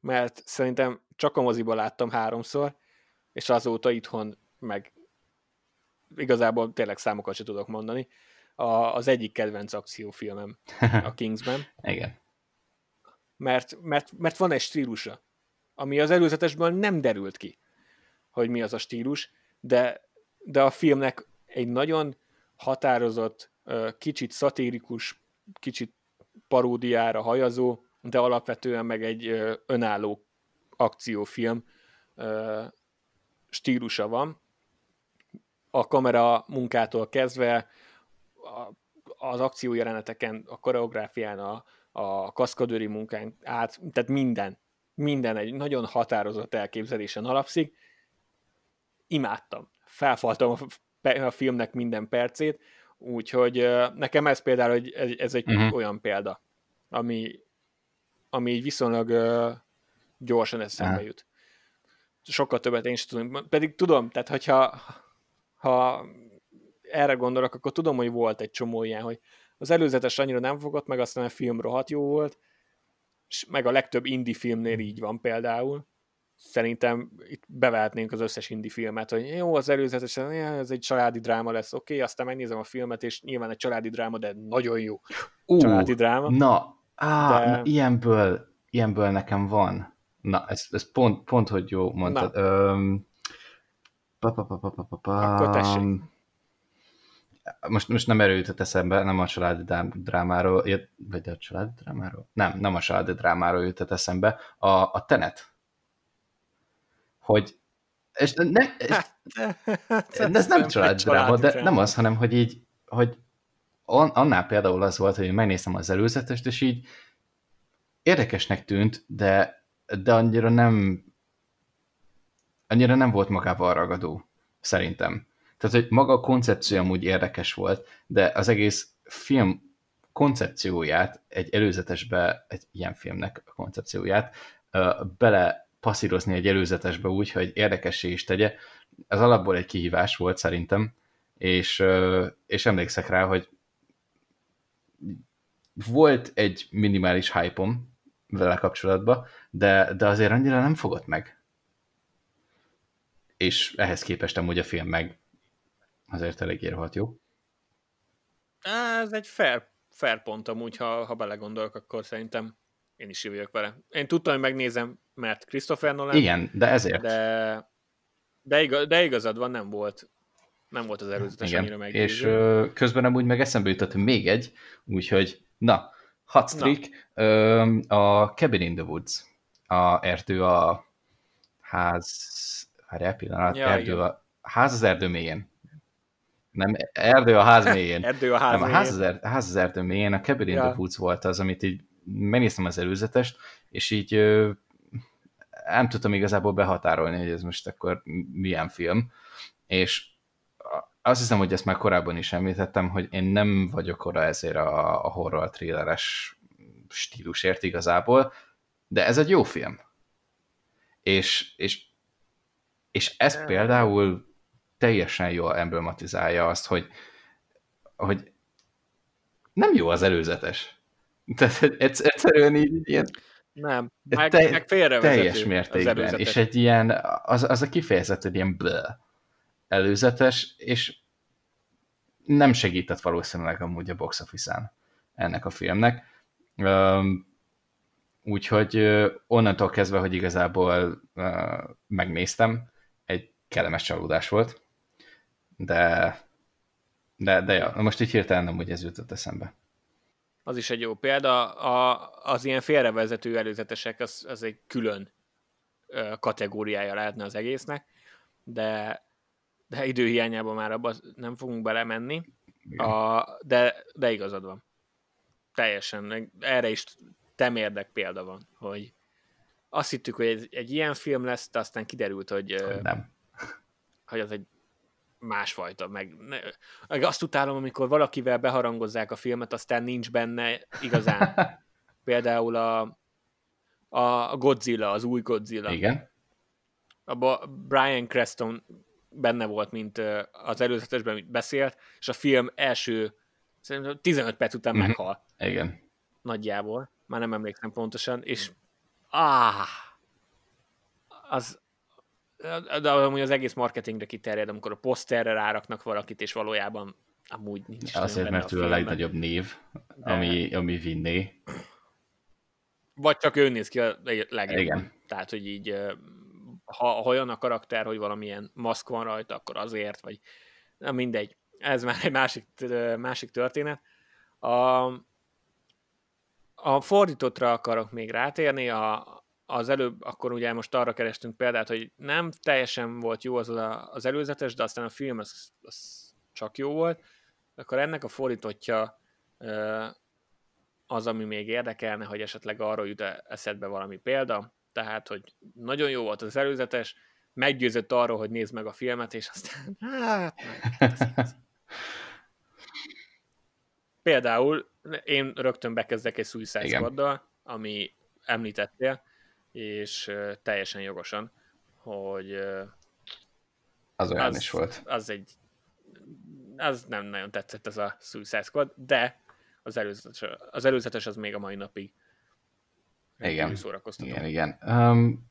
Mert szerintem csak a moziba láttam háromszor, és azóta itthon meg igazából tényleg számokat sem tudok mondani. A, az egyik kedvenc akciófilmem a Kingsman.
Igen.
Mert, mert, mert van egy stílusa, ami az előzetesből nem derült ki, hogy mi az a stílus, de, de a filmnek egy nagyon határozott, kicsit szatirikus, kicsit paródiára hajazó, de alapvetően meg egy önálló akciófilm stílusa van. A kamera munkától kezdve az akciójeleneteken, a koreográfián, a, a kaszkadőri munkán át, tehát minden, minden egy nagyon határozott elképzelésen alapszik. Imádtam. Felfaltam a, a filmnek minden percét, úgyhogy nekem ez például hogy ez egy uh-huh. olyan példa, ami, ami így viszonylag gyorsan eszembe uh-huh. jut. Sokkal többet én is tudom, pedig tudom, tehát hogyha ha erre gondolok, akkor tudom, hogy volt egy csomó ilyen, hogy az előzetes annyira nem fogott meg, aztán a film rohadt jó volt, és meg a legtöbb indie filmnél így van például. Szerintem itt bevehetnénk az összes indie filmet, hogy jó, az előzetes, ez egy családi dráma lesz, oké, okay, aztán megnézem a filmet, és nyilván egy családi dráma, de nagyon jó uh, családi dráma.
Na, á, de... na ilyenből, ilyenből nekem van. Na, ez, ez pont, pont, hogy jó mondtad. Öm,
Akkor tessék.
Most, most nem erőjtött eszembe, nem a családi drámáról, vagy a családi drámáról? Nem, nem a családi drámáról jutott eszembe, a, a Tenet. Hogy és ne, hát, ez nem családi dráma, de nem az, hanem hogy így, hogy annál például az volt, hogy megnéztem az előzetest, és így érdekesnek tűnt, de, de annyira nem annyira nem volt magával ragadó, szerintem. Tehát, hogy maga a koncepció amúgy érdekes volt, de az egész film koncepcióját, egy előzetesbe, egy ilyen filmnek a koncepcióját bele passzírozni egy előzetesbe úgy, hogy érdekessé is tegye, az alapból egy kihívás volt szerintem, és, és emlékszek rá, hogy volt egy minimális hype vele kapcsolatban, de, de azért annyira nem fogott meg. És ehhez képest amúgy a film meg azért elég érhat jó.
Ez egy fair, fair pont amúgy, ha, ha belegondolok, akkor szerintem én is jövök vele. Én tudtam, hogy megnézem, mert Christopher Nolan.
Igen, de ezért.
De, de, igaz, de igazad van, nem volt nem volt az előzetes Igen. annyira meggyőző.
És ö, közben amúgy meg eszembe jutott még egy, úgyhogy na, hat streak, na. Ö, a Cabin in the Woods, a erdő a ház, várjál pillanat, ja, erdő a, ház az erdő mélyén. Nem, erdő a ház mélyén.
erdő a ház
nem, a ház az, erdő, ház az erdő mélyén, a Cabin in ja. the Woods volt az, amit így megnéztem az előzetest, és így ö, nem tudtam igazából behatárolni, hogy ez most akkor milyen film, és azt hiszem, hogy ezt már korábban is említettem, hogy én nem vagyok oda ezért a, a horror thrilleres stílusért igazából, de ez egy jó film. És, és, és ez például teljesen jól emblematizálja azt, hogy, hogy nem jó az előzetes. Tehát egyszerűen így ilyen
nem, meg, te, meg
teljes mértékben, és egy ilyen, az, az a kifejezet, hogy ilyen bleh előzetes, és nem segített valószínűleg amúgy a box office ennek a filmnek. Úgyhogy onnantól kezdve, hogy igazából megnéztem, egy kellemes csalódás volt, de, de, de ja, most így hirtelen nem úgy ez jutott eszembe.
Az is egy jó példa. A, az ilyen félrevezető előzetesek, az, az egy külön kategóriája lehetne az egésznek, de de időhiányában már abban nem fogunk belemenni, a, de, de igazad van. Teljesen. Erre is temérdek példa van, hogy azt hittük, hogy egy, egy ilyen film lesz, de aztán kiderült, hogy,
nem.
hogy az egy másfajta. Meg, meg azt utálom, amikor valakivel beharangozzák a filmet, aztán nincs benne igazán. Például a, a Godzilla, az új Godzilla.
Igen.
Abba Brian Creston benne volt, mint az előzetesben, beszélt, és a film első szerintem 15 perc után mm-hmm. meghal.
Igen.
Nagyjából. Már nem emlékszem pontosan, és áh, az de amúgy az egész marketingre kiterjed, amikor a poszterre ráraknak valakit, és valójában amúgy nincs.
Azért, mert ő a, a legnagyobb név, de... ami, ami vinné.
Vagy csak ő néz ki a legjobb. Igen. Tehát, hogy így ha, ha olyan a karakter, hogy valamilyen maszk van rajta, akkor azért, vagy na mindegy. Ez már egy másik, másik történet. A, a fordítottra akarok még rátérni, a, az előbb, akkor ugye most arra kerestünk példát, hogy nem teljesen volt jó az a, az előzetes, de aztán a film az, az csak jó volt, akkor ennek a fordítottja az, ami még érdekelne, hogy esetleg arról jut eszedbe valami példa, tehát, hogy nagyon jó volt az előzetes, meggyőzött arról, hogy nézd meg a filmet, és aztán hát, Például én rögtön bekezdek egy Suicide squad ami említettél, és teljesen jogosan, hogy
az olyan az, is volt.
Az egy az nem nagyon tetszett ez a Suicide Squad, de az előzetes, az előzetes az még a mai napig
igen. Igen, igen. Um,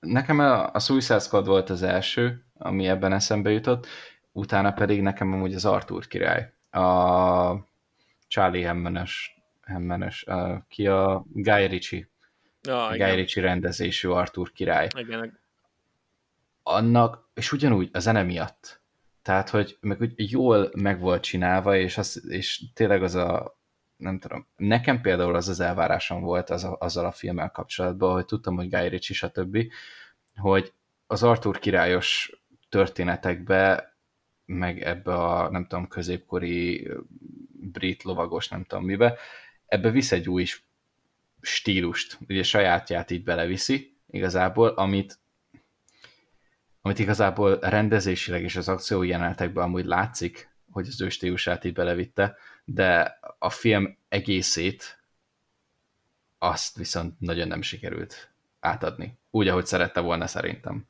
nekem a, a Suicide Squad volt az első, ami ebben eszembe jutott, utána pedig nekem amúgy az Arthur király. A Charlie Hemmenes, Hemmenes uh, ki a Guy Ritchie. Guy igen. Ritchie rendezésű Arthur király.
Igen.
Annak és ugyanúgy a zene miatt. Tehát, hogy meg úgy jól meg volt csinálva, és, az, és tényleg az a, nem tudom, nekem például az az elvárásom volt az a, azzal a filmmel kapcsolatban, hogy tudtam, hogy Guy Ritchie, stb., hogy az Arthur királyos történetekbe, meg ebbe a, nem tudom, középkori brit lovagos, nem tudom mibe, ebbe visz egy új stílust, ugye sajátját így beleviszi igazából, amit amit igazából rendezésileg és az akció jelenetekben amúgy látszik, hogy az ő stílusát így belevitte, de a film egészét azt viszont nagyon nem sikerült átadni. Úgy, ahogy szerette volna szerintem.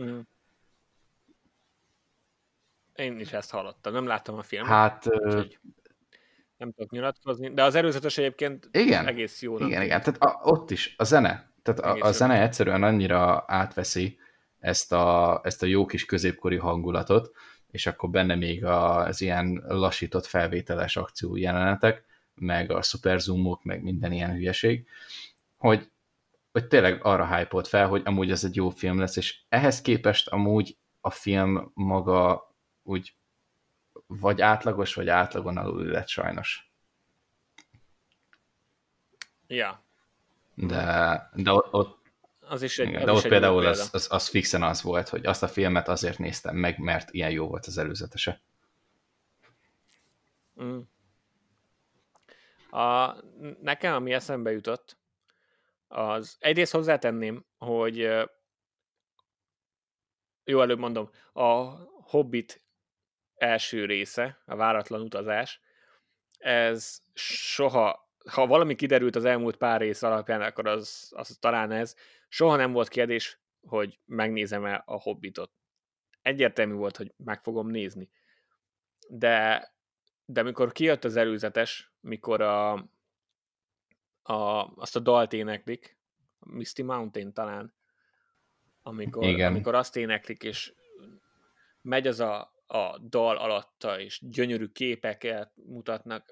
Mm.
Én is ezt hallottam. Nem láttam a filmet.
Hát... Úgyhogy
nem tudok nyilatkozni, de az előzetes egyébként
igen,
egész jó.
Igen, igen, tehát a, ott is a zene. Tehát a, a zene egyszerűen annyira átveszi ezt a, ezt a jó kis középkori hangulatot, és akkor benne még az ilyen lassított felvételes akció jelenetek, meg a szuperzoomok, meg minden ilyen hülyeség, hogy, hogy tényleg arra hype fel, hogy amúgy ez egy jó film lesz, és ehhez képest amúgy a film maga úgy vagy átlagos, vagy átlagon alul lett sajnos.
Ja.
De, de ott,
az is egy,
igen,
az
de
is
ott
egy
például az, az, az fixen az volt, hogy azt a filmet azért néztem meg, mert ilyen jó volt az előzetese.
Mm. A, nekem, ami eszembe jutott, az egyrészt hozzátenném, hogy jó, előbb mondom, a Hobbit első része, a váratlan utazás, ez soha, ha valami kiderült az elmúlt pár rész alapján, akkor az, az talán ez, soha nem volt kérdés, hogy megnézem-e a Hobbitot. Egyértelmű volt, hogy meg fogom nézni. De, de mikor kijött az előzetes, mikor a, a, azt a dalt éneklik, Misty Mountain talán, amikor, Igen. amikor azt éneklik, és megy az a, a dal alatta, és gyönyörű képeket mutatnak.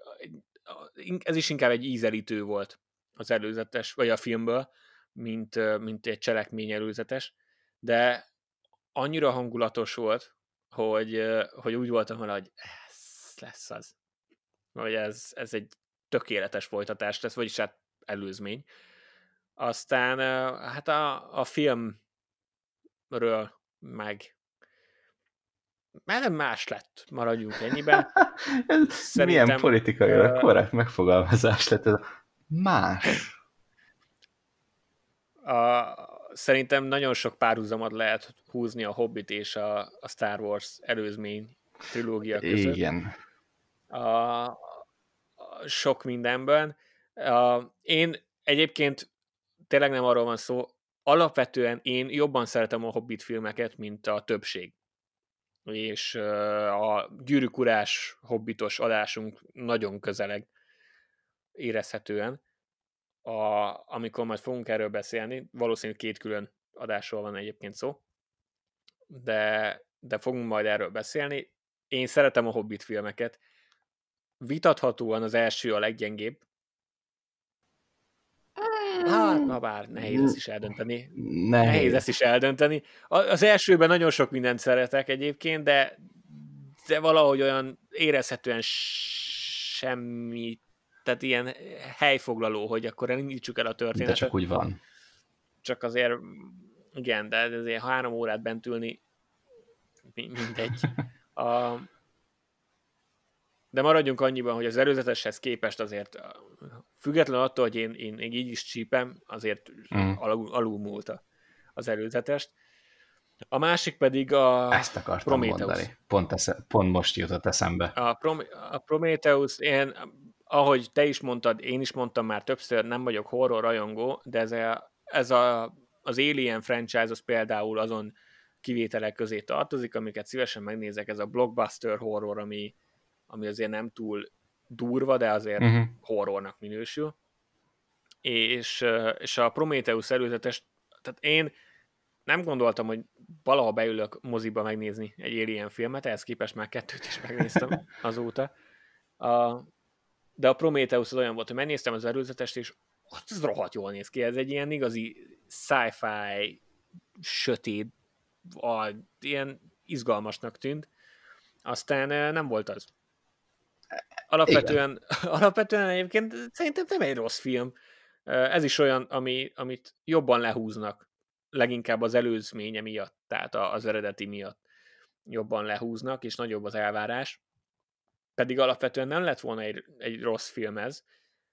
Ez is inkább egy ízelítő volt az előzetes, vagy a filmből, mint, mint egy cselekmény előzetes, de annyira hangulatos volt, hogy, hogy úgy voltam vele, hogy ez lesz az. Hogy ez, ez egy tökéletes folytatás lesz, vagyis hát előzmény. Aztán hát a, a filmről meg már nem más lett, maradjunk ennyiben.
ez Szerintem, milyen politikai uh, korrekt megfogalmazás lett ez a más.
A, szerintem nagyon sok párhuzamot lehet húzni a Hobbit és a, a Star Wars előzmény trilógia között.
Igen.
A, a sok mindenben. A, én egyébként tényleg nem arról van szó, alapvetően én jobban szeretem a Hobbit filmeket, mint a többség. És a gyűrűkurás hobbitos adásunk nagyon közeleg érezhetően a, amikor majd fogunk erről beszélni, valószínűleg két külön adásról van egyébként szó, de, de fogunk majd erről beszélni. Én szeretem a Hobbit filmeket. Vitathatóan az első a leggyengébb. Hát, na bár, nehéz ezt is eldönteni. Nehéz, nehéz ezt is eldönteni. Az elsőben nagyon sok mindent szeretek egyébként, de, de valahogy olyan érezhetően semmi tehát ilyen helyfoglaló, hogy akkor elindítsuk el a történetet.
De csak úgy van.
Csak azért, igen, de azért három órát bent ülni, mindegy. A, de maradjunk annyiban, hogy az előzeteshez képest azért független attól, hogy én, én, én így is csípem, azért mm. alul, alul az előzetest. A másik pedig a
Ezt akartam Prometheus. mondani. Pont, esze, pont most jutott eszembe.
A, Prom- a Prometheus, én ahogy te is mondtad, én is mondtam már többször, nem vagyok horror rajongó, de ez, a, ez a, az Alien franchise az például azon kivételek közé tartozik, amiket szívesen megnézek, ez a blockbuster horror, ami, ami azért nem túl durva, de azért uh-huh. horrornak minősül. És, és a Prometheus előzetes, tehát én nem gondoltam, hogy valaha beülök moziba megnézni egy Alien filmet, ehhez képest már kettőt is megnéztem azóta. A, de a Prometheus az olyan volt, hogy megnéztem az előzetest, és az rohadt jól néz ki, ez egy ilyen igazi sci-fi, sötét a, ilyen izgalmasnak tűnt, aztán nem volt az. Alapvetően, alapvetően egyébként szerintem nem egy rossz film. Ez is olyan, ami, amit jobban lehúznak, leginkább az előzménye miatt, tehát az eredeti miatt jobban lehúznak, és nagyobb az elvárás. Pedig alapvetően nem lett volna egy, egy rossz film ez,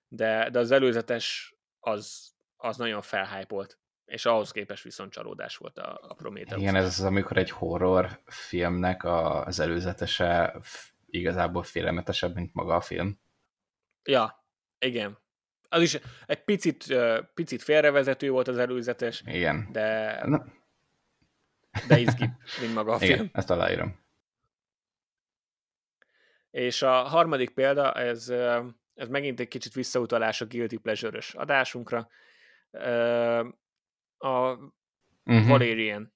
de, de az előzetes az, az nagyon felhájpolt, és ahhoz képest viszont csalódás volt a, a Prometheus.
Igen, ez az, amikor egy horror filmnek az előzetese igazából félelmetesebb, mint maga a film.
Ja, igen. Az is egy picit, picit félrevezető volt az előzetes,
igen.
de, de izgi, mint maga a
igen,
film.
ezt aláírom.
És a harmadik példa, ez, ez megint egy kicsit visszautalás a Guilty pleasure adásunkra. A uh-huh. Valerian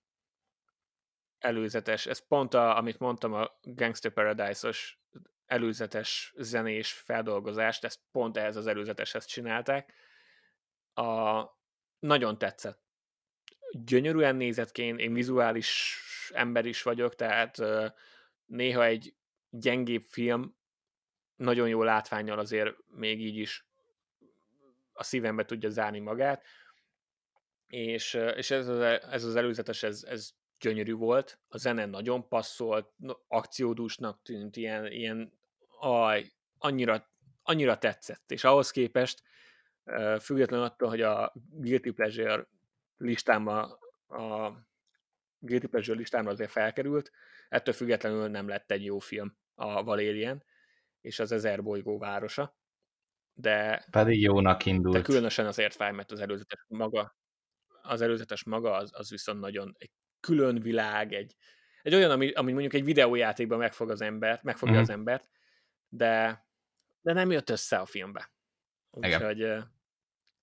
előzetes, ez pont a, amit mondtam, a Gangster Paradise-os előzetes zenés feldolgozást, ezt pont ehhez az előzeteshez csinálták. A, nagyon tetszett. Gyönyörűen nézett ki, én, én vizuális ember is vagyok, tehát néha egy gyengébb film nagyon jó látványjal azért még így is a szívembe tudja zárni magát, és, és ez, az, ez az előzetes, ez, ez gyönyörű volt, a zene nagyon passzolt, akciódúsnak tűnt, ilyen, ilyen aj, annyira, annyira tetszett, és ahhoz képest, függetlenül attól, hogy a Guilty Pleasure listámba a Guilty Pleasure listámra azért felkerült, ettől függetlenül nem lett egy jó film a Valérian, és az ezer bolygó városa. De,
Pedig jónak indult.
De különösen azért fáj, mert az előzetes maga, az előzetes maga az, az viszont nagyon egy külön világ, egy, egy olyan, ami, ami mondjuk egy videójátékban megfog az embert, megfogja mm-hmm. az embert, de, de nem jött össze a filmbe. Úgyhogy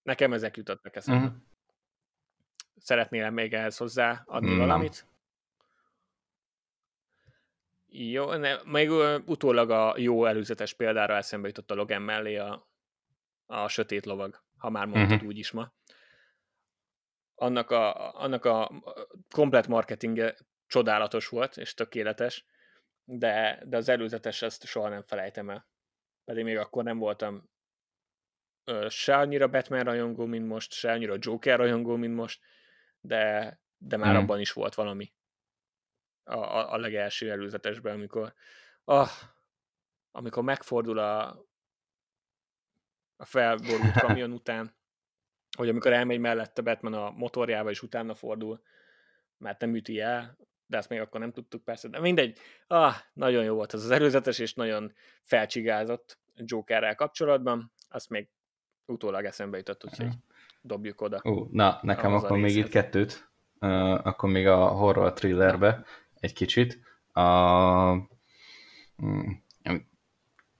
nekem ezek jutottak eszembe. Mm-hmm. Szeretnél még ehhez hozzá adni mm, valamit? Jó, ne, még utólag a jó előzetes példára eszembe jutott a Logan mellé a, a sötét lovag, ha már mondtad uh-huh. úgy is ma. Annak a, annak a komplet marketingje csodálatos volt, és tökéletes, de, de az előzetes ezt soha nem felejtem el. Pedig még akkor nem voltam ö, se annyira Batman rajongó, mint most, se annyira Joker rajongó, mint most, de, de már uh-huh. abban is volt valami a, a, a legelső előzetesben, amikor ah, amikor megfordul a, a felborult kamion után, hogy amikor elmegy mellette Batman a motorjával, és utána fordul, mert nem üti el, de ezt még akkor nem tudtuk persze, de mindegy, ah, nagyon jó volt ez az előzetes, és nagyon felcsigázott Jokerrel kapcsolatban, azt még utólag eszembe jutott, úgyhogy dobjuk oda.
Uh, na, nekem akkor még itt kettőt, uh, akkor még a horror thrillerbe. Egy kicsit. A, mm,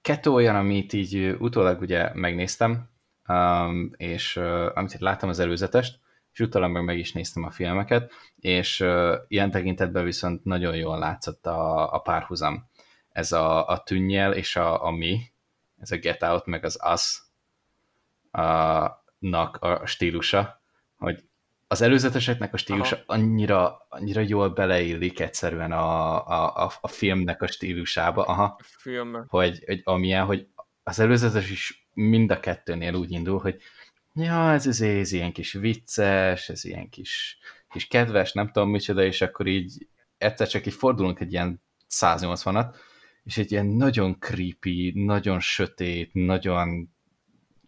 kettő olyan, amit így utólag ugye megnéztem, um, és uh, amit láttam az előzetest, és utólag meg meg is néztem a filmeket, és uh, ilyen tekintetben viszont nagyon jól látszott a, a párhuzam. Ez a, a tűnnyel és a, a mi, ez a Get Out, meg az Us a, nak a stílusa, hogy az előzeteseknek a stílusa Aha. annyira, annyira jól beleillik egyszerűen a, a, a, a filmnek a stílusába, Aha,
Film.
hogy, hogy amilyen, hogy az előzetes is mind a kettőnél úgy indul, hogy ja, ez, ez, ez ilyen kis vicces, ez ilyen kis, kis kedves, nem tudom micsoda, és akkor így egyszer csak így fordulunk egy ilyen 180-at, és egy ilyen nagyon creepy, nagyon sötét, nagyon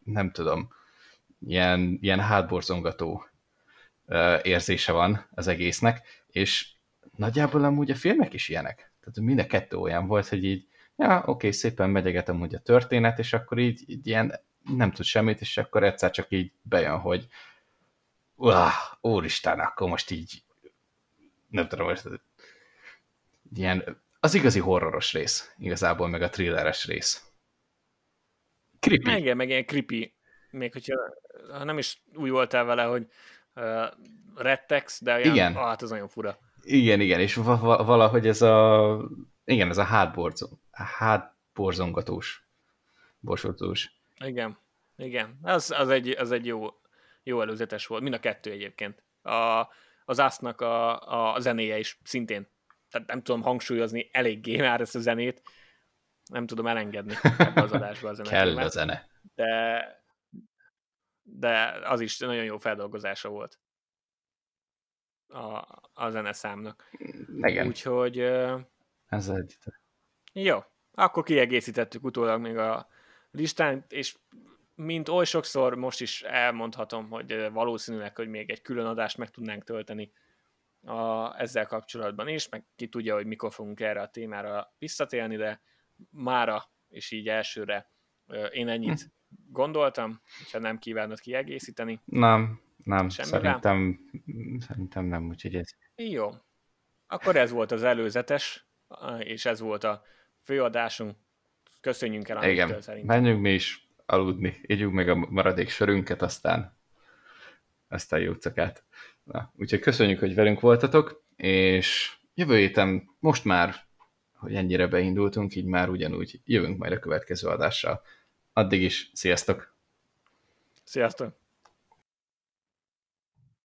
nem tudom, ilyen, ilyen hátborzongató érzése van az egésznek, és nagyjából amúgy a filmek is ilyenek. Tehát mind a kettő olyan volt, hogy így, ja, oké, szépen megyegetem úgy a történet, és akkor így, így ilyen nem tud semmit, és akkor egyszer csak így bejön, hogy uah, úristen, akkor most így nem tudom, most ilyen, az igazi horroros rész, igazából, meg a thrilleres rész.
Creepy. Igen, meg ilyen creepy. Még hogyha ha nem is úgy voltál vele, hogy uh, rettex, de olyan, igen. Ah, hát az nagyon fura.
Igen, igen, és valahogy ez a, igen, ez a hátborzon, hátborzongatós, borsoltós.
Igen, igen, az, az, egy, az egy jó, jó előzetes volt, mind a kettő egyébként. A, az Asznak a, a zenéje is szintén. Tehát nem tudom hangsúlyozni eléggé már ezt a zenét, nem tudom elengedni ebbe az adásba a
zenét. Kell a zene.
De, de az is nagyon jó feldolgozása volt a, a zeneszámnak.
Igen.
Úgyhogy...
Ez egy...
Jó, akkor kiegészítettük utólag még a listán, és mint oly sokszor most is elmondhatom, hogy valószínűleg, hogy még egy külön adást meg tudnánk tölteni a, ezzel kapcsolatban is, meg ki tudja, hogy mikor fogunk erre a témára visszatérni, de mára, és így elsőre én ennyit hm. gondoltam, ha nem kívánod kiegészíteni.
Nem, nem, Semmi szerintem, szerintem nem, úgyhogy ez...
Jó. Akkor ez volt az előzetes, és ez volt a főadásunk. Köszönjünk el,
Igen, szerintem. menjünk mi is aludni, ígyunk meg a maradék sörünket, aztán aztán jó cakát. Na, úgyhogy köszönjük, hogy velünk voltatok, és jövő héten most már, hogy ennyire beindultunk, így már ugyanúgy jövünk majd a következő adással. Addig is, sziasztok!
Sziasztok!